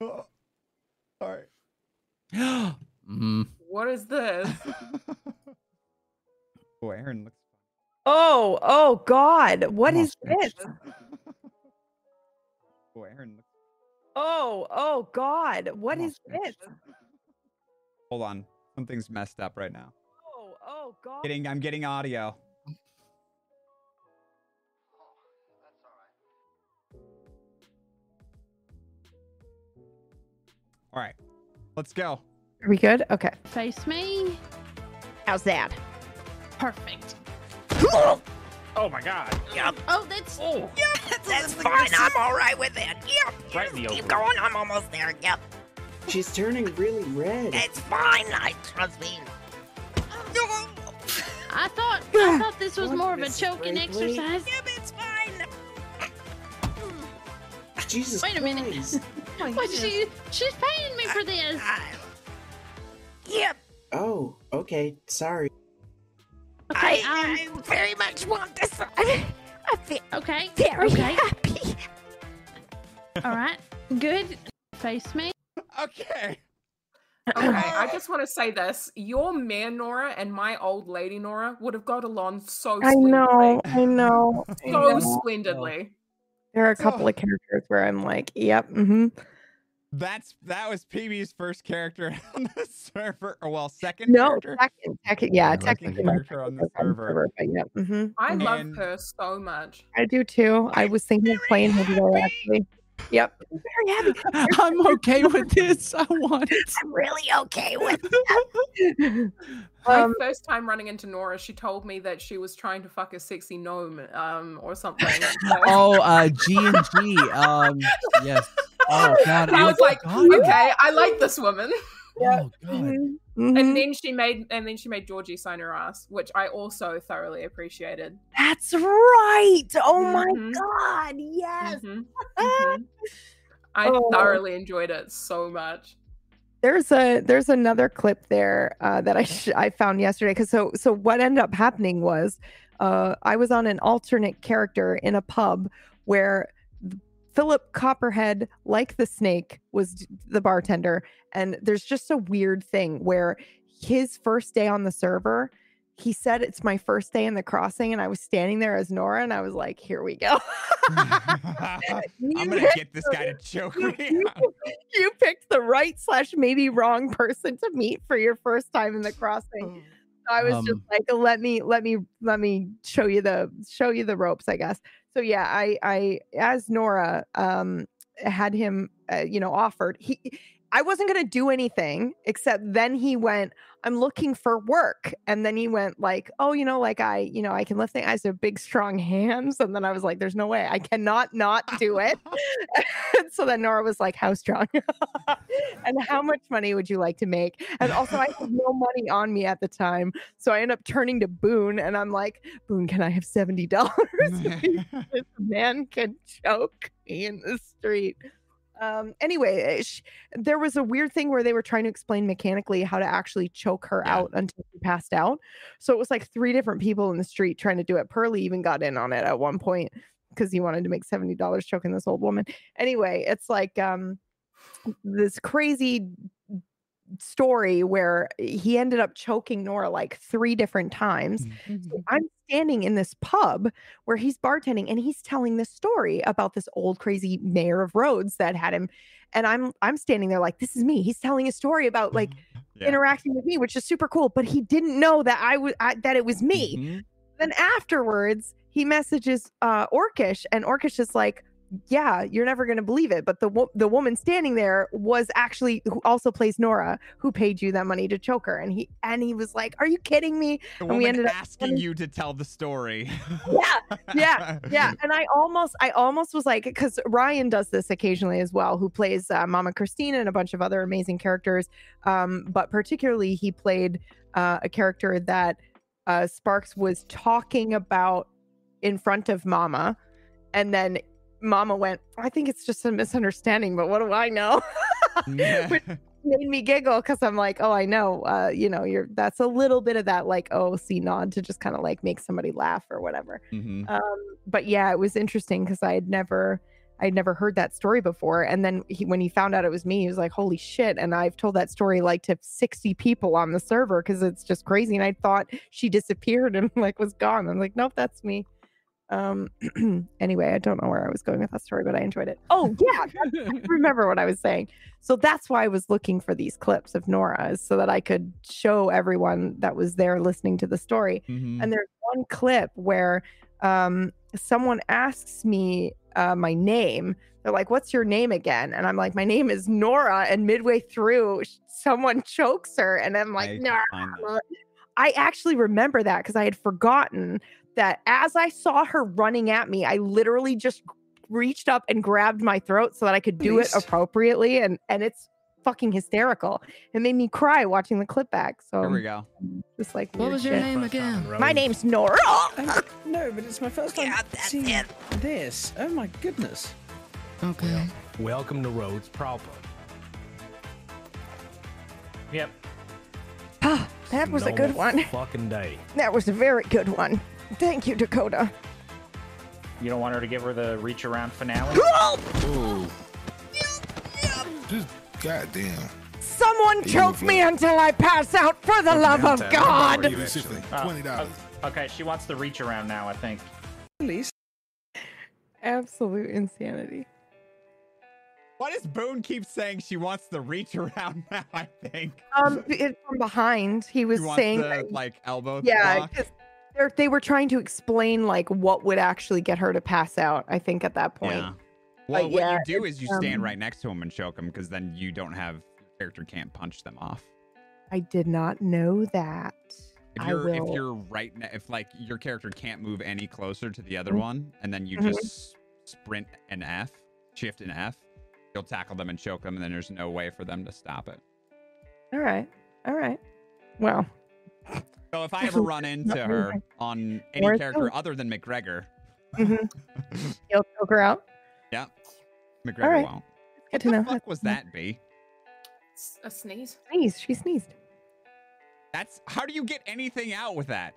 Speaker 1: Oh, sorry.
Speaker 4: mm.
Speaker 3: What is this?
Speaker 1: oh, Aaron looks.
Speaker 2: Oh, oh God. What is
Speaker 4: Almost
Speaker 2: this?
Speaker 1: Oh, Aaron looks.
Speaker 2: Oh, oh God. What is
Speaker 1: almost
Speaker 2: this?
Speaker 1: Hold on. Something's messed up right now.
Speaker 2: Oh, oh God.
Speaker 1: Getting. I'm getting audio. All right. Let's go.
Speaker 2: Are we good? Okay.
Speaker 5: Face me.
Speaker 2: How's that?
Speaker 5: Perfect.
Speaker 6: Oh my god. Yep.
Speaker 5: Oh, that's
Speaker 6: Oh,
Speaker 7: That's fine. I'm all right with it. Yep.
Speaker 6: right in
Speaker 7: Keep
Speaker 6: open.
Speaker 7: going. I'm almost there. Yep.
Speaker 8: She's turning really red.
Speaker 7: It's fine. I trust me.
Speaker 5: I thought I thought this was
Speaker 8: Want
Speaker 5: more of a choking
Speaker 8: spray
Speaker 5: exercise.
Speaker 7: Yep, it's fine.
Speaker 8: Jesus
Speaker 5: Wait a minute.
Speaker 8: Christ.
Speaker 5: What she she's paying me for this.
Speaker 7: I- Yep.
Speaker 8: Oh, okay. Sorry.
Speaker 5: Okay,
Speaker 7: I,
Speaker 5: um
Speaker 7: I very much want this. I, I feel
Speaker 5: okay.
Speaker 7: very
Speaker 5: Okay.
Speaker 7: happy.
Speaker 5: All right. Good. Face me.
Speaker 1: Okay.
Speaker 3: Okay, I just want to say this: your man Nora and my old lady Nora would have got along so.
Speaker 2: I
Speaker 3: splendidly.
Speaker 2: know. I know. I
Speaker 3: so
Speaker 2: know.
Speaker 3: splendidly.
Speaker 2: There are a couple
Speaker 1: Oh.
Speaker 2: of characters where I'm like, yep. Mm-hmm.
Speaker 1: That's that was PB's first character on the server. Or well, second
Speaker 2: No,
Speaker 1: character.
Speaker 2: second, second, yeah,
Speaker 4: Yeah, that's
Speaker 2: technically
Speaker 1: the
Speaker 2: my
Speaker 1: character on the
Speaker 2: second
Speaker 1: server.
Speaker 2: but yeah, hmm
Speaker 3: I
Speaker 1: And-
Speaker 3: love her so much.
Speaker 2: I do too. I was thinking of playing her today, actually. Yep, I'm very happy.
Speaker 4: I'm okay with this. I want it.
Speaker 7: I'm really okay with it.
Speaker 2: um,
Speaker 3: my first time running into Nora, she told me that she was trying to fuck a sexy gnome, um, or something. So-
Speaker 4: Oh, uh, G and G. Um, yes. Oh God.
Speaker 3: And I was like,
Speaker 4: God.
Speaker 3: okay, I like this woman.
Speaker 4: Oh God.
Speaker 2: Mhm,
Speaker 3: And then she made, and then she made Georgie sign her ass, which I also thoroughly appreciated.
Speaker 2: That's right. Oh my
Speaker 3: Mhm.
Speaker 2: god, yes.
Speaker 3: Mhm, mhm. I
Speaker 2: Oh.
Speaker 3: thoroughly enjoyed it so much.
Speaker 2: There's a there's another clip there uh, that I sh- I found yesterday because so so what ended up happening was uh, I was on an alternate character in a pub where Philip Copperhead, like the snake, was the bartender, and there's just a weird thing where his first day on the server. He said it's my first day in the crossing, and I was standing there as Nora, and I was like, "Here we go."
Speaker 1: I'm gonna get this guy to choke me.
Speaker 2: you- you picked the right slash maybe wrong person to meet for your first time in the crossing. So I was just
Speaker 4: Um,
Speaker 2: like, let me let me let me show you the show you the ropes, I guess. So yeah, I I as Nora um had him uh, you know offered he I wasn't going to do anything except then he went, I'm looking for work. And then he went like, oh, you know, like I, you know, I can lift things. I have big, strong hands. And then I was like, there's no way I cannot not do it. so then Nora was like, how strong? and how much money would you like to make? And also I had no money on me at the time. So I end up turning to Boone and I'm like, Boone, can I have $70? this man can choke me in the street. Um, anyway, uh, sh- there was a weird thing where they were trying to explain mechanically how to actually choke her
Speaker 1: Yeah.
Speaker 2: out until she passed out. So it was like three different people in the street trying to do it. Pearly even got in on it at one point because he wanted to make $70 choking this old woman. Anyway, it's like um this crazy story where he ended up choking Nora like three different times. So I'm standing in this pub where he's bartending and he's telling this story about this old crazy mayor of Rhodes that had him. And I'm I'm standing there like this is me. He's telling a story about like
Speaker 1: Yeah.
Speaker 2: interacting with me, which is super cool. But he didn't know that I was that it was me.
Speaker 1: Mhm.
Speaker 2: Then afterwards, he messages uh Orcish, and Orcish is like, "Yeah, you're never gonna believe it, but the wo- the woman standing there was actually who also plays Nora, who paid you that money to choke her." And he and he was like, "Are you kidding me?"
Speaker 1: The
Speaker 2: And we ended up
Speaker 1: asking you to tell the story.
Speaker 2: Yeah, yeah, yeah. And I almost, I almost was like, because Ryan does this occasionally as well, who plays uh, Mama Christina and a bunch of other amazing characters. Um, but particularly, he played uh, a character that uh, Sparks was talking about in front of Mama, and then Mama went, "I think it's just a misunderstanding, but what do I know?" Which made me giggle because I'm like, oh, I know, uh, you know, you're that's a little bit of that like, oh, see nod to just kind of like make somebody laugh or whatever.
Speaker 1: Mhm.
Speaker 2: Um, but yeah, it was interesting because I had never, I'd never heard that story before. And then he, when he found out it was me, he was like, "Holy shit!" And I've told that story like to sixty people on the server because it's just crazy. And I thought she disappeared and like was gone. I'm like, nope, that's me. Um. anyway, I don't know where I was going with that story, but I enjoyed it. Oh yeah, I remember what I was saying. So that's why I was looking for these clips of Nora, is so that I could show everyone that was there listening to the story.
Speaker 1: Mhm.
Speaker 2: And there's one clip where um, someone asks me uh, my name. They're like, "What's your name again?" And I'm like, "My name is Nora." And midway through, someone chokes her, and I'm like, "Nora." I actually remember that because I had forgotten that as I saw her running at me, I literally just reached up and grabbed my throat so that I could do it appropriately, and and it's fucking hysterical. It made me cry watching the clip back. So
Speaker 1: Here we go.
Speaker 2: just like
Speaker 9: What was your
Speaker 2: shit.
Speaker 9: name again?
Speaker 2: My name's Nora.
Speaker 8: No, but it's my first time
Speaker 7: Yeah, that's
Speaker 8: seeing
Speaker 7: it.
Speaker 8: this. Oh my goodness.
Speaker 9: Okay.
Speaker 6: Welcome to Rhodes proper. Yep.
Speaker 2: Ah, that was a good one.
Speaker 6: Fucking day.
Speaker 2: That was a very good one. Thank you, Dakota.
Speaker 10: You don't want her to give her the reach around finale?
Speaker 11: Ooh. Just goddamn.
Speaker 2: Someone choke me until I pass out for the love of God.
Speaker 11: Specifically,
Speaker 10: Oh,
Speaker 11: twenty dollars.
Speaker 10: Okay, she wants the reach around now, I think.
Speaker 8: Please.
Speaker 2: Absolute insanity.
Speaker 1: Why does Boone keep saying she wants the reach around now? I think
Speaker 2: Um, it, from behind, he was
Speaker 1: she
Speaker 2: saying,
Speaker 1: the,
Speaker 2: that-
Speaker 1: like elbow.
Speaker 2: yeah,
Speaker 1: lock.
Speaker 2: 'Cause they're- they were trying to explain like what would actually get her to pass out. I think at that point.
Speaker 1: Yeah. Well, what
Speaker 2: yeah,
Speaker 1: you do is you stand
Speaker 2: um,
Speaker 1: right next to him and choke him because then you don't have your character can't punch them off.
Speaker 2: I did not know that.
Speaker 1: If
Speaker 2: I
Speaker 1: you're if
Speaker 2: will-
Speaker 1: you're right ne- if like your character can't move any closer to the other
Speaker 2: Mhm.
Speaker 1: one and then you
Speaker 2: Mhm.
Speaker 1: just sprint an F, shift an F, you'll tackle them and choke them and then there's no way for them to stop it.
Speaker 2: All right. All right. Well,
Speaker 1: So if I ever run into her on any
Speaker 2: Or
Speaker 1: character
Speaker 2: so.
Speaker 1: other than McGregor,
Speaker 2: mhm. you'll choke her out.
Speaker 1: yeah, McGregor
Speaker 2: right.
Speaker 1: won't.
Speaker 2: Good
Speaker 1: What
Speaker 2: to
Speaker 1: the
Speaker 2: know.
Speaker 1: fuck was that, B?
Speaker 3: S- A sneeze.
Speaker 2: Sneeze. She sneezed.
Speaker 1: That's how do you get anything out with that?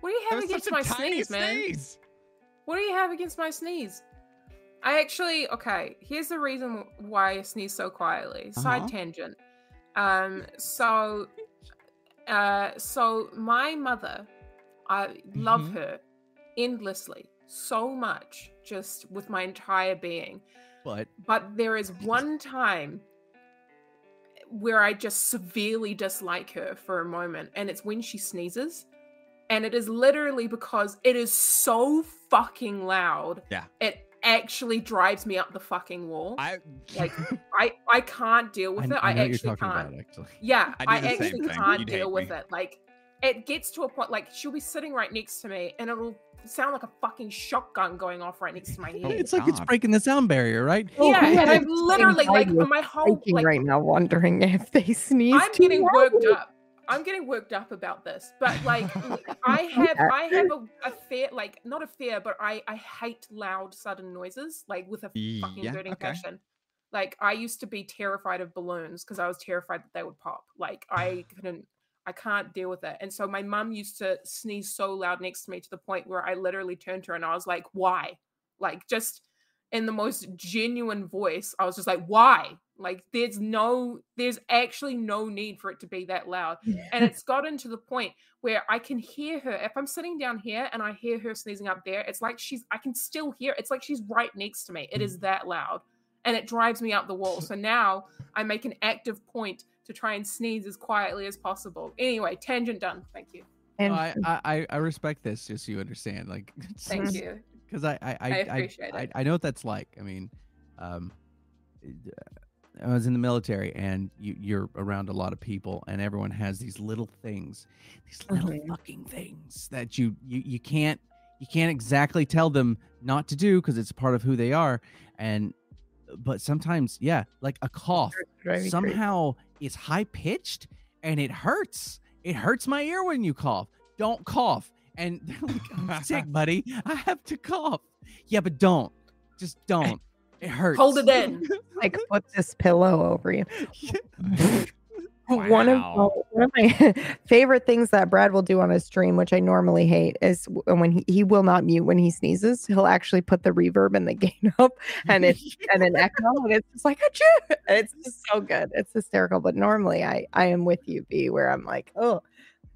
Speaker 3: What do you
Speaker 1: That
Speaker 3: have
Speaker 1: was
Speaker 3: against my
Speaker 1: a tiny
Speaker 3: sneeze, man?
Speaker 1: sneeze.
Speaker 3: What do you have against my sneeze? I actually okay. Here's the reason why I sneeze so quietly. Side
Speaker 1: Uh-huh.
Speaker 3: tangent. Um. So, uh. So my mother, I love
Speaker 1: Mhm.
Speaker 3: her endlessly, so much, just with my entire being.
Speaker 4: But
Speaker 3: But there is one time where I just severely dislike her for a moment, and it's when she sneezes. And it is literally because it is so fucking loud.
Speaker 1: Yeah.
Speaker 3: It actually drives me up the fucking wall.
Speaker 1: I
Speaker 3: like I I can't deal with
Speaker 4: I-
Speaker 3: it.
Speaker 4: I
Speaker 3: I,
Speaker 4: know what you're
Speaker 3: actually
Speaker 4: talking
Speaker 3: can't.
Speaker 4: about, actually.
Speaker 3: Yeah,
Speaker 1: I
Speaker 3: I, actually can't
Speaker 1: You'd
Speaker 3: deal
Speaker 1: hate
Speaker 3: with
Speaker 1: me.
Speaker 3: it. Like it gets to a point like she'll be sitting right next to me and it'll sound like a fucking shotgun going off right next to my head.
Speaker 4: It's like it's breaking the sound barrier, right?
Speaker 2: Oh,
Speaker 3: yeah,
Speaker 2: yeah,
Speaker 3: and I'm literally like
Speaker 2: anxiety
Speaker 3: my whole like
Speaker 2: right now, wondering if they sneeze.
Speaker 3: I'm
Speaker 2: too
Speaker 3: getting worked up. I'm getting worked up about this, but like I have
Speaker 2: Yeah.
Speaker 3: I have a, a fear like not a fear, but I I hate loud sudden noises like with a fucking
Speaker 1: Yeah,
Speaker 3: burning
Speaker 1: okay.
Speaker 3: passion. Like I used to be terrified of balloons because I was terrified that they would pop. Like I couldn't I can't deal with it. And so my mum used to sneeze so loud next to me to the point where I literally turned to her and I was like, "Why?" Like just in the most genuine voice, I was just like, "Why?" Like there's no there's actually no need for it to be that loud. And it's gotten to the point where I can hear her if I'm sitting down here and I hear her sneezing up there, it's like she's I can still hear it's like she's right next to me. It is that loud. And it drives me up the wall. So now I make an active point to try and sneeze as quietly as possible. Anyway, tangent done. Thank you.
Speaker 2: And
Speaker 4: I, I I- I respect this, just so you understand. Like,
Speaker 3: Thank you.
Speaker 4: because I I I,
Speaker 3: I appreciate
Speaker 4: I,
Speaker 3: it.
Speaker 4: I know what that's like. I mean, um, I was in the military, and you, you're around a lot of people, and everyone has these little things, these little
Speaker 2: Mhm.
Speaker 4: fucking things that you you you can't you can't exactly tell them not to do because it's part of who they are, and but sometimes, yeah, like a cough
Speaker 2: me crazy.
Speaker 4: somehow it's high pitched and it hurts. It hurts my ear when you cough. Don't cough. And they're like, I'm sick, buddy. I have to cough. Yeah, but don't. Just don't. It hurts.
Speaker 3: Hold it in.
Speaker 2: like put this pillow over you. One of uh, one of my favorite things that Brad will do on a stream, which I normally hate, is when he, he will not mute when he sneezes. He'll actually put the reverb and the gain up, and it's and an echo, and it's just like Achoo! It's just so good. It's hysterical. But normally, I I am with you, B, where I'm like, oh,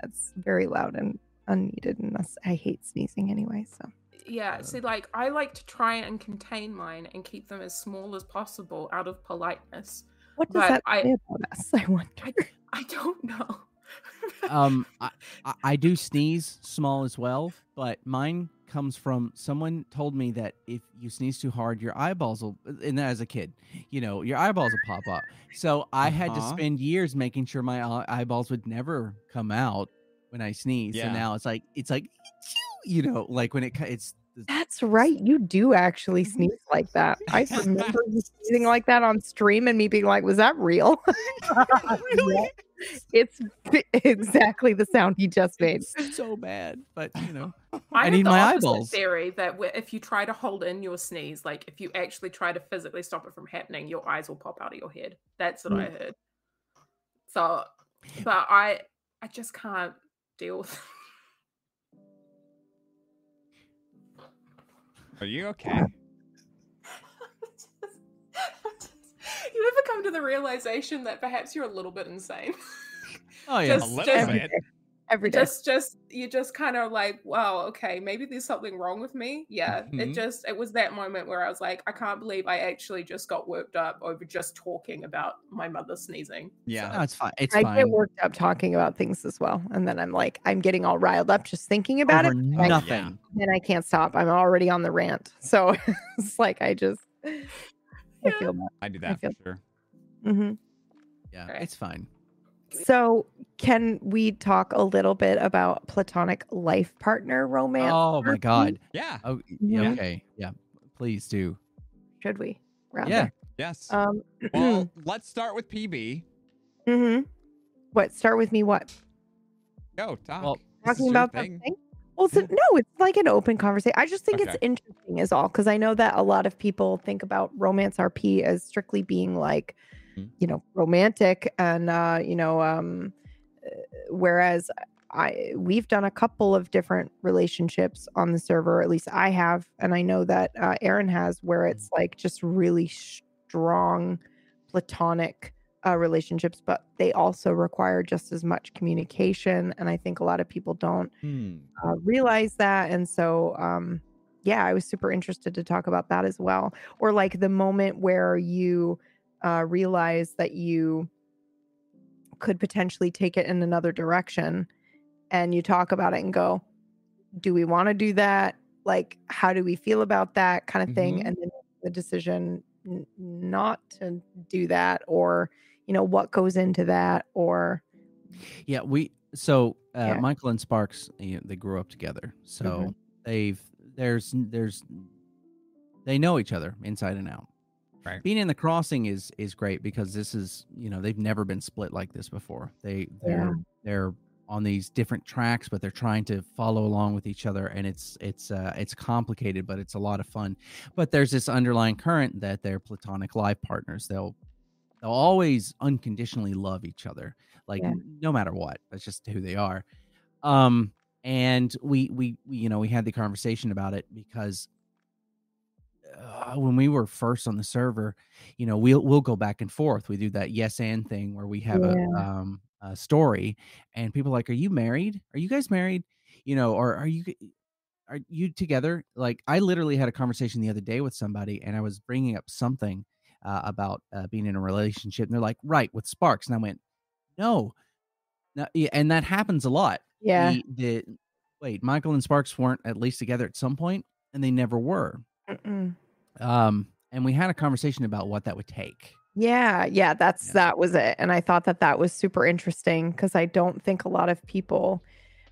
Speaker 2: that's very loud and unneeded, and I hate sneezing anyway. So
Speaker 3: Yeah, see, like I like to try and contain mine and keep them as small as possible out of politeness.
Speaker 2: what does
Speaker 3: But
Speaker 2: that
Speaker 3: I-
Speaker 2: say about us? I wonder.
Speaker 3: I, I don't know.
Speaker 4: um, I, I, I do sneeze small as well, but mine comes from someone told me that if you sneeze too hard, your eyeballs will, and as a kid, you know, your eyeballs will pop up. So I had to
Speaker 1: Uh-huh.
Speaker 4: spend years making sure my eyeballs would never come out when I sneeze.
Speaker 1: Yeah.
Speaker 4: So now it's like, it's like, you know, like when it it's
Speaker 2: That's right. You do actually sneeze like that. I remember you sneezing like that on stream and me being like, was that real? Yeah. It's exactly the sound he just made.
Speaker 4: it's so bad, but you know,
Speaker 3: I, have
Speaker 4: need my
Speaker 3: opposite
Speaker 4: eyeballs.
Speaker 3: Theory that if you try to hold in your sneeze, like if you actually try to physically stop it from happening, your eyes will pop out of your head. That's what I mm. heard. So, but I, I just can't deal with.
Speaker 1: Are you okay?
Speaker 3: you ever come to the realization that perhaps you're a little bit insane?
Speaker 4: oh yeah,
Speaker 3: Just-
Speaker 1: A little
Speaker 3: just-
Speaker 1: bit.
Speaker 2: Every day.
Speaker 3: just just you just kind of like wow okay maybe there's something wrong with me yeah
Speaker 1: Mhm.
Speaker 3: it just it was that moment where i was like i can't believe i actually just got worked up over just talking about my mother sneezing
Speaker 1: Yeah.
Speaker 4: no, it's fine. It's
Speaker 2: I
Speaker 4: fine.
Speaker 2: get worked up talking about things as well. And then I'm like, I'm getting all riled up just thinking about
Speaker 4: Over
Speaker 2: it. and I-
Speaker 4: nothing.
Speaker 2: And I can't stop. I'm already on the rant. So it's like, I just, I feel that.
Speaker 1: I do
Speaker 2: I
Speaker 1: that
Speaker 2: feel-
Speaker 1: for sure.
Speaker 2: Mm-hmm.
Speaker 4: Yeah,
Speaker 3: Okay.
Speaker 4: it's fine.
Speaker 2: So, can we talk a little bit about platonic life partner romance?
Speaker 4: Oh my god.
Speaker 1: Yeah.
Speaker 4: Oh,
Speaker 2: Yeah.
Speaker 4: okay. Yeah. Please do.
Speaker 2: Should we? Rather?
Speaker 4: Yeah.
Speaker 1: Yes.
Speaker 2: Um,
Speaker 1: well, let's start with PB.
Speaker 2: hmm What? Start with me. What?
Speaker 1: Go talk.
Speaker 4: Well,
Speaker 2: Talking
Speaker 1: your
Speaker 2: about
Speaker 1: thing.
Speaker 2: something? Well, so, no, it's like an open conversation. I just think it's interesting, is all, because I know that a lot of people think about romance RP as strictly being like,
Speaker 1: Mhm.
Speaker 2: You know, romantic, and uh, you know, um, whereas I we've done a couple of different relationships on the server. At least I have, and I know that uh, Aaron has, where it's like just really strong platonic uh, relationships, but they also require just as much communication. And I think a lot of people don't
Speaker 1: Hmm.
Speaker 2: uh, realize that. And so, um, yeah, I was super interested to talk about that as well. Or like the moment where you uh, realize that you could potentially take it in another direction and you talk about it and go, do we want to do that? like how do we feel about that kind of thing
Speaker 4: Mhm.
Speaker 2: and then the decision n- not to do that or you know what goes into that or
Speaker 4: Yeah, we so uh,
Speaker 2: Yeah.
Speaker 4: Michael and Sparks, you know, they grew up together, so
Speaker 2: Mhm.
Speaker 4: they've there's there's they know each other inside and out.
Speaker 1: Right.
Speaker 4: Being in the crossing is is great because this is you know they've never been split like this before. They they're
Speaker 2: Yeah.
Speaker 4: they're on these different tracks, but they're trying to follow along with each other, and it's it's uh, it's complicated, but it's a lot of fun. But there's this underlying current that they're platonic life partners. They'll they'll always unconditionally love each other, like
Speaker 2: Yeah.
Speaker 4: no matter what. That's just who they are. Um, and we, we we you know we had the conversation about it because uh, when we were first on the server, you know we'll we'll go back and forth. We do that yes and thing where we have a um a story, and people are like, "Are you married? Are you guys married? You know, or are you?" Are you together? Like I literally had a conversation the other day with somebody, and I was bringing up something uh, about uh, being in a relationship, and they're like, "Right, with Sparks," and I went, "No, no," and that happens a lot.
Speaker 2: yeah
Speaker 4: The, the wait, Michael and Sparks weren't at least together at some point, and they never were.
Speaker 2: Mm-mm.
Speaker 4: Um, and we had a conversation about what that would take.
Speaker 2: yeah yeah that's
Speaker 4: Yeah.
Speaker 2: that was it. And i thought that that was super interesting because i don't think a lot of people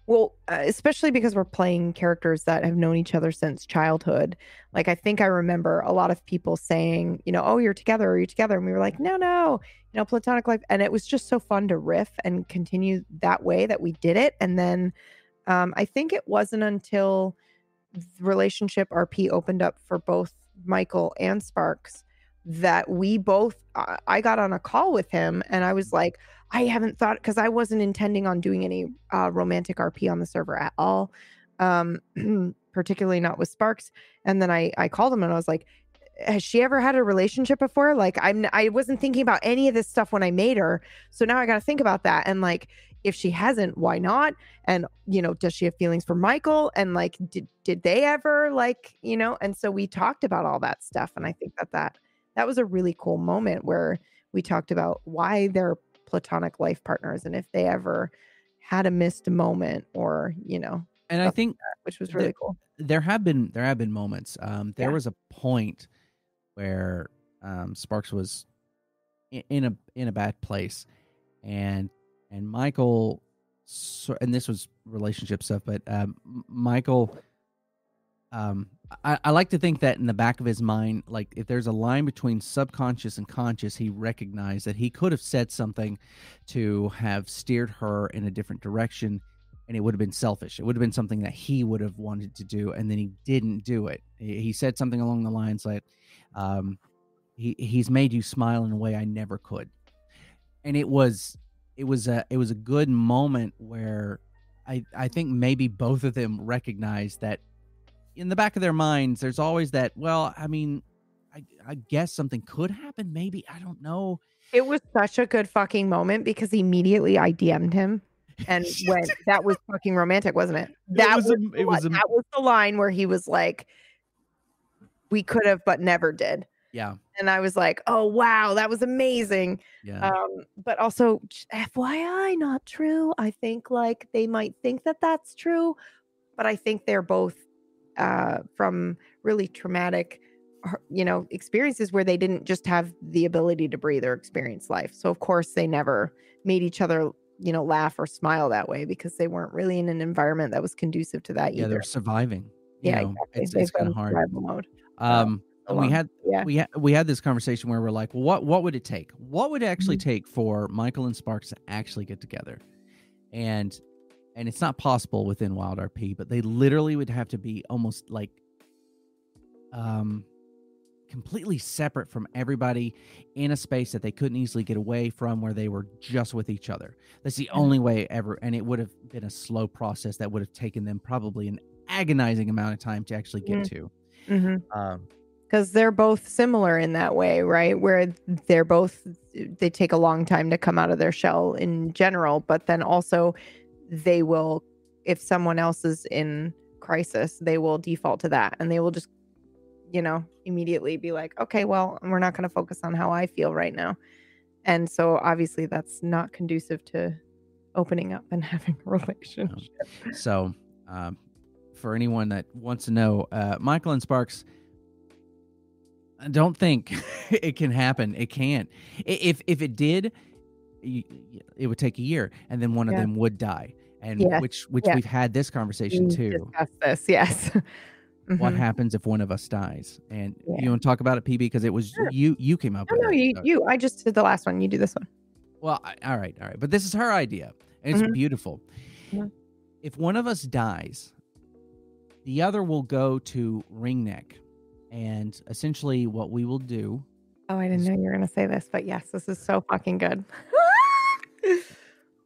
Speaker 2: well uh, especially because we're playing characters that have known each other since childhood. Like i think i remember a lot of people saying you know oh you're together are you together. And we were like no no you know platonic life. And it was just so fun to riff and continue that way that we did it. And then um, i think it wasn't until relationship rp opened up for both michael and sparks that we both I got on a call with him and I was like I haven't thought because I wasn't intending on doing any uh, romantic RP on the server at all um particularly not with Sparks. And then I I called him and I was like has she ever had a relationship before? Like I'm I wasn't thinking about any of this stuff when I made her. So now I got to think about that. And like if she hasn't why not? And you know does she have feelings for Michael? And like did did they ever like you know? And so we talked about all that stuff. And I think that that that was a really cool moment where we talked about why they're platonic life partners and if they ever had a missed moment or you know
Speaker 4: And I think
Speaker 2: which was really cool.
Speaker 4: there have been there have been moments. Um, there
Speaker 2: Yeah.
Speaker 4: was a point where um, Sparks was in, in a in a bad place, and and Michael, so, and this was relationship stuff, but um, Michael, um, I, I like to think that in the back of his mind, like if there's a line between subconscious and conscious, he recognized that he could have said something to have steered her in a different direction and it would have been selfish. It would have been something that he would have wanted to do, and then he didn't do it. He, he said something along the lines like, um, "He he's made you smile in a way I never could," and it was it was a it was a good moment where I I think maybe both of them recognized that in the back of their minds, there's always that. Well, I mean, I I guess something could happen. Maybe I don't know.
Speaker 2: it was such a good fucking moment because immediately I DM'd him and when that was fucking romantic wasn't it that
Speaker 4: was
Speaker 2: was,
Speaker 4: a- it was a-
Speaker 2: that was the line where he was like we could have but never did.
Speaker 4: Yeah,
Speaker 2: and I was like oh wow that was amazing.
Speaker 4: Yeah.
Speaker 2: um but also fyi not true. I think like they might think that that's true but i think they're both uh from really traumatic you know experiences where they didn't just have the ability to breathe or experience life. So of course they never made each other you know laugh or smile that way because they weren't really in an environment that was conducive to that
Speaker 4: yeah,
Speaker 2: either.
Speaker 4: they're surviving. you
Speaker 2: yeah
Speaker 4: know,
Speaker 2: exactly.
Speaker 4: It's, it's kind of hard.
Speaker 2: mode
Speaker 4: Um,
Speaker 2: so
Speaker 4: and we had
Speaker 2: yeah
Speaker 4: we had we had this conversation where we're like, well, what what would it take? What would it actually
Speaker 2: Mm-hmm.
Speaker 4: take for Michael and Sparks to actually get together? And and it's not possible within Wild RP, but they literally would have to be almost like um completely separate from everybody in a space that they couldn't easily get away from where they were just with each other. That's the only way ever and it would have been a slow process that would have taken them probably an agonizing amount of time to actually get to.
Speaker 2: Hmm
Speaker 4: Um
Speaker 2: because they're both similar in that way, right? Where they're both they take a long time to come out of their shell in general, but then also they will, if someone else is in crisis, they will default to that and they will just, you know, immediately be like, okay, well, we're not going to focus on how I feel right now. And so obviously that's not conducive to opening up and having a relationship.
Speaker 4: So, um, for anyone that wants to know, uh, Michael and Sparks. I don't think it can happen. It can't. If if it did, it would take a year, and then one of them would die. And
Speaker 2: Yeah.
Speaker 4: which which
Speaker 2: Yeah.
Speaker 4: we've had this conversation
Speaker 2: We
Speaker 4: too.
Speaker 2: this, yes.
Speaker 4: What
Speaker 2: Mhm.
Speaker 4: happens if one of us dies? And
Speaker 2: Yeah.
Speaker 4: you want to talk about it, PB, because it was
Speaker 2: Sure.
Speaker 4: you you came up
Speaker 2: No,
Speaker 4: with
Speaker 2: no,
Speaker 4: it.
Speaker 2: you,
Speaker 4: so-
Speaker 2: you. I just did the last one. You do this one.
Speaker 4: Well, I, all right, all right. But this is her idea, and it's
Speaker 2: Mhm.
Speaker 4: beautiful. If one of us dies, the other will go to Ringneck, and essentially, what we will do,
Speaker 2: Oh, I didn't know you were gonna say this, but yes, this is so fucking good.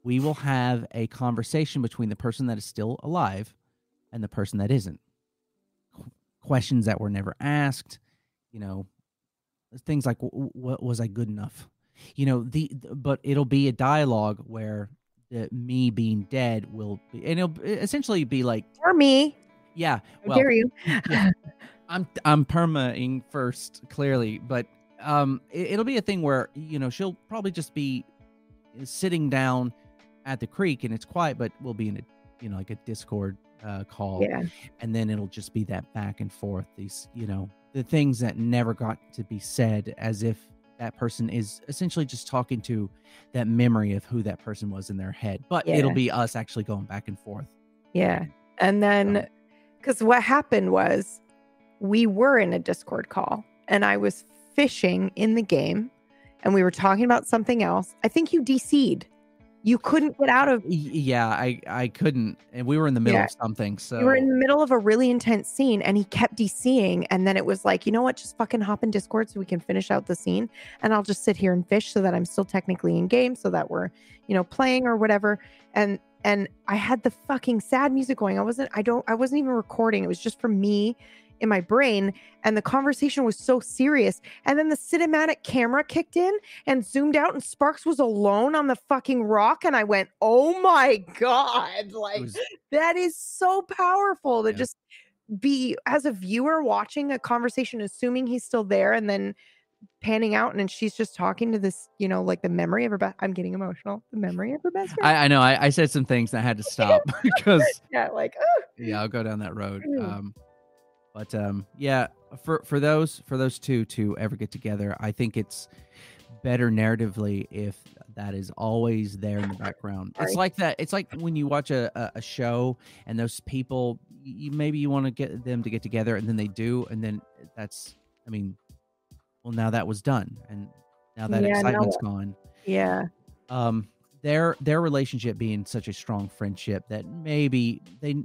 Speaker 4: we will have a conversation between the person that is still alive and the person that isn't. Qu- Questions that were never asked, you know, things like, "What was I good enough?" You know, the th- but it'll be a dialogue where the me being dead will be, and it'll essentially be like,
Speaker 2: or me.
Speaker 4: Yeah, well,
Speaker 2: dare you?
Speaker 4: yeah. I'm I'm permaing first, clearly, but um, it, it'll be a thing where you know she'll probably just be sitting down at the creek and it's quiet, but we'll be in a you know like a Discord uh, call,
Speaker 2: Yeah.
Speaker 4: and then it'll just be that back and forth. These you know the things that never got to be said, as if that person is essentially just talking to that memory of who that person was in their head, but it'll be us actually going back and forth.
Speaker 2: Yeah. And then, because what happened was we were in a Discord call and I was fishing in the game and we were talking about something else. I think you DC'd. You couldn't get out of,
Speaker 4: Yeah, I I couldn't, and we were in the middle
Speaker 2: Yeah.
Speaker 4: of something. So
Speaker 2: you were in the middle of a really intense scene and he kept DCing. And then it was like, you know what? Just fucking hop in Discord so we can finish out the scene. And I'll just sit here and fish so that I'm still technically in game so that we're, you know, playing or whatever. And, and I had the fucking sad music going. I wasn't, I don't, I wasn't even recording. It was just for me in my brain. And the conversation was so serious. And then the cinematic camera kicked in and zoomed out, and Sparks was alone on the fucking rock. And I went, oh my God. Like,
Speaker 4: was-
Speaker 2: that is so powerful to
Speaker 4: Yeah.
Speaker 2: just be as a viewer watching a conversation, assuming he's still there, and then panning out, and then she's just talking to this, you know, like the memory of her best. I'm getting emotional. The memory of her best friend.
Speaker 4: I, I know I, I said some things that I had to stop because
Speaker 2: yeah, like, oh,
Speaker 4: yeah, I'll go down that road.
Speaker 2: Mm.
Speaker 4: Um, but um, yeah, for for those for those two to ever get together, I think it's better narratively if that is always there in the background. It's like that. It's like when you watch a, a, a show and those people, you, maybe you want to get them to get together, and then they do, and then that's, I mean, well, now that was done, and now that
Speaker 2: Yeah, now
Speaker 4: excitement's
Speaker 2: what?
Speaker 4: gone
Speaker 2: yeah,
Speaker 4: um their their relationship being such a strong friendship that maybe they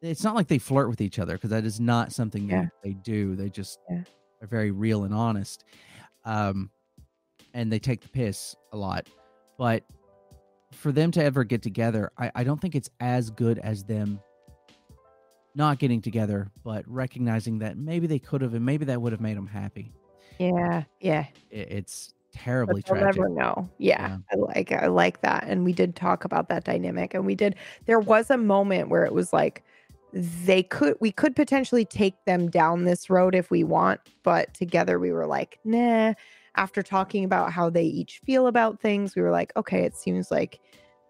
Speaker 4: it's not like they flirt with each other because that is not something
Speaker 2: Yeah.
Speaker 4: that they do they just
Speaker 2: Yeah.
Speaker 4: are very real and honest um and they take the piss a lot but for them to ever get together i, I don't think it's as good as them not getting together but recognizing that maybe they could have and maybe that would have made them happy
Speaker 2: yeah, yeah.
Speaker 4: it, it's terribly
Speaker 2: But
Speaker 4: tragic
Speaker 2: never know. Yeah,
Speaker 4: Yeah.
Speaker 2: I like I like that, and we did talk about that dynamic, and we did. There was a moment where it was like they could we could potentially take them down this road if we want, but together we were like, nah. After talking about how they each feel about things, we were like, okay, it seems like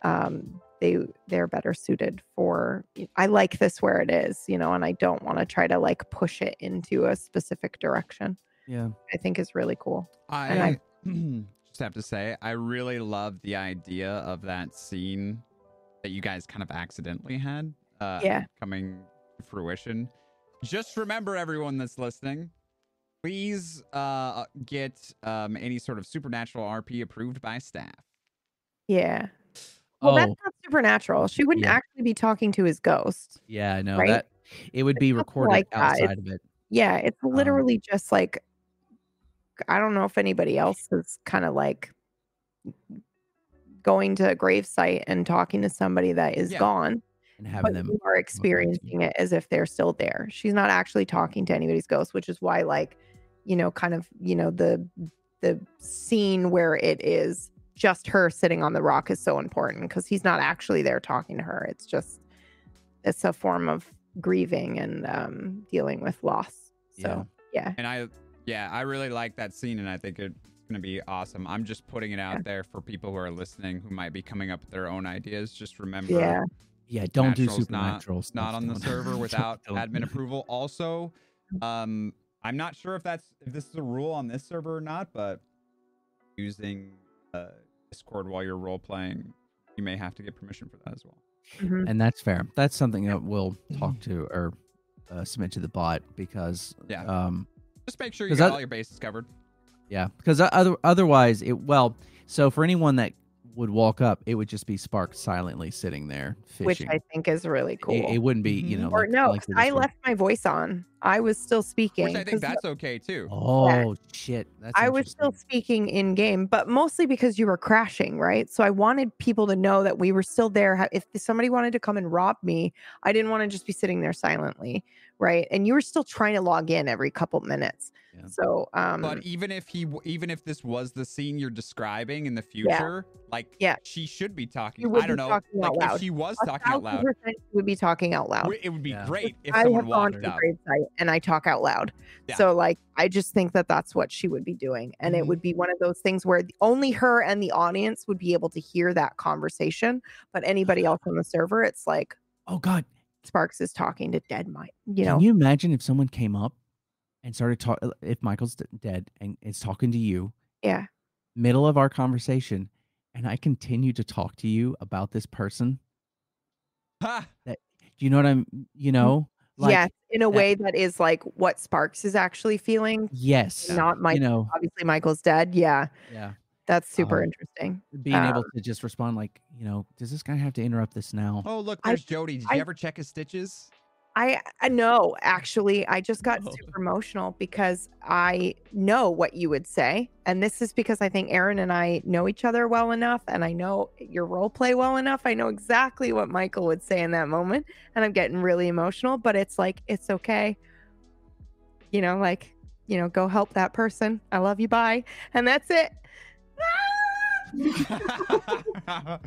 Speaker 2: um they they're better suited for I like this where it is, you know, and I don't want to try to like push it into a specific direction.
Speaker 4: Yeah
Speaker 2: I think is really cool.
Speaker 1: I,
Speaker 2: And I-
Speaker 1: just have to say, I really love the idea of that scene that you guys kind of accidentally had. Uh,
Speaker 2: Yeah.
Speaker 1: Coming to fruition. Just remember, everyone that's listening, please uh, get um, any sort of supernatural RP approved by staff.
Speaker 2: Yeah. Well, that's
Speaker 4: Oh.
Speaker 2: not supernatural. She wouldn't
Speaker 4: Yeah.
Speaker 2: actually be talking to his ghost.
Speaker 4: Yeah, I know
Speaker 2: Right?
Speaker 4: that it would be
Speaker 2: It's nothing
Speaker 4: recorded
Speaker 2: like
Speaker 4: outside
Speaker 2: It's-
Speaker 4: of it.
Speaker 2: Yeah, it's
Speaker 4: Um,
Speaker 2: literally just like I don't know if anybody else is kind of like going to a gravesite and talking to somebody that is
Speaker 1: Yeah.
Speaker 2: gone,
Speaker 4: and
Speaker 2: but
Speaker 4: having them.
Speaker 2: you are experiencing it as if they're still there. She's not actually talking to anybody's ghost, which is why, like, you know, kind of, you know, the the scene where it is just her sitting on the rock is so important because he's not actually there talking to her. It's just it's a form of grieving and um dealing with loss. So yeah.
Speaker 1: And I, yeah, I really like that scene, and I think it's going to be awesome. I'm just putting it out
Speaker 2: Yeah.
Speaker 1: there for people who are listening who might be coming up with their own ideas. Just remember,
Speaker 2: Yeah.
Speaker 4: Yeah, don't do
Speaker 1: Natural's not-
Speaker 4: supernatural
Speaker 1: Not,
Speaker 4: stuff,
Speaker 1: on the server without
Speaker 4: don't.
Speaker 1: admin approval. Also, um, I'm not sure if that's if this is a rule on this server or not, but using uh, Discord while you're role playing, you may have to get permission for that as well.
Speaker 2: Mhm.
Speaker 4: and that's fair. That's something that we'll talk to or uh, submit to the bot because
Speaker 1: Yeah.
Speaker 4: um
Speaker 1: Just make sure you
Speaker 4: 'Cause
Speaker 1: got
Speaker 4: that-
Speaker 1: all your bases covered.
Speaker 4: yeah because other otherwise it well so for anyone that would walk up it would just be Spark silently sitting there fishing.
Speaker 2: which I think is really cool.
Speaker 4: It, it wouldn't be you
Speaker 1: Mhm.
Speaker 4: know
Speaker 2: or
Speaker 4: like-
Speaker 2: no,
Speaker 4: like
Speaker 2: 'cause
Speaker 4: the
Speaker 2: I
Speaker 4: Discord.
Speaker 2: left my voice on. I was still speaking.
Speaker 1: Which I think that's okay too.
Speaker 4: Oh shit! That's
Speaker 2: I was still speaking in game, but mostly because you were crashing, right? So I wanted people to know that we were still there. If somebody wanted to come and rob me, I didn't want to just be sitting there silently, right? And you were still trying to log in every couple minutes.
Speaker 4: Yeah.
Speaker 2: So, um,
Speaker 1: But even if he, even if this was the scene you're describing in the future, like,
Speaker 2: Yeah.
Speaker 1: she should be talking. I don't know,
Speaker 2: talking
Speaker 1: like
Speaker 2: out
Speaker 1: if
Speaker 2: loud.
Speaker 1: she was
Speaker 2: a
Speaker 1: talking out
Speaker 2: thousand
Speaker 1: loud,
Speaker 2: percent you would be talking out loud.
Speaker 1: it would be
Speaker 4: Yeah.
Speaker 1: great if
Speaker 2: I
Speaker 1: someone
Speaker 2: have gone to
Speaker 1: walked
Speaker 2: the
Speaker 1: up.
Speaker 2: grave site and I talk out loud.
Speaker 1: Yeah.
Speaker 2: So like I just think that that's what she would be doing and it
Speaker 1: Mhm.
Speaker 2: would be one of those things where only her and the audience would be able to hear that conversation, but anybody else on the server it's like
Speaker 4: Oh god!
Speaker 2: Sparks is talking to dead Mike, you know.
Speaker 4: Can you imagine if someone came up and started talking? Uh, if Michael's dead and is talking to you,
Speaker 2: yeah.
Speaker 4: middle of our conversation, and I continue to talk to you about this person.
Speaker 1: Ha!
Speaker 4: Do you know what I'm? You mm, know, like
Speaker 2: yes, in a
Speaker 4: that-
Speaker 2: way that is like what Sparks is actually feeling,
Speaker 4: yes,
Speaker 2: not Mike.
Speaker 4: you know,
Speaker 2: Obviously Michael's dead. Yeah.
Speaker 4: yeah.
Speaker 2: That's super
Speaker 4: Um,
Speaker 2: interesting.
Speaker 4: Being able
Speaker 2: Um,
Speaker 4: to just respond like, you know, does this guy have to interrupt this now?
Speaker 1: Oh, look,
Speaker 2: I-
Speaker 1: there's Jody. Did
Speaker 2: I-
Speaker 1: you ever check his stitches?
Speaker 2: I I know actually I just got
Speaker 1: Oh.
Speaker 2: super emotional because I know what you would say and this is because I think Aaron and I know each other well enough and I know your role play well enough. I know exactly what Michael would say in that moment and I'm getting really emotional but it's like it's okay. You know like you know go help that person. I love you bye and that's it.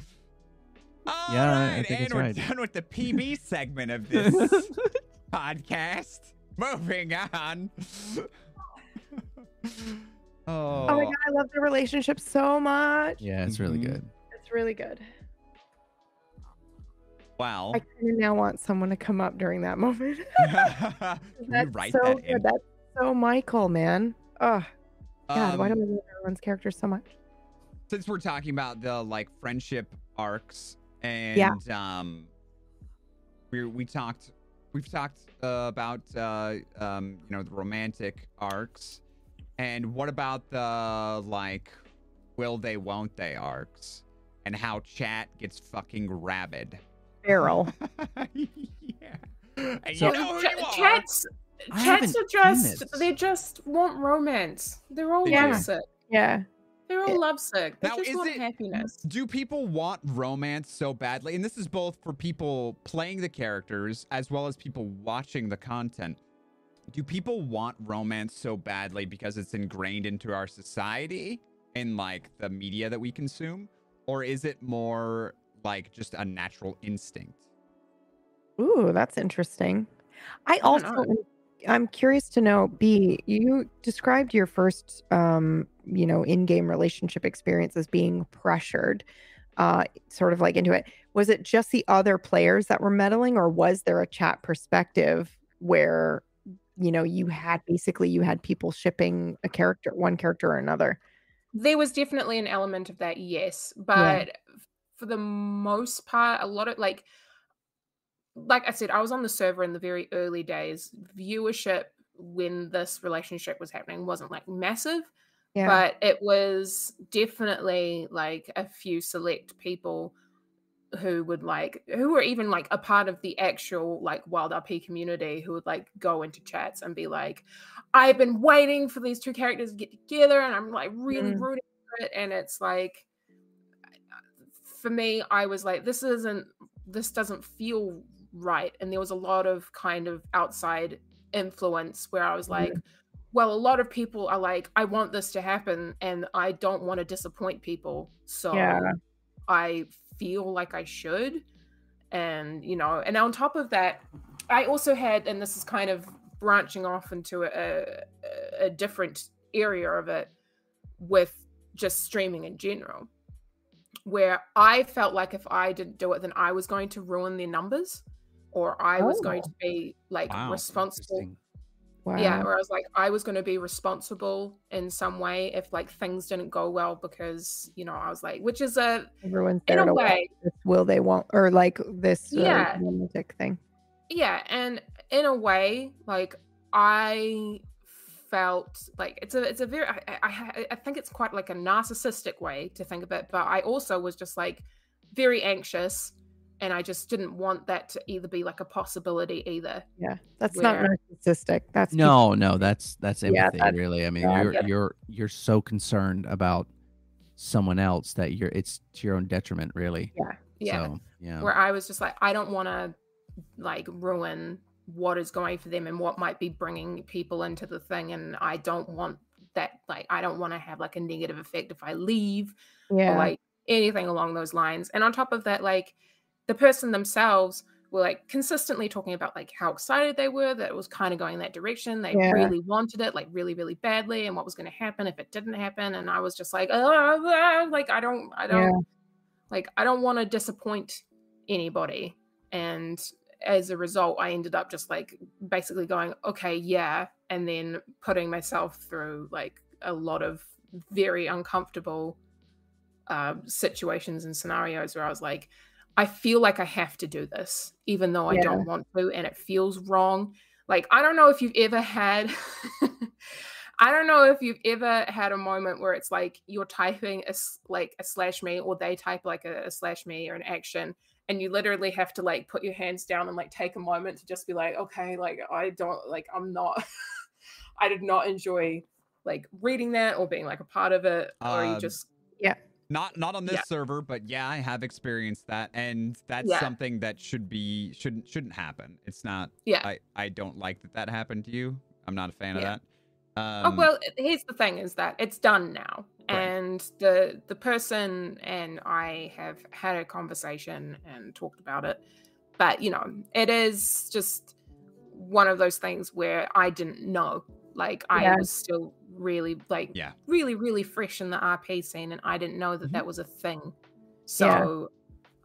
Speaker 1: All
Speaker 4: Yeah, I
Speaker 1: right,
Speaker 4: think
Speaker 1: and
Speaker 4: it's
Speaker 1: we're
Speaker 4: right.
Speaker 1: done with the PB segment of this podcast. Moving on. oh,
Speaker 2: Oh my god, I love the relationship so much.
Speaker 4: Yeah, it's really
Speaker 1: Mhm.
Speaker 4: good.
Speaker 2: It's really good.
Speaker 1: wow.
Speaker 2: I kind of now want someone to come up during that moment.
Speaker 1: Can
Speaker 2: That's
Speaker 1: write
Speaker 2: so
Speaker 1: that
Speaker 2: good.
Speaker 1: in?
Speaker 2: That's so Michael, man. Oh God, why do
Speaker 1: Um,
Speaker 2: I love everyone's character so much?
Speaker 1: Since we're talking about the like friendship arcs and
Speaker 2: Yeah.
Speaker 1: um we we talked we've talked uh, about uh um you know the romantic arcs and what about the like will they won't they arcs and how chat gets fucking rabid
Speaker 2: Feral.
Speaker 1: yeah and
Speaker 4: So-
Speaker 1: you know who
Speaker 3: Ch-
Speaker 1: you are.
Speaker 3: chats, chats are just they just want romance. They're all
Speaker 1: They do.
Speaker 2: yeah.
Speaker 3: They're all lovesick. They
Speaker 1: Now,
Speaker 3: just
Speaker 1: is
Speaker 3: want
Speaker 1: it-
Speaker 3: happiness.
Speaker 1: Do people want romance so badly? And this is both for people playing the characters as well as people watching the content. Do people want romance so badly because it's ingrained into our society and like the media that we consume? Or is it more like just a natural instinct?
Speaker 2: Ooh, that's interesting. I also
Speaker 3: know.
Speaker 2: am- I'm curious to know, B, you described your first um, you know, in-game relationship experiences being pressured, uh, sort of like into it. Was it just the other players that were meddling, or was there a chat perspective where you know you had basically you had people shipping a character, one character or another?
Speaker 3: There was definitely an element of that, yes. But for the most part, a lot of like like I said, I was on the server in the very early days. Viewership when this relationship was happening wasn't like massive,
Speaker 2: Yeah.
Speaker 3: but it was definitely like a few select people who would like who were even like a part of the actual like wild rp community who would like go into chats and be like i've been waiting for these two characters to get together and i'm like really
Speaker 2: Mm.
Speaker 3: rooting for it and it's like for me i was like this isn't this doesn't feel right and there was a lot of kind of outside influence where i was like well a lot of people are like i want this to happen and i don't want to disappoint people so
Speaker 2: Yeah.
Speaker 3: i feel like i should and you know and on top of that i also had and this is kind of branching off into a, a, a different area of it with just streaming in general where I felt like if I didn't do it, then I was going to ruin their numbers, or I was going oh. to be like
Speaker 4: Wow,
Speaker 3: responsible.
Speaker 2: Wow.
Speaker 3: Yeah, where I was like, I was going to be responsible in some way if like things didn't go well because you know I was like, which is a
Speaker 2: Everyone's
Speaker 3: in
Speaker 2: there
Speaker 3: a
Speaker 2: to watch
Speaker 3: way,
Speaker 2: this will they won't or like this uh,
Speaker 3: Yeah.
Speaker 2: romantic thing.
Speaker 3: yeah, and in a way, like I felt like it's a it's a very I, I I think it's quite like a narcissistic way to think of it, but I also was just like very anxious, and I just didn't want that to either be like a possibility either.
Speaker 2: Yeah. That's not
Speaker 3: Where-
Speaker 2: narcissistic. That's just-
Speaker 4: No, no, that's that's
Speaker 2: Yeah, that's
Speaker 4: really, I mean,
Speaker 2: bad.
Speaker 4: you're
Speaker 2: Yeah.
Speaker 4: you're you're so concerned about someone else that you're it's to your own detriment, really.
Speaker 2: Yeah.
Speaker 3: Yeah.
Speaker 4: So, yeah.
Speaker 3: where I was just like, I don't want to like ruin what is going for them and what might be bringing people into the thing, and I don't want that. Like, I don't want to have like a negative effect if I leave
Speaker 2: Yeah.
Speaker 3: or like anything along those lines. And on top of that, like the person themselves were like consistently talking about like how excited they were that it was kind of going that direction. They
Speaker 2: Yeah.
Speaker 3: really wanted it, like really, really badly, and what was going to happen if it didn't happen. And I was just like, oh, like I don't, I don't,
Speaker 2: Yeah.
Speaker 3: like I don't want to disappoint anybody. And as a result, I ended up just like basically going, okay, yeah, and then putting myself through like a lot of very uncomfortable uh, situations and scenarios where I was like, I feel like I have to do this, even though I
Speaker 2: Yeah.
Speaker 3: don't want to, and it feels wrong. Like, I don't know if you've ever had, I don't know if you've ever had a moment where it's like you're typing a, like a slash me, or they type like a, a slash me or an action, and you literally have to like put your hands down and like take a moment to just be like, okay, like I don't, like, I'm not, I did not enjoy like reading that or being like a part of it, or you
Speaker 1: Um,
Speaker 3: just,
Speaker 2: Yeah.
Speaker 1: Not not on this
Speaker 3: Yeah.
Speaker 1: server, but yeah, I have experienced that, and that's
Speaker 3: Yeah.
Speaker 1: something that should be shouldn't shouldn't happen. It's not.
Speaker 3: yeah.
Speaker 1: I I don't like that that happened to you. I'm not a fan
Speaker 3: Yeah.
Speaker 1: of that. Um,
Speaker 3: oh well here's the thing is that it's done now
Speaker 1: Right.
Speaker 3: and the the person and i have had a conversation and talked about it but you know it is just one of those things where i didn't know like i
Speaker 2: Yeah.
Speaker 3: was still really like
Speaker 1: Yeah.
Speaker 3: really really fresh in the rp scene and i didn't know that
Speaker 1: Mhm.
Speaker 3: that was a thing so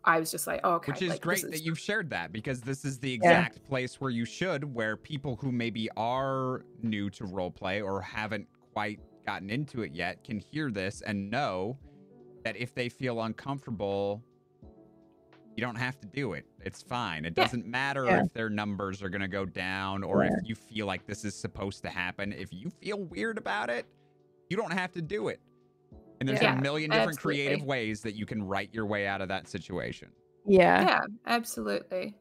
Speaker 3: i was just like oh, okay
Speaker 1: Which is
Speaker 3: like,
Speaker 1: great
Speaker 3: is-
Speaker 1: that you've shared that because this is the exact place where you should, where people who maybe are new to roleplay or haven't quite gotten into it yet can hear this and know that if they feel uncomfortable, you don't have to do it. It's fine. It
Speaker 3: Yeah.
Speaker 1: doesn't matter
Speaker 2: Yeah.
Speaker 1: if their numbers are going to go down or
Speaker 2: Yeah.
Speaker 1: if you feel like this is supposed to happen. If you feel weird about it, you don't have to do it. And there's
Speaker 3: Yeah,
Speaker 1: a million different
Speaker 3: absolutely.
Speaker 1: creative ways that you can write your way out of that situation.
Speaker 2: Yeah.
Speaker 3: yeah absolutely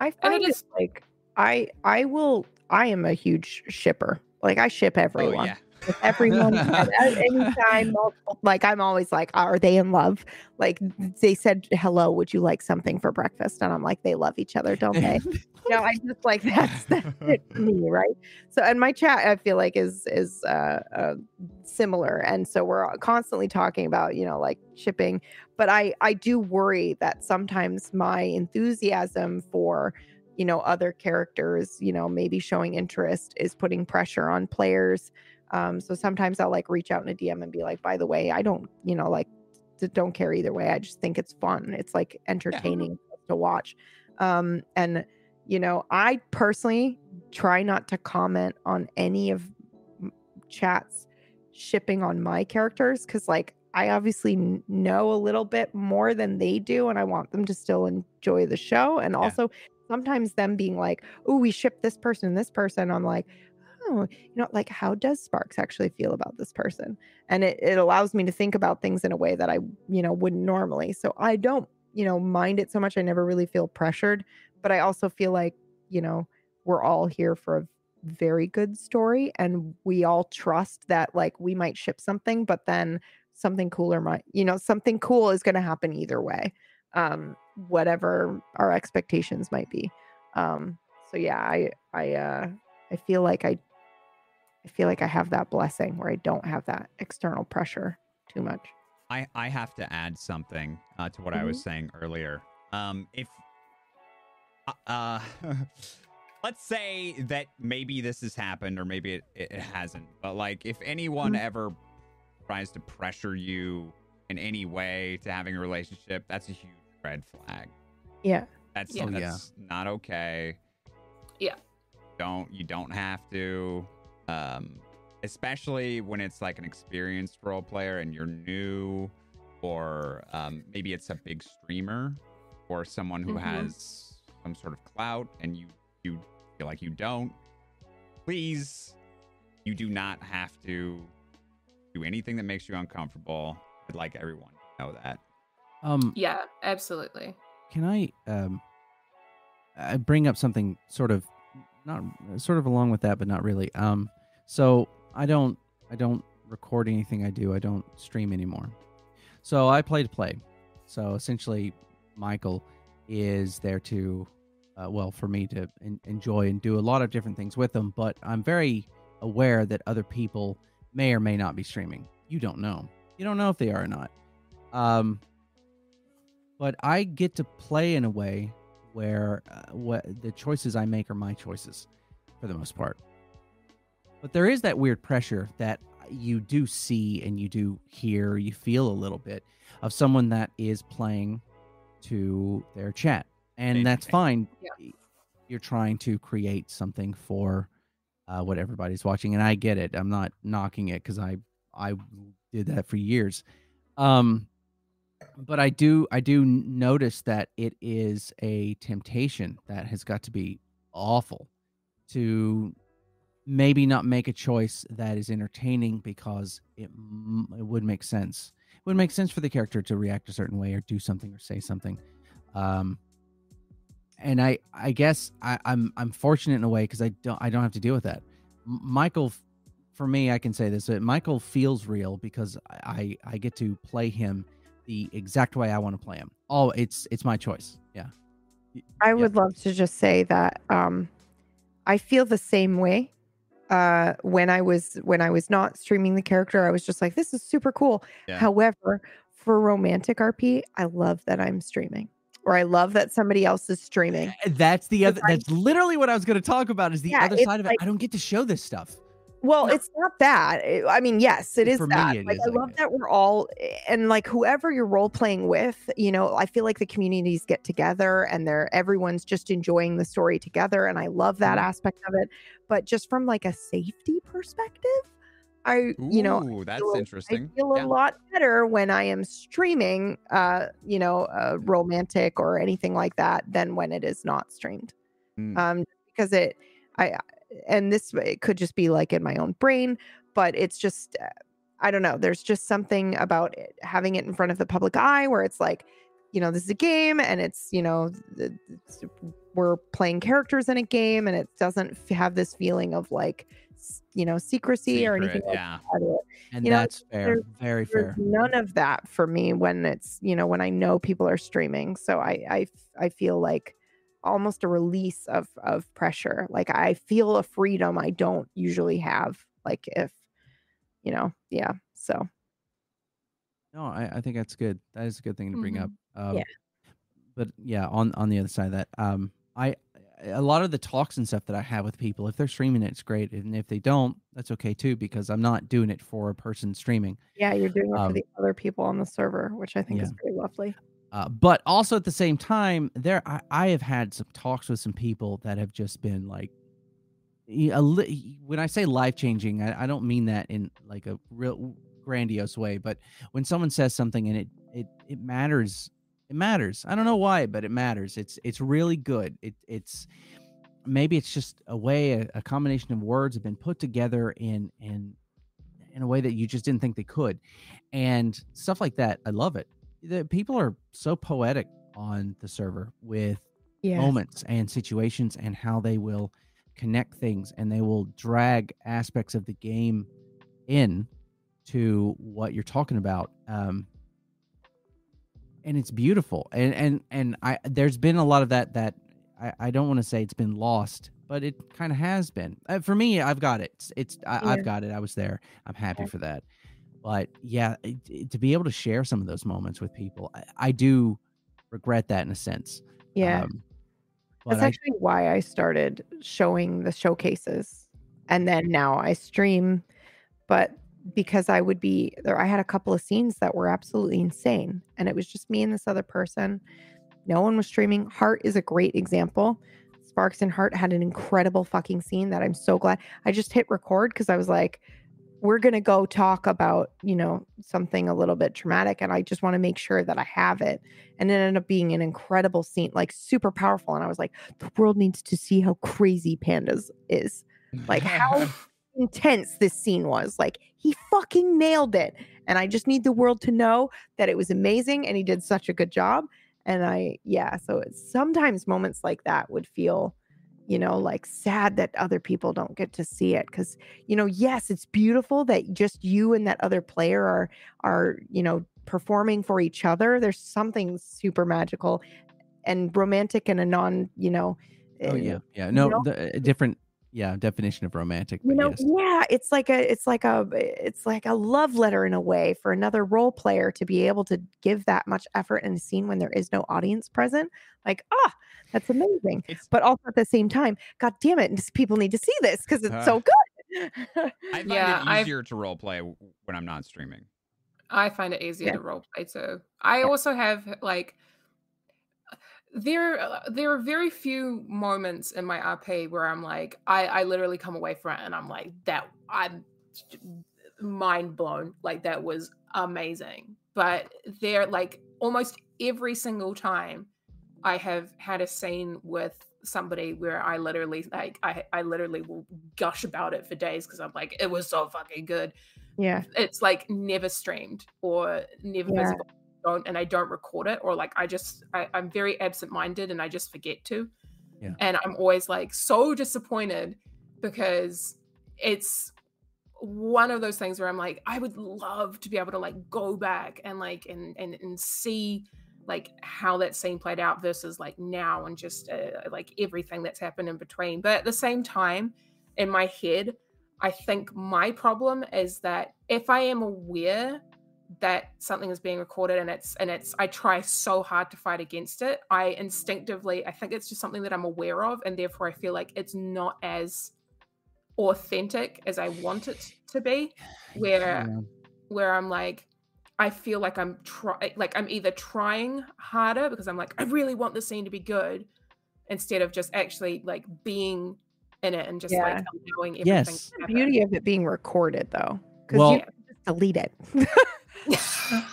Speaker 2: I
Speaker 3: And
Speaker 2: find it
Speaker 3: is-
Speaker 2: like I I will I am a huge shipper. Like I ship everyone.
Speaker 1: Oh yeah.
Speaker 2: With everyone at any time. Like I'm always like, are they in love? Like they said, hello, would you like something for breakfast? And I'm like, they love each other, don't they? know, I just like that's that's it for me, right? So, and my chat, I feel like is is uh, uh, similar, and so we're constantly talking about you know like shipping, but I I do worry that sometimes my enthusiasm for you know other characters, you know, maybe showing interest is putting pressure on players. Um, so sometimes I'll like reach out in a DM and be like, by the way, I don't, you know, like don't care either way. I just think it's fun. It's like entertaining to watch. Um, and you know, I personally try not to comment on any of chats shipping on my characters because, like, I obviously know a little bit more than they do, and I want them to still enjoy the show. And also, sometimes them being like, "Oh, we ship this person, and this person," I'm like, "Oh, you know, like, how does Sparks actually feel about this person?" And it it allows me to think about things in a way that I, you know, wouldn't normally. So I don't, you know, mind it so much. I never really feel pressured but I also feel like, you know, we're all here for a very good story and we all trust that like we might ship something, but then something cooler might, you know, something cool is going to happen either way. Um whatever our expectations might be. Um so yeah, I I uh I feel like I I feel like I have that blessing where I don't have that external pressure too much.
Speaker 1: I I have to add something uh, to what I was saying earlier. Um, if uh, uh, let's say that maybe this has happened or maybe it, it hasn't, but like if anyone
Speaker 2: Mhm.
Speaker 1: ever tries to pressure you in any way to having a relationship, that's a huge red flag.
Speaker 2: Yeah.
Speaker 1: That's
Speaker 3: Yeah.
Speaker 4: Oh, yeah.
Speaker 1: that's not okay.
Speaker 3: Yeah.
Speaker 1: Don't you don't have to. Um especially when it's like an experienced role player and you're new or um maybe it's a big streamer or someone who
Speaker 3: Mhm.
Speaker 1: has some sort of clout and you you feel like you don't. Please you do not have to do anything that makes you uncomfortable. I'd like everyone to know that.
Speaker 4: Um,
Speaker 3: Yeah, absolutely.
Speaker 4: can I um I bring up something sort of not sort of along with that but not really. Um so I don't I don't record anything I do. I don't stream anymore. So I play to play. So essentially Michael is there to uh, well for me to en- enjoy and do a lot of different things with them, but I'm very aware that other people may or may not be streaming. You don't know. You don't know if they are or not. Um but I get to play in a way where uh, what the choices I make are my choices for the most part. But there is that weird pressure that you do see and you do hear, you feel a little bit of someone that is playing to their chat. And that's fine.
Speaker 3: Yeah.
Speaker 4: You're trying to create something for uh, what everybody's watching and I get it. I'm not knocking it cuz I I did that for years. Um but I do I do notice that it is a temptation that has got to be awful to maybe not make a choice that is entertaining because it, it would make sense. It would make sense for the character to react a certain way or do something or say something. Um, and I I guess I, I'm I'm fortunate in a way because I don't I don't have to deal with that. M- Michael, for me, I can say this: Michael feels real because I I get to play him the exact way I want to play him. Oh, it's it's my choice. Yeah.
Speaker 2: I would love to just say that um, I feel the same way. Uh, when I was when I was not streaming the character, I was just like, "This is super cool."
Speaker 1: Yeah.
Speaker 2: However, for romantic RP, I love that I'm streaming, or I love that somebody else is streaming.
Speaker 4: That's the other. That's literally what I was going to talk about. Is the
Speaker 2: Yeah,
Speaker 4: other side of it?
Speaker 2: like-
Speaker 4: I don't get to show this stuff.
Speaker 2: Well, it's not that. I mean, yes, it is
Speaker 4: For me,
Speaker 2: that.
Speaker 4: it
Speaker 2: like,
Speaker 4: is,
Speaker 2: I
Speaker 4: I
Speaker 2: love that we're all and like whoever you're role playing with. You know, I feel like the communities get together and they're everyone's just enjoying the story together, and I love that
Speaker 4: Mm-hmm.
Speaker 2: aspect of it. But just from like a safety perspective, I you know
Speaker 1: Ooh, that's
Speaker 2: feel-
Speaker 1: interesting.
Speaker 2: I feel a lot better when I am streaming, uh, you know, uh, romantic or anything like that than when it is not streamed.
Speaker 1: Mm.
Speaker 2: Um, because it, I, and this it could just be like in my own brain, but it's just, uh, I don't know. There's just something about it, having it in front of the public eye where it's like, you know, this is a game and it's, you know, it's, we're playing characters in a game and it doesn't have this feeling of like, you know, secrecy or
Speaker 1: Secret,
Speaker 2: anything like
Speaker 1: yeah.
Speaker 2: that.
Speaker 4: And
Speaker 2: you know,
Speaker 4: that's fair.
Speaker 2: there's-
Speaker 4: Very
Speaker 2: there's
Speaker 4: fair.
Speaker 2: none of that for me when it's you know when i know people are streaming so I I feel like almost a release of of pressure like i feel a freedom i don't usually have like if you know yeah so
Speaker 4: No, I, I think that's good. That is a good thing to bring up. Um,
Speaker 2: Yeah.
Speaker 4: But yeah, on on the other side of that, um, I a lot of the talks and stuff that I have with people, if they're streaming it, it's great, and if they don't, that's okay too, because I'm not doing it for a person streaming.
Speaker 2: yeah you're doing it for
Speaker 4: Um,
Speaker 2: the other people on the server which i think is pretty lovely
Speaker 4: Uh, but also at the same time, there I, I have had some talks with some people that have just been like, a li- when I say life changing, I, I don't mean that in like a real grandiose way. But when someone says something and it it it matters, it matters. I don't know why, but it matters. It's it's really good. It it's maybe it's just a way a, a combination of words have been put together in in in a way that you just didn't think they could, and stuff like that. I love it the people are so poetic on the server with
Speaker 2: yeah.
Speaker 4: moments and situations and how they will connect things and they will drag aspects of the game in to what you're talking about um and it's beautiful and and and i there's been a lot of that that i, I don't want to say it's been lost but it kind of has been. Uh, for me i've got it. It's, it's I,
Speaker 2: Yeah.
Speaker 4: i've got it. I was there. I'm happy for that but yeah it, it- to be able to share some of those moments with people i, I do regret that in a sense
Speaker 2: yeah
Speaker 4: um,
Speaker 2: that's
Speaker 4: but I,
Speaker 2: actually why i started showing the showcases and then now i stream but because I would be there. I had a couple of scenes that were absolutely insane, and it was just me and this other person. No one was streaming. Heart is a great example. Sparks and Heart had an incredible fucking scene that I'm so glad I just hit record because I was like, we're gonna go talk about you know something a little bit traumatic, and I just want to make sure that I have it. And it ended up being an incredible scene, like super powerful. And I was like, the world needs to see how crazy Pandas is, like how intense this scene was. Like he fucking nailed it. And I just need the world to know that it was amazing and he did such a good job. And I, yeah, so it's sometimes moments like that would feel, you know, like sad that other people don't get to see it. Cause, you know, yes, it's beautiful that just you and that other player are, are, you know, performing for each other. There's something super magical and romantic in a non, you know,
Speaker 4: Oh
Speaker 2: uh,
Speaker 4: yeah, yeah.
Speaker 2: you
Speaker 4: No,
Speaker 2: know?
Speaker 4: the, a different, yeah, definition of romantic.
Speaker 2: you know
Speaker 4: yes.
Speaker 2: yeah it's like a it's like a it's like a love letter in a way for another role player to be able to give that much effort in a scene when there is no audience present like ah that's amazing
Speaker 1: It's-
Speaker 2: but also at the same time god damn it people need to see this because it's so good
Speaker 1: I find
Speaker 3: Yeah,
Speaker 1: it
Speaker 3: I've-
Speaker 1: easier to role play when I'm not streaming.
Speaker 3: I find it easier
Speaker 2: Yeah.
Speaker 3: to role play too. I
Speaker 2: Yeah.
Speaker 3: also have like there uh, there are very few moments in my RP where I'm like I I literally come away from it and I'm like that I'm mind blown like that was amazing. But they're like almost every single time I have had a scene with somebody where I literally like I I literally will gush about it for days because I'm like it was so fucking good
Speaker 2: yeah
Speaker 3: it's like never streamed or never
Speaker 2: Yeah.
Speaker 3: visible don't and i don't record it or like i just I, i'm very absent-minded and i just forget to
Speaker 4: Yeah.
Speaker 3: and i'm always like so disappointed because it's one of those things where i'm like i would love to be able to like go back and like and and, and see like how that scene played out versus like now and just uh, like everything that's happened in between but at the same time in my head I think my problem is that if I am aware that something is being recorded and it's and it's I try so hard to fight against it, I instinctively I think it's just something that I'm aware of and therefore I feel like it's not as authentic as I want it to be where
Speaker 4: Yeah.
Speaker 3: where I'm like I feel like I'm try like I'm either trying harder because I'm like I really want the scene to be good instead of just actually like being in it and just like
Speaker 2: Yeah.
Speaker 3: allowing everything
Speaker 4: Yes.
Speaker 3: to
Speaker 2: the beauty of it being recorded though because
Speaker 4: Well-
Speaker 2: you can just delete it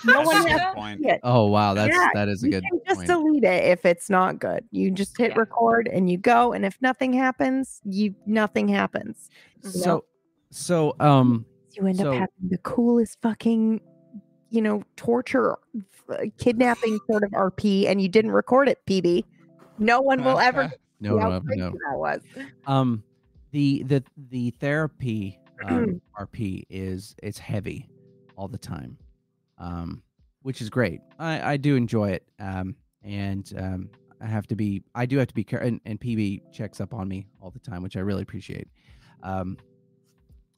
Speaker 2: no one has
Speaker 1: good point.
Speaker 2: it
Speaker 4: Oh wow, that's
Speaker 2: Yeah,
Speaker 4: that is a
Speaker 2: you
Speaker 4: good
Speaker 2: can just
Speaker 4: point.
Speaker 2: delete it if it's not good. You just hit
Speaker 3: Yeah.
Speaker 2: record and you go, and if nothing happens, you nothing happens. you know?
Speaker 4: So, so um,
Speaker 2: you end
Speaker 4: so-
Speaker 2: up having the coolest fucking, you know, torture, f- kidnapping sort of RP, and you didn't record it, PB. No one will ever
Speaker 4: no,
Speaker 2: see how
Speaker 4: no,
Speaker 2: crazy
Speaker 4: no.
Speaker 2: that was.
Speaker 4: Um, the the the therapy um, RP is it's heavy all the time, um, which is great. I I do enjoy it. Um, and um, I have to be I do have to be care and, and PB checks up on me all the time, which I really appreciate. Um,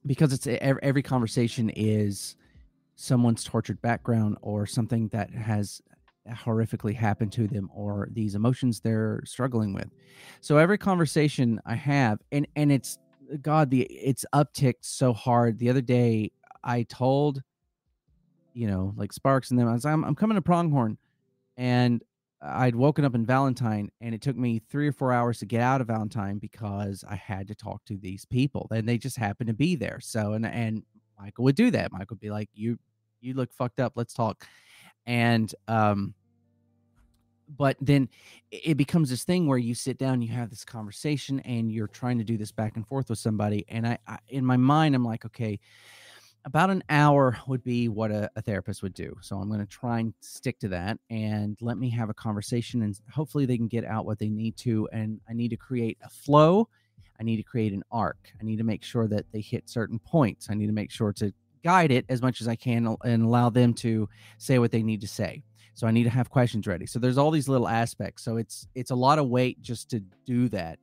Speaker 4: because it's every, every conversation is someone's tortured background or something that has horrifically happened to them or these emotions they're struggling with. So every conversation i have and and it's god the it's upticked so hard. The other day i told you know like sparks and them i was i'm, I'm coming to pronghorn and i'd woken up in valentine and it took me three or four hours to get out of valentine because i had to talk to these people and they just happened to be there. So and and michael would do that. Michael would be like you you look fucked up. Let's talk. And um but then it becomes this thing where you sit down you have this conversation and you're trying to do this back and forth with somebody and i, I in my mind i'm like okay about an hour would be what a, a therapist would do. So i'm going to try and stick to that and let me have a conversation and hopefully they can get out what they need to and i need to create a flow i need to create an arc. I need to make sure that they hit certain points. I need to make sure to guide it as much as i can and allow them to say what they need to say. So i need to have questions ready. So there's all these little aspects. So it's it's a lot of weight just to do that.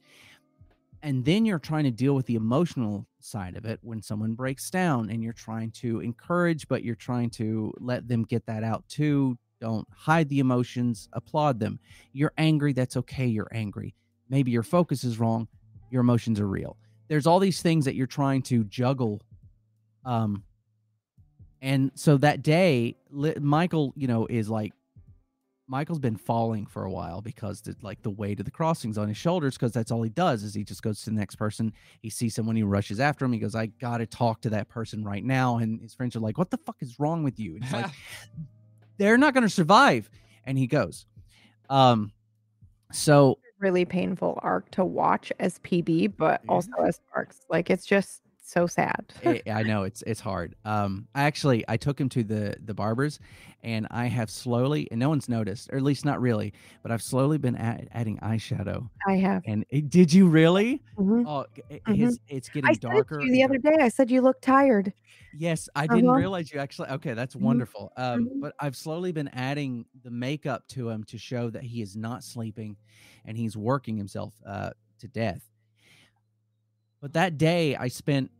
Speaker 4: And then you're trying to deal with the emotional side of it when someone breaks down and you're trying to encourage but you're trying to let them get that out too. Don't hide the emotions applaud them. You're angry that's okay you're angry. Maybe your focus is wrong your emotions are real there's all these things that you're trying to juggle um and so that day, li- Michael, you know, is like, Michael's been falling for a while because the, like the weight of the crossings on his shoulders because that's all he does is he just goes to the next person. He sees someone, he rushes after him. He goes, "I gotta talk to that person right now." And his friends are like, "What the fuck is wrong with you?" And he's like, "They're not gonna survive." And he goes, um, so
Speaker 2: Really painful arc to watch as PB, but also as Sparks. Like it's just so sad.
Speaker 4: I I know it's it's hard. Um, I actually I took him to the the barbers, and I have slowly, and no one's noticed, or at least not really, but I've slowly been add, adding eyeshadow.
Speaker 2: I have.
Speaker 4: And it, did you really?
Speaker 2: Mhm.
Speaker 4: Oh,
Speaker 2: Mhm.
Speaker 4: his it's getting
Speaker 2: I it
Speaker 4: darker.
Speaker 2: the other day. I said you look tired.
Speaker 4: Yes, I didn't
Speaker 2: Uh-huh.
Speaker 4: realize you actually. Okay, that's
Speaker 2: Mhm.
Speaker 4: wonderful. Um,
Speaker 2: Mhm.
Speaker 4: but I've slowly been adding the makeup to him to show that he is not sleeping, and he's working himself uh, to death. But that day, I spent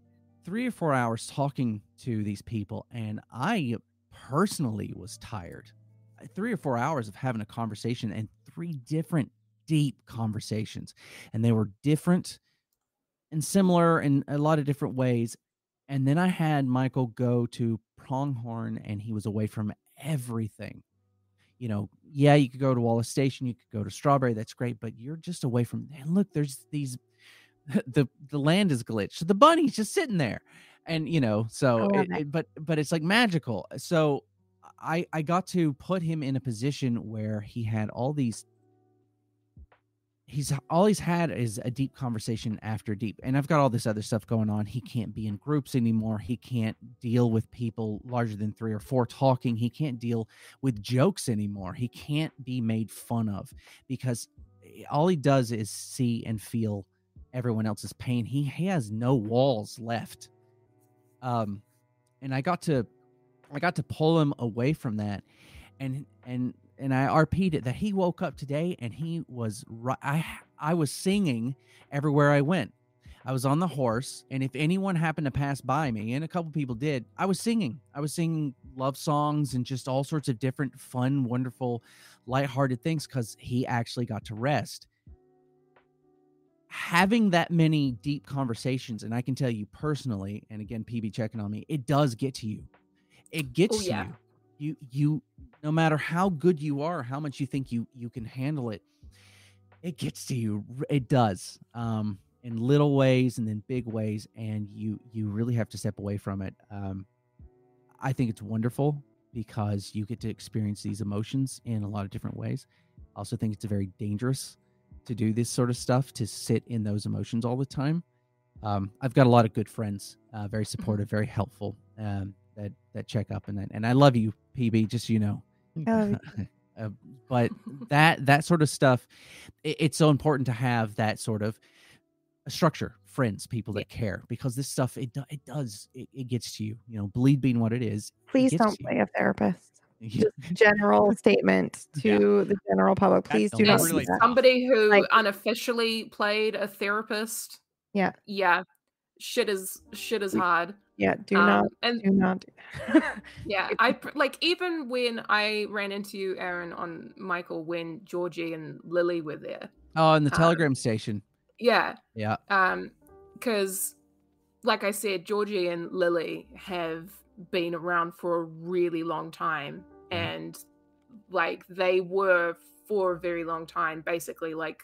Speaker 4: three or four hours talking to these people, and I personally was tired. Three or four hours of having a conversation, and three different deep conversations, and they were different and similar in a lot of different ways. And then I had Michael go to Pronghorn and he was away from everything. You know, yeah, you could go to Wallace Station, you could go to Strawberry, that's great, but you're just away from and look, there's these the the land is glitched. The bunny's just sitting there. And you know, so it,
Speaker 2: it.
Speaker 4: but but it's like magical. So I I got to put him in a position where he had all these he's all he's had is a deep conversation after deep and i've got all this other stuff going on he can't be in groups anymore he can't deal with people larger than three or four talking he can't deal with jokes anymore he can't be made fun of because eh, all he does is see and feel everyone else's pain he, he has no walls left um and i got to i got to pull him away from that and and and I RP'd it that he woke up today and he was I I was singing everywhere I went. I was on the horse, and if anyone happened to pass by me, and a couple people did, I was singing. I was singing love songs and just all sorts of different fun, wonderful, lighthearted things because he actually got to rest. Having that many deep conversations, and I can tell you personally, and again, PB checking on me, it does get to you. It gets
Speaker 3: Oh,
Speaker 4: to
Speaker 3: yeah.
Speaker 4: you you you no matter how good you are how much you think you you can handle it it gets to you it does um in little ways and then big ways and you you really have to step away from it um i think it's wonderful because you get to experience these emotions in a lot of different ways i also think it's a very dangerous to do this sort of stuff to sit in those emotions all the time um, I've got a lot of good friends, uh, very supportive, very helpful, um, that that check up and that, and I love you, PB. Just so you know,
Speaker 2: I love you.
Speaker 4: uh, but that that sort of stuff, it, it's so important to have that sort of structure, friends, people that care, because this stuff it it does it, it gets to you. You know, bleed being what it is.
Speaker 2: Please
Speaker 4: gets
Speaker 2: don't
Speaker 4: to you.
Speaker 2: play a therapist.
Speaker 4: Yeah.
Speaker 2: Just general statement to the general public. Please do not
Speaker 3: As
Speaker 2: do that.
Speaker 3: somebody who
Speaker 2: Like-
Speaker 3: unofficially played a therapist,
Speaker 2: Yeah.
Speaker 3: yeah, shit is shit is hard.
Speaker 2: Yeah, do
Speaker 3: Um,
Speaker 2: not
Speaker 3: and
Speaker 2: do not do
Speaker 3: yeah, I like even when I ran into you, Aaron, on Michael when Georgie and Lily were there.
Speaker 4: Oh, in the
Speaker 3: Um,
Speaker 4: telegram station.
Speaker 3: Yeah,
Speaker 4: Yeah.
Speaker 3: um, because like I said, Georgie and Lily have been around for a really long time, Mm-hmm. and like they were for a very long time, basically like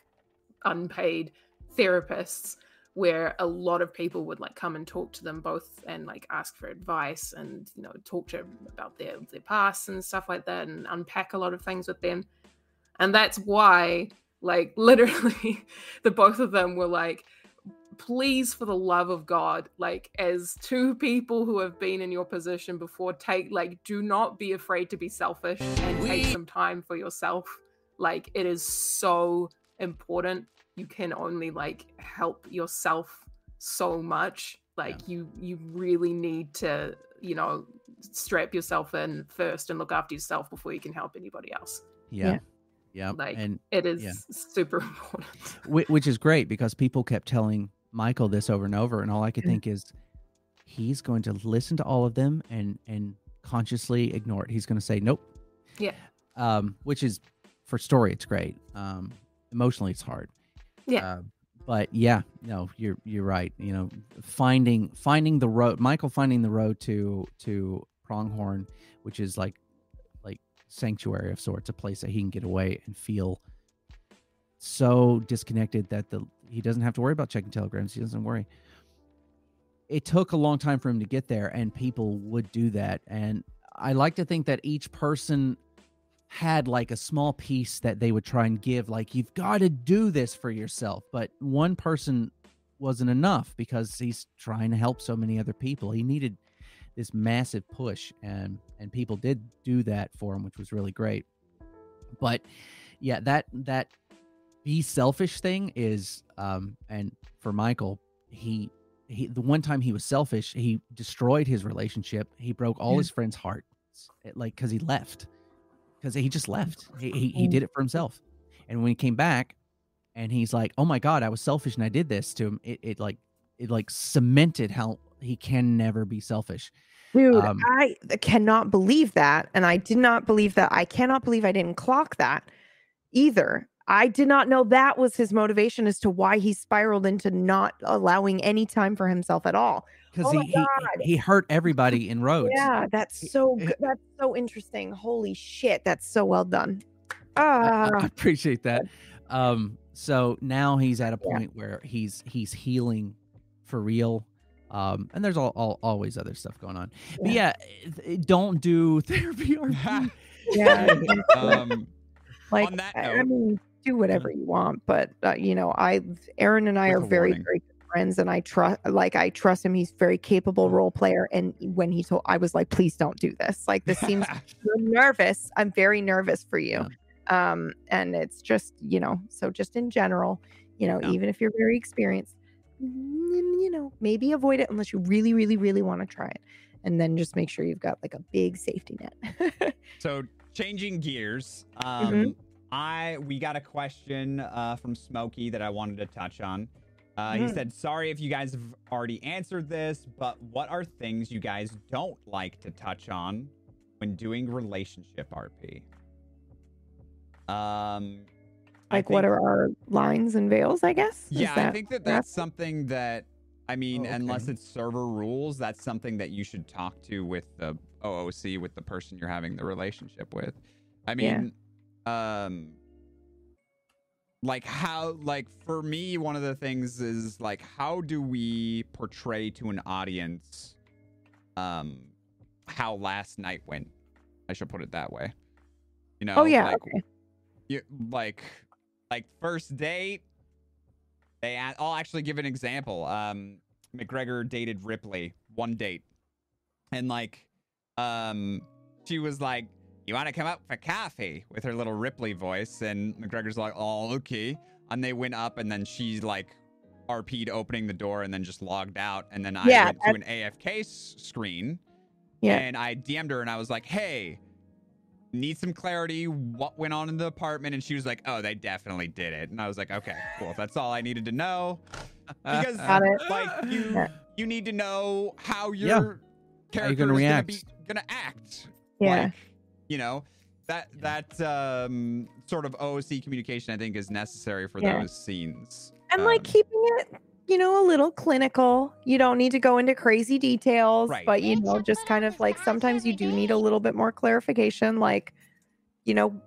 Speaker 3: unpaid therapists where a lot of people would like come and talk to them both and like ask for advice and you know talk to them about their their past and stuff like that and unpack a lot of things with them. And that's why like literally the both of them were like please for the love of god like as two people who have been in your position before take like do not be afraid to be selfish and take some time for yourself. Like it is so important. You can only like help yourself so much. Like you you really need to you know strap yourself in first and look after yourself before you can help anybody else.
Speaker 4: Yeah. Yeah.
Speaker 3: Like
Speaker 4: and
Speaker 3: it is
Speaker 4: yeah.
Speaker 3: super important
Speaker 4: which is great because people kept telling Michael this over and over, and all I could think is he's going to listen to all of them and and consciously ignore it. He's going to say nope.
Speaker 3: Yeah.
Speaker 4: Um, which is for story, it's great. Um, emotionally, it's hard.
Speaker 3: Yeah.
Speaker 4: Uh, but yeah, no, you're you're right. You know, finding finding the road, Michael finding the road to to Pronghorn, which is like sanctuary of sorts, a place that he can get away and feel so disconnected that the he doesn't have to worry about checking telegrams. He doesn't worry. It took a long time for him to get there, and people would do that. And I like to think that each person had like a small piece that they would try and give, like, you've got to do this for yourself. But one person wasn't enough because he's trying to help so many other people. He needed this massive push, and and people did do that for him, which was really great. But yeah, that that be selfish thing is um and for Michael, he he the one time he was selfish, he destroyed his relationship. He broke all
Speaker 2: Yeah.
Speaker 4: his friends' hearts, like because he left, because he just left. He, he he did it for himself, and when he came back, and he's like, "Oh my god, I was selfish and I did this to him." It it like it like cemented how he can never be selfish.
Speaker 2: Dude,
Speaker 4: Um,
Speaker 2: I cannot believe that. And I did not believe that. I cannot believe I didn't clock that either. I did not know that was his motivation as to why he spiraled into not allowing any time for himself at all.
Speaker 4: Because
Speaker 2: Oh
Speaker 4: he, he he hurt everybody in Rhodes.
Speaker 2: Yeah, that's so good. That's so interesting. Holy shit, that's so well done. Ah,
Speaker 4: I appreciate that. Um, so now he's at a point where he's he's healing for real. Um, and there's all, all always other stuff going on. But yeah, don't do therapy RP.
Speaker 2: yeah.
Speaker 1: um,
Speaker 2: like
Speaker 1: on that
Speaker 2: I- I mean, do whatever you want, but uh, you know, I Aaron and I are very
Speaker 1: warning.
Speaker 2: very good friends, and I trust like I trust him. He's very capable role player, and when he told, I was like, please don't do this. Like this seems you're nervous. I'm very nervous for you. Um, and it's just you know, so just in general, you know,
Speaker 4: Yeah.
Speaker 2: even if you're very experienced, you know, maybe avoid it unless you really, really, really want to try it, and then just make sure you've got like a big safety net.
Speaker 1: So changing gears, um,
Speaker 2: Mhm.
Speaker 1: I we got a question uh, from Smokey that I wanted to touch on. Uh, He
Speaker 2: Mm.
Speaker 1: said, "Sorry if you guys have already answered this, but what are things you guys don't like to touch on when doing relationship RP?" Um,
Speaker 2: Like what are our lines and veils? I guess. Is
Speaker 1: Yeah, I think that that's something that I mean,
Speaker 4: Oh,
Speaker 1: unless it's server rules, that's something that you should talk to with the OOC with the person you're having the relationship with. I
Speaker 2: Yeah.
Speaker 1: mean, um like how like for me one of the things is like how do we portray to an audience um how last night went? I should put it that way. You know,
Speaker 2: Oh yeah.
Speaker 1: like
Speaker 2: okay.
Speaker 1: you like like first date they i'll actually give an example. Um mcgregor dated ripley one date. And like um she was like you want to come up for coffee? with her little ripley voice. And mcgregor's like oh okay. And they went up and then she like rp'd opening the door and then just logged out. And then i
Speaker 2: Yeah,
Speaker 1: went to an afk s- screen.
Speaker 2: Yeah.
Speaker 1: and I DM'd her and I was like, hey, need some clarity. What went on in the apartment? And she was like, oh, they definitely did it. And I was like, okay, cool. That's all I needed to know. Because
Speaker 2: Got it.
Speaker 1: like you
Speaker 2: Yeah.
Speaker 1: you need to know how your
Speaker 4: Yeah. How you
Speaker 1: character
Speaker 4: gonna
Speaker 1: is
Speaker 4: react.
Speaker 1: gonna be gonna act.
Speaker 2: Yeah.
Speaker 1: Like, you know, that that um sort of OC communication I think is necessary for
Speaker 2: Yeah.
Speaker 1: those scenes.
Speaker 2: and like
Speaker 1: Um,
Speaker 2: keeping it you know a little clinical you don't need to go into crazy details
Speaker 1: Right.
Speaker 2: but you know just kind of like sometimes you do need a little bit more clarification like you know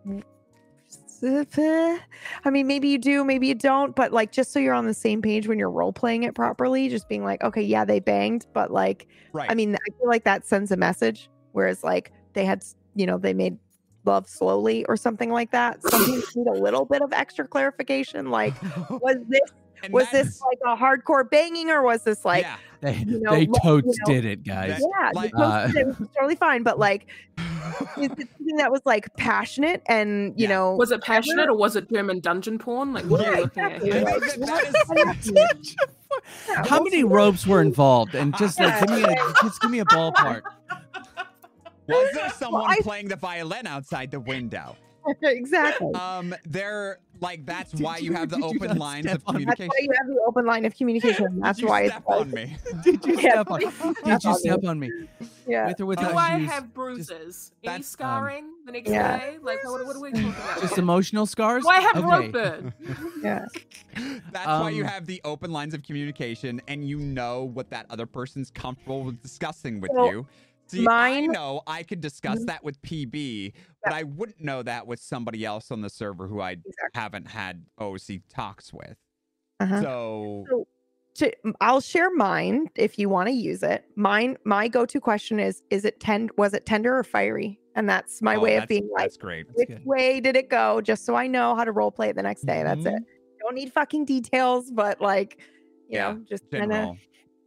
Speaker 2: i mean maybe you do maybe you don't but like just so you're on the same page when you're role playing it properly just being like okay yeah they banged but like
Speaker 1: right.
Speaker 2: i mean i feel like that sends a message whereas like they had you know they made love slowly or something like that some people need a little bit of extra clarification like was this
Speaker 1: And
Speaker 2: was
Speaker 1: that's-
Speaker 2: this like a hardcore banging or was this like
Speaker 1: yeah.
Speaker 4: They,
Speaker 2: you know,
Speaker 4: they
Speaker 2: let-
Speaker 4: totes
Speaker 2: you know,
Speaker 4: did it, guys.
Speaker 2: yeah
Speaker 1: like-
Speaker 2: you posted
Speaker 4: Uh,
Speaker 2: it, which is totally fine but like is it something that was like passionate and you
Speaker 1: Yeah.
Speaker 2: know
Speaker 3: Was it passionate or was it German dungeon porn? Like, what are
Speaker 2: Yeah,
Speaker 3: we looking at here?
Speaker 2: right.
Speaker 1: that that is
Speaker 4: How many ropes were involved? And just like give me a just give me a ballpark.
Speaker 1: Was there someone
Speaker 2: I-
Speaker 1: playing the violin outside the window?
Speaker 2: exactly
Speaker 1: Um, they're like that's why you,
Speaker 4: you-
Speaker 1: have the open
Speaker 4: not
Speaker 1: lines of
Speaker 4: on me?
Speaker 2: that's
Speaker 1: communication.
Speaker 2: why you have the open line of communication that's
Speaker 1: Did you
Speaker 2: why
Speaker 1: step
Speaker 2: it's
Speaker 1: on me?
Speaker 4: Did you step on?
Speaker 2: please
Speaker 4: Did you step on me?
Speaker 2: yeah
Speaker 4: With or without
Speaker 3: Do
Speaker 4: without
Speaker 3: I
Speaker 4: shoes?
Speaker 3: have bruises? Any
Speaker 1: that's, um,
Speaker 3: scarring the next
Speaker 2: Yeah.
Speaker 3: day? Like, what, what are we talking about?
Speaker 4: Just emotional scars?
Speaker 3: Do I have
Speaker 4: okay.
Speaker 3: rope
Speaker 2: yeah
Speaker 1: That's why you
Speaker 4: Um,
Speaker 1: have the open lines of communication, and you know what that other person's comfortable with discussing with
Speaker 2: So-
Speaker 1: you. See, I
Speaker 2: Mine-
Speaker 1: know I could discuss
Speaker 2: Mhm.
Speaker 1: that with PB, but I wouldn't know that with somebody else on the server who I
Speaker 2: Exactly.
Speaker 1: haven't had OC talks with.
Speaker 2: Uh-huh.
Speaker 1: So
Speaker 2: So to, I'll share mine if you want to use it. Mine, my go-to question is: Is it tend? Was it tender or fiery? And that's my
Speaker 1: oh,
Speaker 2: way of
Speaker 1: that's-
Speaker 2: being like,
Speaker 1: that's great.
Speaker 2: which
Speaker 4: good.
Speaker 2: way did it go? Just so I know how to role play it the next day. That's it. Don't need fucking details, but like, you
Speaker 1: Yeah,
Speaker 2: know, just kind of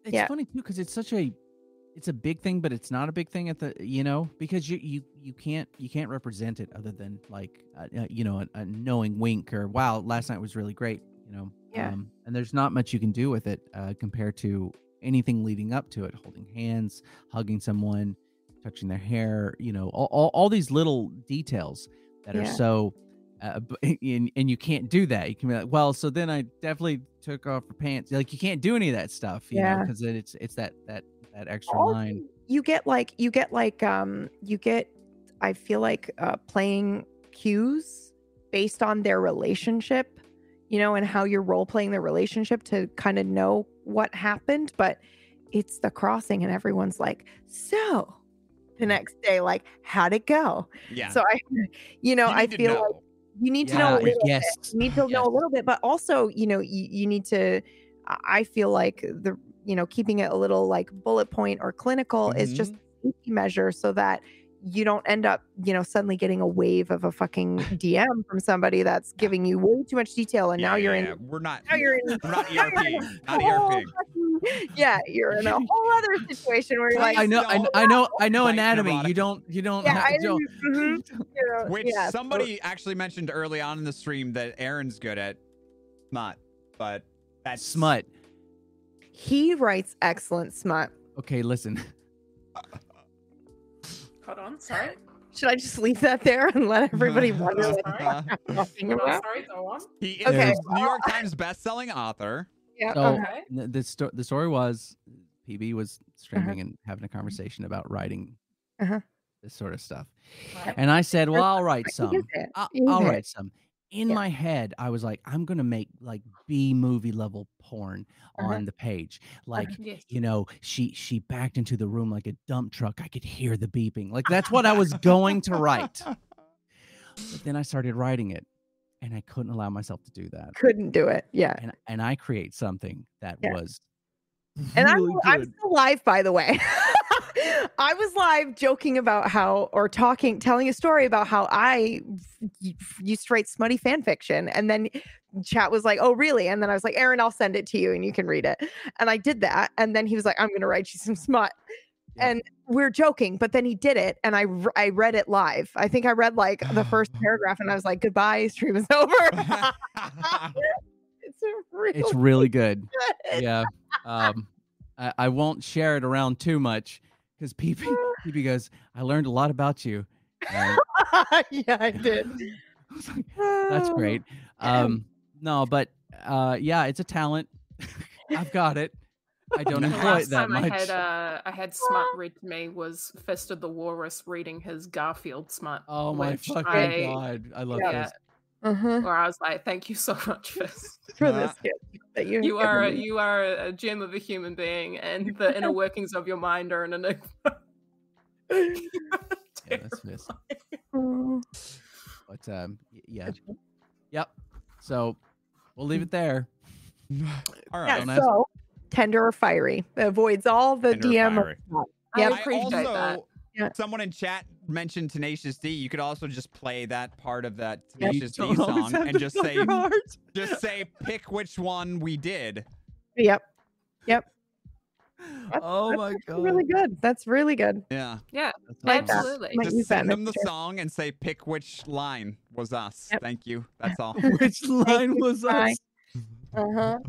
Speaker 4: It's
Speaker 2: Yeah.
Speaker 4: funny too because it's such a it's a big thing, but it's not a big thing at the you know because you you you can't you can't represent it other than like uh, uh, you know a, a knowing wink or wow last night was really great you know
Speaker 2: Yeah.
Speaker 4: um, and there's not much you can do with it uh, compared to anything leading up to it holding hands hugging someone touching their hair you know all, all, all these little details that are so uh, and, and you can't do that you can be like well so then i definitely took off her pants like you can't do any of that stuff you know
Speaker 2: Yeah.
Speaker 4: because it's it's that that that extra
Speaker 2: Also,
Speaker 4: line
Speaker 2: you get like you get like um you get i feel like uh playing cues based on their relationship you know and how you're role playing their relationship to kind of know what happened but it's the crossing and everyone's like so the next day like how'd it go
Speaker 1: Yeah.
Speaker 2: so i you know
Speaker 1: You
Speaker 2: i feel like you need to know a little
Speaker 4: yes.
Speaker 2: bit. You need to know a little bit, but also, you know, you, you need to. I feel like the you know keeping it a little like bullet point or clinical is just
Speaker 1: Mhm.
Speaker 2: a safety measure so that you don't end up you know suddenly getting a wave of a fucking DM from somebody that's giving you way too much detail, and
Speaker 1: Yeah,
Speaker 2: now you're
Speaker 1: yeah,
Speaker 2: in.
Speaker 1: yeah. We're not.
Speaker 2: Now you're in.
Speaker 1: We're not
Speaker 2: now
Speaker 1: ERP. Not ERP.
Speaker 2: fucking- yeah, you're in a whole other situation where you're like,
Speaker 4: I know, I,
Speaker 1: don't
Speaker 4: I know, I know anatomy. You don't, you don't.
Speaker 2: yeah,
Speaker 4: ha-
Speaker 2: I
Speaker 4: don't-
Speaker 2: didn't. mhm, you know,
Speaker 1: Which
Speaker 2: yeah, so-
Speaker 1: somebody actually mentioned early on in the stream that Aaron's good at. Not, but that's
Speaker 4: smut.
Speaker 2: He writes excellent smut.
Speaker 4: Okay, listen.
Speaker 3: Hold on, sorry.
Speaker 2: Should I just leave that there and let everybody wonder what
Speaker 3: Sorry.
Speaker 2: I'm talking about?
Speaker 3: sorry, go on.
Speaker 1: He is
Speaker 2: Okay.
Speaker 1: a New York Times best-selling author.
Speaker 2: Yeah.
Speaker 4: So
Speaker 2: okay.
Speaker 4: the the, sto- the story was, PB was
Speaker 2: Uh-huh.
Speaker 4: streaming and having a conversation about writing
Speaker 2: Uh-huh.
Speaker 4: this sort of stuff,
Speaker 3: Right.
Speaker 4: and I said, "Well, I'll write some.
Speaker 2: can say it.
Speaker 4: I'll, I'll write some." In
Speaker 2: Yeah.
Speaker 4: my head, I was like, "I'm gonna make like B movie level porn
Speaker 2: Uh-huh.
Speaker 4: on the page, like."
Speaker 3: Yes.
Speaker 4: you know she she backed into the room like a dump truck i could hear the beeping like that's what i was going to write but then i started writing it and i couldn't allow myself to do that
Speaker 2: Couldn't do it. Yeah.
Speaker 4: and and i create something that
Speaker 2: Yeah.
Speaker 4: was
Speaker 2: And I'm,
Speaker 4: really
Speaker 2: I'm still alive, by the way. I was live joking about how, or talking, telling a story about how I used to write smutty fan fiction. And then chat was like, oh, really? And then I was like, Aaron, I'll send it to you and you can read it. And I did that. And then he was like, I'm going to write you some smut.
Speaker 4: Yeah.
Speaker 2: And we're joking, but then he did it, and I, I read it live. I think I read like the first paragraph, and I was like, "Goodbye, stream is over." it's really,
Speaker 4: it's really good
Speaker 2: good.
Speaker 4: yeah um I, I won't share it around too much because pp pp goes i learned a lot about you and
Speaker 2: yeah, I did.
Speaker 4: I like, that's great um no but uh yeah it's a talent i've got it i don't
Speaker 3: The
Speaker 4: employ it
Speaker 3: last
Speaker 4: that
Speaker 3: time
Speaker 4: much
Speaker 3: I had uh, I had smut read to me was Fist of the Walrus reading his Garfield smart.
Speaker 4: Oh my fucking
Speaker 3: I-
Speaker 4: god! I love
Speaker 3: Yeah,
Speaker 4: this.
Speaker 2: Uh-huh.
Speaker 3: where I was like, "Thank you so much, Fist.
Speaker 2: For
Speaker 1: Uh,
Speaker 2: this gift that you
Speaker 3: You are
Speaker 2: given me.
Speaker 3: you are a gem of a human being, and the inner workings of your mind are an enigma."
Speaker 4: Yeah, that's this.
Speaker 2: Oh.
Speaker 4: But um, yeah, yep. So we'll leave it there.
Speaker 1: All right.
Speaker 2: Yeah,
Speaker 4: Don't ask-
Speaker 2: so tender or fiery avoids all the
Speaker 1: Tender
Speaker 2: DM.
Speaker 1: fiery.
Speaker 2: Of smut.
Speaker 3: I appreciate
Speaker 1: I also,
Speaker 3: that.
Speaker 2: Yeah.
Speaker 1: someone in chat mentioned Tenacious D. You could also just play that part of that
Speaker 2: Yep.
Speaker 1: Tenacious D song and just say,
Speaker 4: heart.
Speaker 1: just say, pick which one we did.
Speaker 2: Yep. Yep. That's-
Speaker 4: Oh
Speaker 2: that's
Speaker 4: my god!
Speaker 2: Really good. That's really good.
Speaker 1: Yeah.
Speaker 3: Yeah,
Speaker 2: Like
Speaker 3: absolutely.
Speaker 2: Might
Speaker 1: Just
Speaker 2: use that in
Speaker 1: send them the
Speaker 2: future.
Speaker 1: song and say, pick which line was us.
Speaker 2: Yep.
Speaker 1: Thank you. That's all.
Speaker 4: Which line was
Speaker 2: Ty.
Speaker 4: us?
Speaker 2: Uh-huh.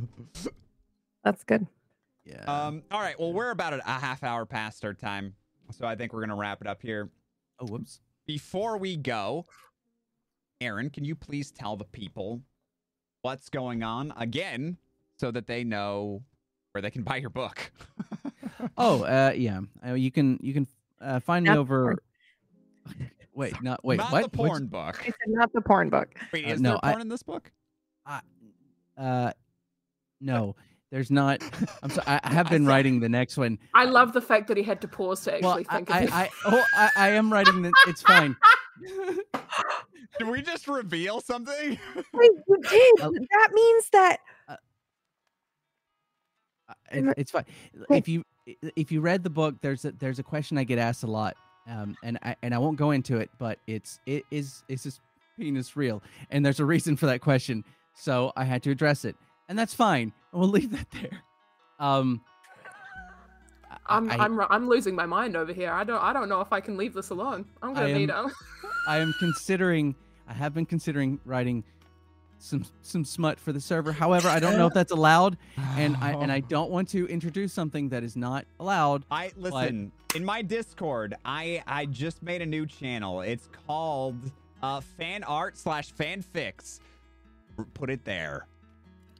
Speaker 2: That's good.
Speaker 4: Yeah.
Speaker 1: Um, all right. Well, we're about a a half hour past our time. So I think we're going to wrap it up here.
Speaker 4: oh, whoops.
Speaker 1: Before we go, Aaron, can you please tell the people what's going on again so that they know where they can buy your book?
Speaker 4: Oh, uh, yeah. Uh, you can you can uh, find me
Speaker 2: Not the
Speaker 4: over. Wait, not wait.
Speaker 1: Not
Speaker 4: what?
Speaker 1: the
Speaker 4: What's-
Speaker 1: porn book.
Speaker 2: I said not the porn book.
Speaker 1: Wait,
Speaker 4: Uh,
Speaker 1: is
Speaker 4: no,
Speaker 1: there
Speaker 4: I-
Speaker 1: porn in this book?
Speaker 4: Uh, no. There's not. I'm sorry. I, I have been writing the next one.
Speaker 3: I love the fact that he had to pause to actually
Speaker 4: I,
Speaker 3: think
Speaker 4: I,
Speaker 3: of it.
Speaker 4: I, oh, I, I am writing the. It's fine.
Speaker 1: Did we just reveal something?
Speaker 2: Wait, you did.
Speaker 4: Uh,
Speaker 2: that means that
Speaker 4: Uh, it- it's fine. If you if you read the book, there's a there's a question I get asked a lot, um, and I and I won't go into it, but it's it is is this penis real? And there's a reason for that question, so I had to address it, and that's fine. and We'll leave that there. Um, I-
Speaker 3: I'm
Speaker 4: I,
Speaker 3: I'm I'm losing my mind over here. I don't I don't know if I can leave this alone. I'm gonna
Speaker 4: I
Speaker 3: need
Speaker 4: am-
Speaker 3: a
Speaker 4: I am considering. I have been considering writing some some smut for the server. However, I don't know if that's allowed, and I and I don't want to introduce something that is not allowed.
Speaker 1: I listen in my Discord. I I just made a new channel. It's called uh, fan art slash fanfics. R- Put it there.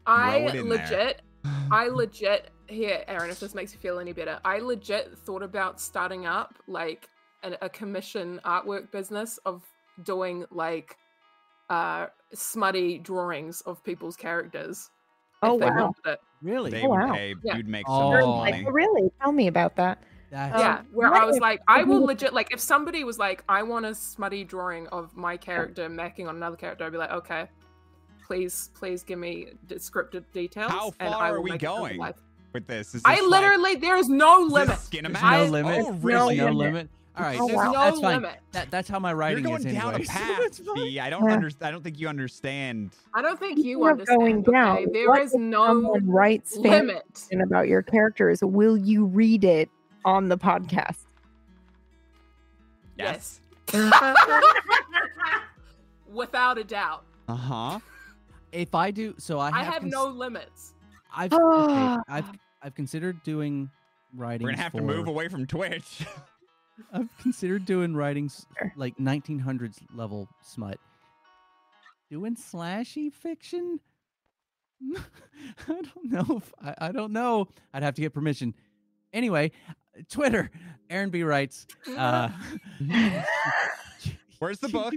Speaker 3: I
Speaker 1: it in there.
Speaker 3: legit, I legit here, Aaron. If this makes you feel any better, I legit thought about starting up like an, a commission artwork business of doing like uh smutty drawings of people's characters.
Speaker 2: Oh, wow.
Speaker 3: it.
Speaker 4: Really?
Speaker 1: They
Speaker 2: Oh,
Speaker 1: would
Speaker 2: wow.
Speaker 1: pay.
Speaker 3: Yeah.
Speaker 1: You'd make
Speaker 4: Oh.
Speaker 1: so much
Speaker 2: like,
Speaker 1: money.
Speaker 2: "Oh, really tell me about that.
Speaker 4: That's-
Speaker 3: yeah,
Speaker 2: Um,
Speaker 3: where I was like, I will legit like if somebody was like, I want a smutty drawing of my character macking on another character, I'd be like, okay, please, please give me descriptive details.
Speaker 1: How
Speaker 3: and
Speaker 1: far
Speaker 3: I
Speaker 1: are we
Speaker 3: make it come to
Speaker 1: going? With this, is
Speaker 3: I
Speaker 1: this like-
Speaker 3: literally, there is no limit.
Speaker 1: Skin
Speaker 4: There's
Speaker 3: I-
Speaker 4: no limit.
Speaker 1: Oh, really?
Speaker 4: no
Speaker 2: limit.
Speaker 4: limit. All right,
Speaker 2: Oh, wow.
Speaker 3: no
Speaker 4: that's fine.
Speaker 3: limit.
Speaker 4: That, that's how my writing You're
Speaker 1: going
Speaker 4: is
Speaker 1: down
Speaker 4: anyway.
Speaker 1: a path,
Speaker 4: it's.
Speaker 1: B. I don't
Speaker 2: Yeah.
Speaker 1: understand. I don't think you understand.
Speaker 3: I don't think you
Speaker 2: Speaking of
Speaker 3: understand.
Speaker 2: going down,
Speaker 3: okay? There
Speaker 2: what
Speaker 3: is no
Speaker 2: someone writes
Speaker 3: limit.
Speaker 2: fiction about your characters. Will you read it on the podcast?
Speaker 3: Yes. Without a doubt.
Speaker 1: Uh huh.
Speaker 4: If I do, so I
Speaker 3: I
Speaker 4: have,
Speaker 3: have
Speaker 4: cons-
Speaker 3: no limits.
Speaker 4: I've okay. I've I've considered doing writing.
Speaker 1: We're gonna have to move away from Twitch.
Speaker 4: I've considered doing writings like 1900s level smut. Doing slashy fiction? I don't know. If, I, I don't know. I'd have to get permission. Anyway, Twitter. Aaron B writes. Uh,
Speaker 1: Where's the book?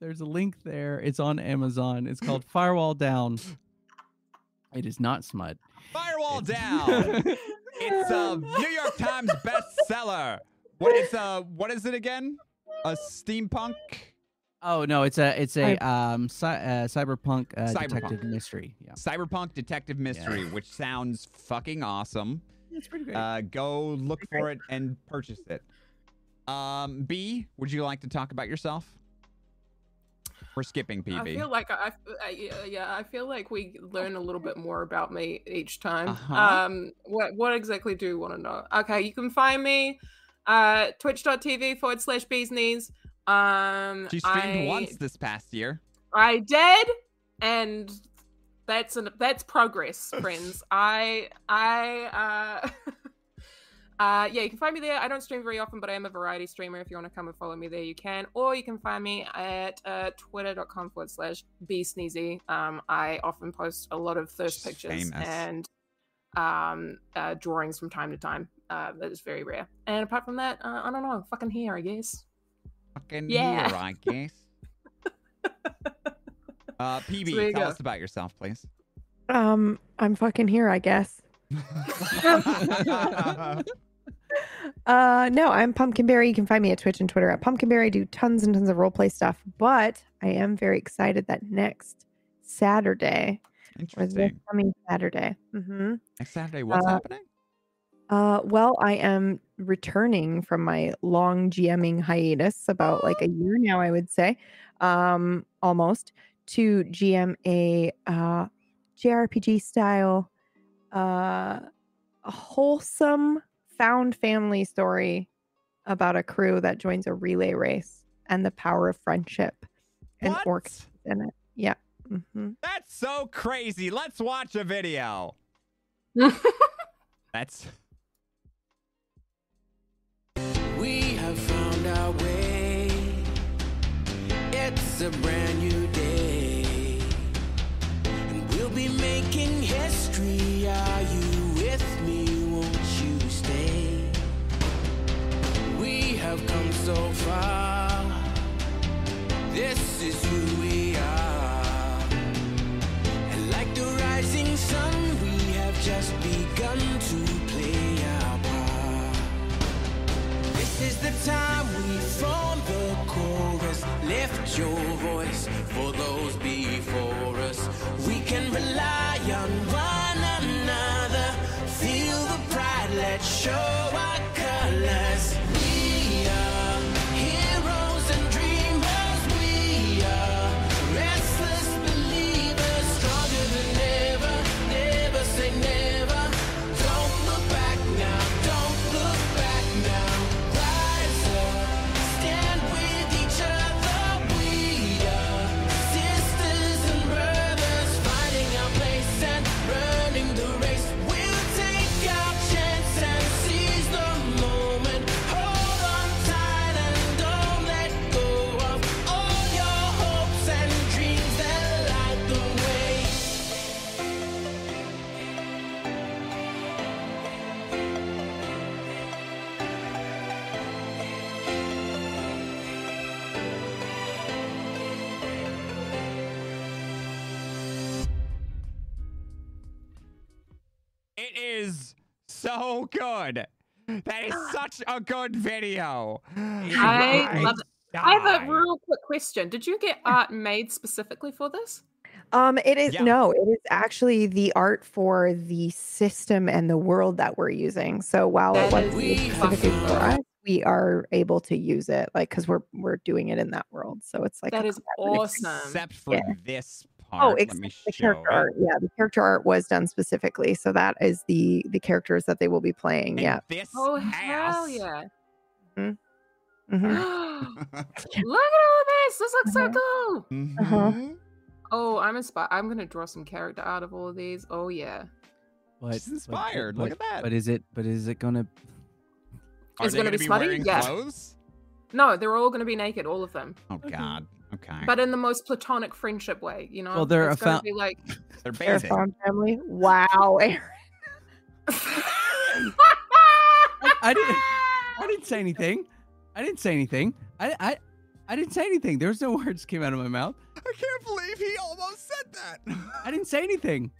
Speaker 4: There's a link there. It's on Amazon. It's called Firewall Down. It is not smut.
Speaker 1: Firewall
Speaker 4: It's-
Speaker 1: down. It's a New York Times bestseller. What is uh what is it again? A steampunk?
Speaker 4: Oh no, it's a it's a um cy- uh, cyberpunk uh, detective mystery. Yeah,
Speaker 1: Cyberpunk detective mystery, which sounds fucking awesome.
Speaker 4: it's pretty great.
Speaker 1: Uh, go look for it and purchase it. Um, B, would you like to talk about yourself? We're skipping PB.
Speaker 3: I feel like I, I, yeah, yeah, I feel like we learn a little bit more about me each time.
Speaker 1: Uh-huh.
Speaker 3: Um, what what exactly do you want to know? Okay, you can find me uh twitch.tv forward slash bees knees. Um,
Speaker 1: she streamed
Speaker 3: I,
Speaker 1: once this past year.
Speaker 3: I did, and that's an that's progress, friends. I I uh. Uh, yeah, you can find me there. I don't stream very often, but I am a variety streamer. If you want to come and follow me there, you can. Or you can find me at uh, twitter.com forward slash bsneezy. Um, I often post a lot of thirst
Speaker 1: She's
Speaker 3: pictures
Speaker 1: famous.
Speaker 3: and um, uh, drawings from time to time. Uh, that is very rare. And apart from that, uh, I don't know. Fucking here, I guess.
Speaker 1: Fucking
Speaker 3: Yeah.
Speaker 1: here, I guess. uh,
Speaker 3: So there
Speaker 1: PB,
Speaker 3: you
Speaker 1: tell
Speaker 3: go.
Speaker 1: us about yourself, please.
Speaker 2: Um, I'm fucking here, I guess. Uh, no, I'm Pumpkinberry. You can find me at Twitch and Twitter at Pumpkinberry. I do tons and tons of roleplay stuff, but I am very excited that next Saturday, or this
Speaker 1: Interesting.
Speaker 2: coming Saturday, hmm
Speaker 1: Next Saturday, what's
Speaker 2: Uh,
Speaker 1: happening?
Speaker 2: uh, well, I am returning from my long GMing hiatus, about like a year now, I would say, um, almost, to GM a uh, JRPG style, uh, wholesome found family story about a crew that joins a relay race and the power of friendship and
Speaker 1: What?
Speaker 2: orcs in it. Yeah. hmm
Speaker 1: That's so crazy. Let's watch a video. That's
Speaker 9: We have found our way. It's a brand new day. And we'll be making history. Are you have come so far. This is who we are. And like the rising sun, we have just begun to play our part. This is the time we form the chorus. Lift your voice for those before us. We can rely on one another. Feel the pride, let's show our
Speaker 1: so good. That is such a good video.
Speaker 3: I love it. I have a real quick question. Did you get art made specifically for this?
Speaker 2: Um, it is
Speaker 1: Yeah.
Speaker 2: no, it is actually the art for the system and the world that we're using. So while it wasn't
Speaker 3: is
Speaker 2: specifically for us, we are able to use it, like because we're we're doing it in that world. So it's like
Speaker 3: That
Speaker 2: a
Speaker 3: is
Speaker 2: collaborative-
Speaker 3: awesome.
Speaker 1: Except for
Speaker 2: Yeah.
Speaker 1: this
Speaker 2: Oh,
Speaker 1: part. Let me
Speaker 2: the character art. Yeah, the character art was done specifically. So that is the the characters that they will be playing.
Speaker 1: And
Speaker 2: Yeah.
Speaker 1: This
Speaker 3: Oh hell
Speaker 1: house.
Speaker 3: yeah!
Speaker 2: Mhm.
Speaker 3: Look at all this. This looks so cool.
Speaker 2: Uh-huh.
Speaker 1: Mhm.
Speaker 3: Oh, I'm inspired. I'm gonna draw some character out of all of these. Oh yeah.
Speaker 4: But,
Speaker 1: She's inspired.
Speaker 4: But,
Speaker 1: Look at that.
Speaker 4: But is it? But is it gonna?
Speaker 1: Are
Speaker 3: It's
Speaker 1: they
Speaker 3: gonna be smutty?
Speaker 1: wearing
Speaker 3: Yeah.
Speaker 1: clothes?
Speaker 3: No, they're all gonna be naked, all of them,
Speaker 1: Oh God. Okay.
Speaker 3: but in the most platonic friendship way. You know.
Speaker 4: Well, they're
Speaker 3: it's
Speaker 4: a
Speaker 3: gonna be like.
Speaker 1: They're
Speaker 2: Air
Speaker 1: bathing.
Speaker 2: Farm family. Wow. Aaron.
Speaker 4: I didn't. I didn't say anything. I didn't say anything. I I I didn't say anything. There was no words came out of my mouth.
Speaker 1: I can't believe he almost said that.
Speaker 4: I didn't say anything.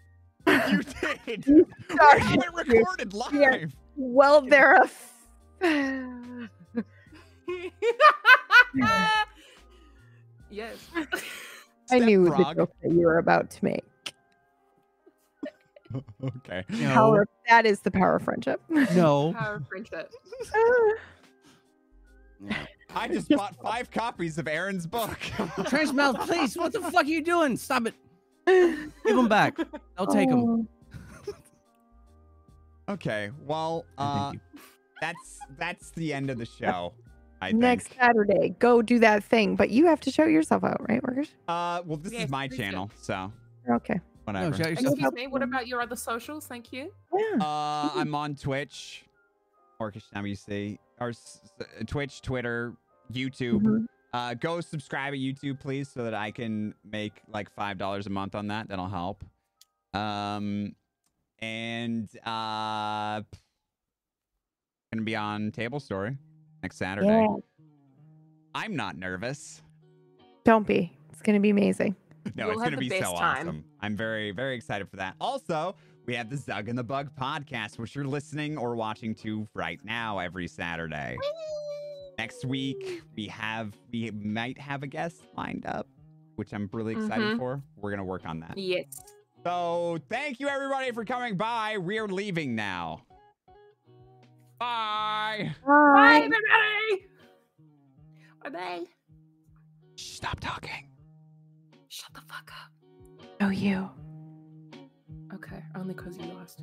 Speaker 1: you did.
Speaker 2: You
Speaker 1: We
Speaker 2: started
Speaker 1: have it recorded live.
Speaker 2: Yeah. Well, they're a.
Speaker 3: yes.
Speaker 2: I knew
Speaker 1: Step
Speaker 2: the joke that you were about to make.
Speaker 1: Okay.
Speaker 4: No.
Speaker 2: Power. That is the power of friendship.
Speaker 4: No.
Speaker 3: Power of friendship.
Speaker 1: I just bought five copies of Aaron's book.
Speaker 4: Transmouth, please. What the fuck are you doing? Stop it. Give them back. I'll take them.
Speaker 2: Oh,
Speaker 1: okay. Well, uh, that's that's the end of the show. I
Speaker 2: Next
Speaker 1: think.
Speaker 2: Saturday, go do that thing, but you have to show yourself out, right, workers?
Speaker 1: Uh, well, this
Speaker 3: Yes,
Speaker 1: is my channel, so
Speaker 2: Okay.
Speaker 1: whatever.
Speaker 4: No, shout.
Speaker 3: Excuse me. What about your other socials? Thank you.
Speaker 2: Yeah.
Speaker 1: Uh, I'm on Twitch, Orcish WC, or s- s- Twitch, Twitter, YouTube.
Speaker 2: Mhm.
Speaker 1: Uh, go subscribe at YouTube, please, so that I can make like five dollars a month on that. That'll help. Um, and uh, gonna be on Table Story next Saturday.
Speaker 2: Yeah.
Speaker 1: I'm not nervous.
Speaker 2: Don't be. It's gonna be amazing.
Speaker 1: No,
Speaker 3: You'll
Speaker 1: it's going to be so
Speaker 3: time.
Speaker 1: awesome. I'm very, very excited for that. Also, we have the Zug and the Bug podcast, which you're listening or watching to right now every Saturday. Next week, we have, we might have a guest lined up, which I'm really excited
Speaker 3: Mhm.
Speaker 1: for. We're going to work on that.
Speaker 3: Yes.
Speaker 1: So, thank you everybody for coming by. We're leaving now. Bye.
Speaker 3: Bye, everybody. Bye, bye.
Speaker 1: Stop talking.
Speaker 3: Shut the fuck up.
Speaker 2: Oh, you.
Speaker 3: Okay, only because you asked.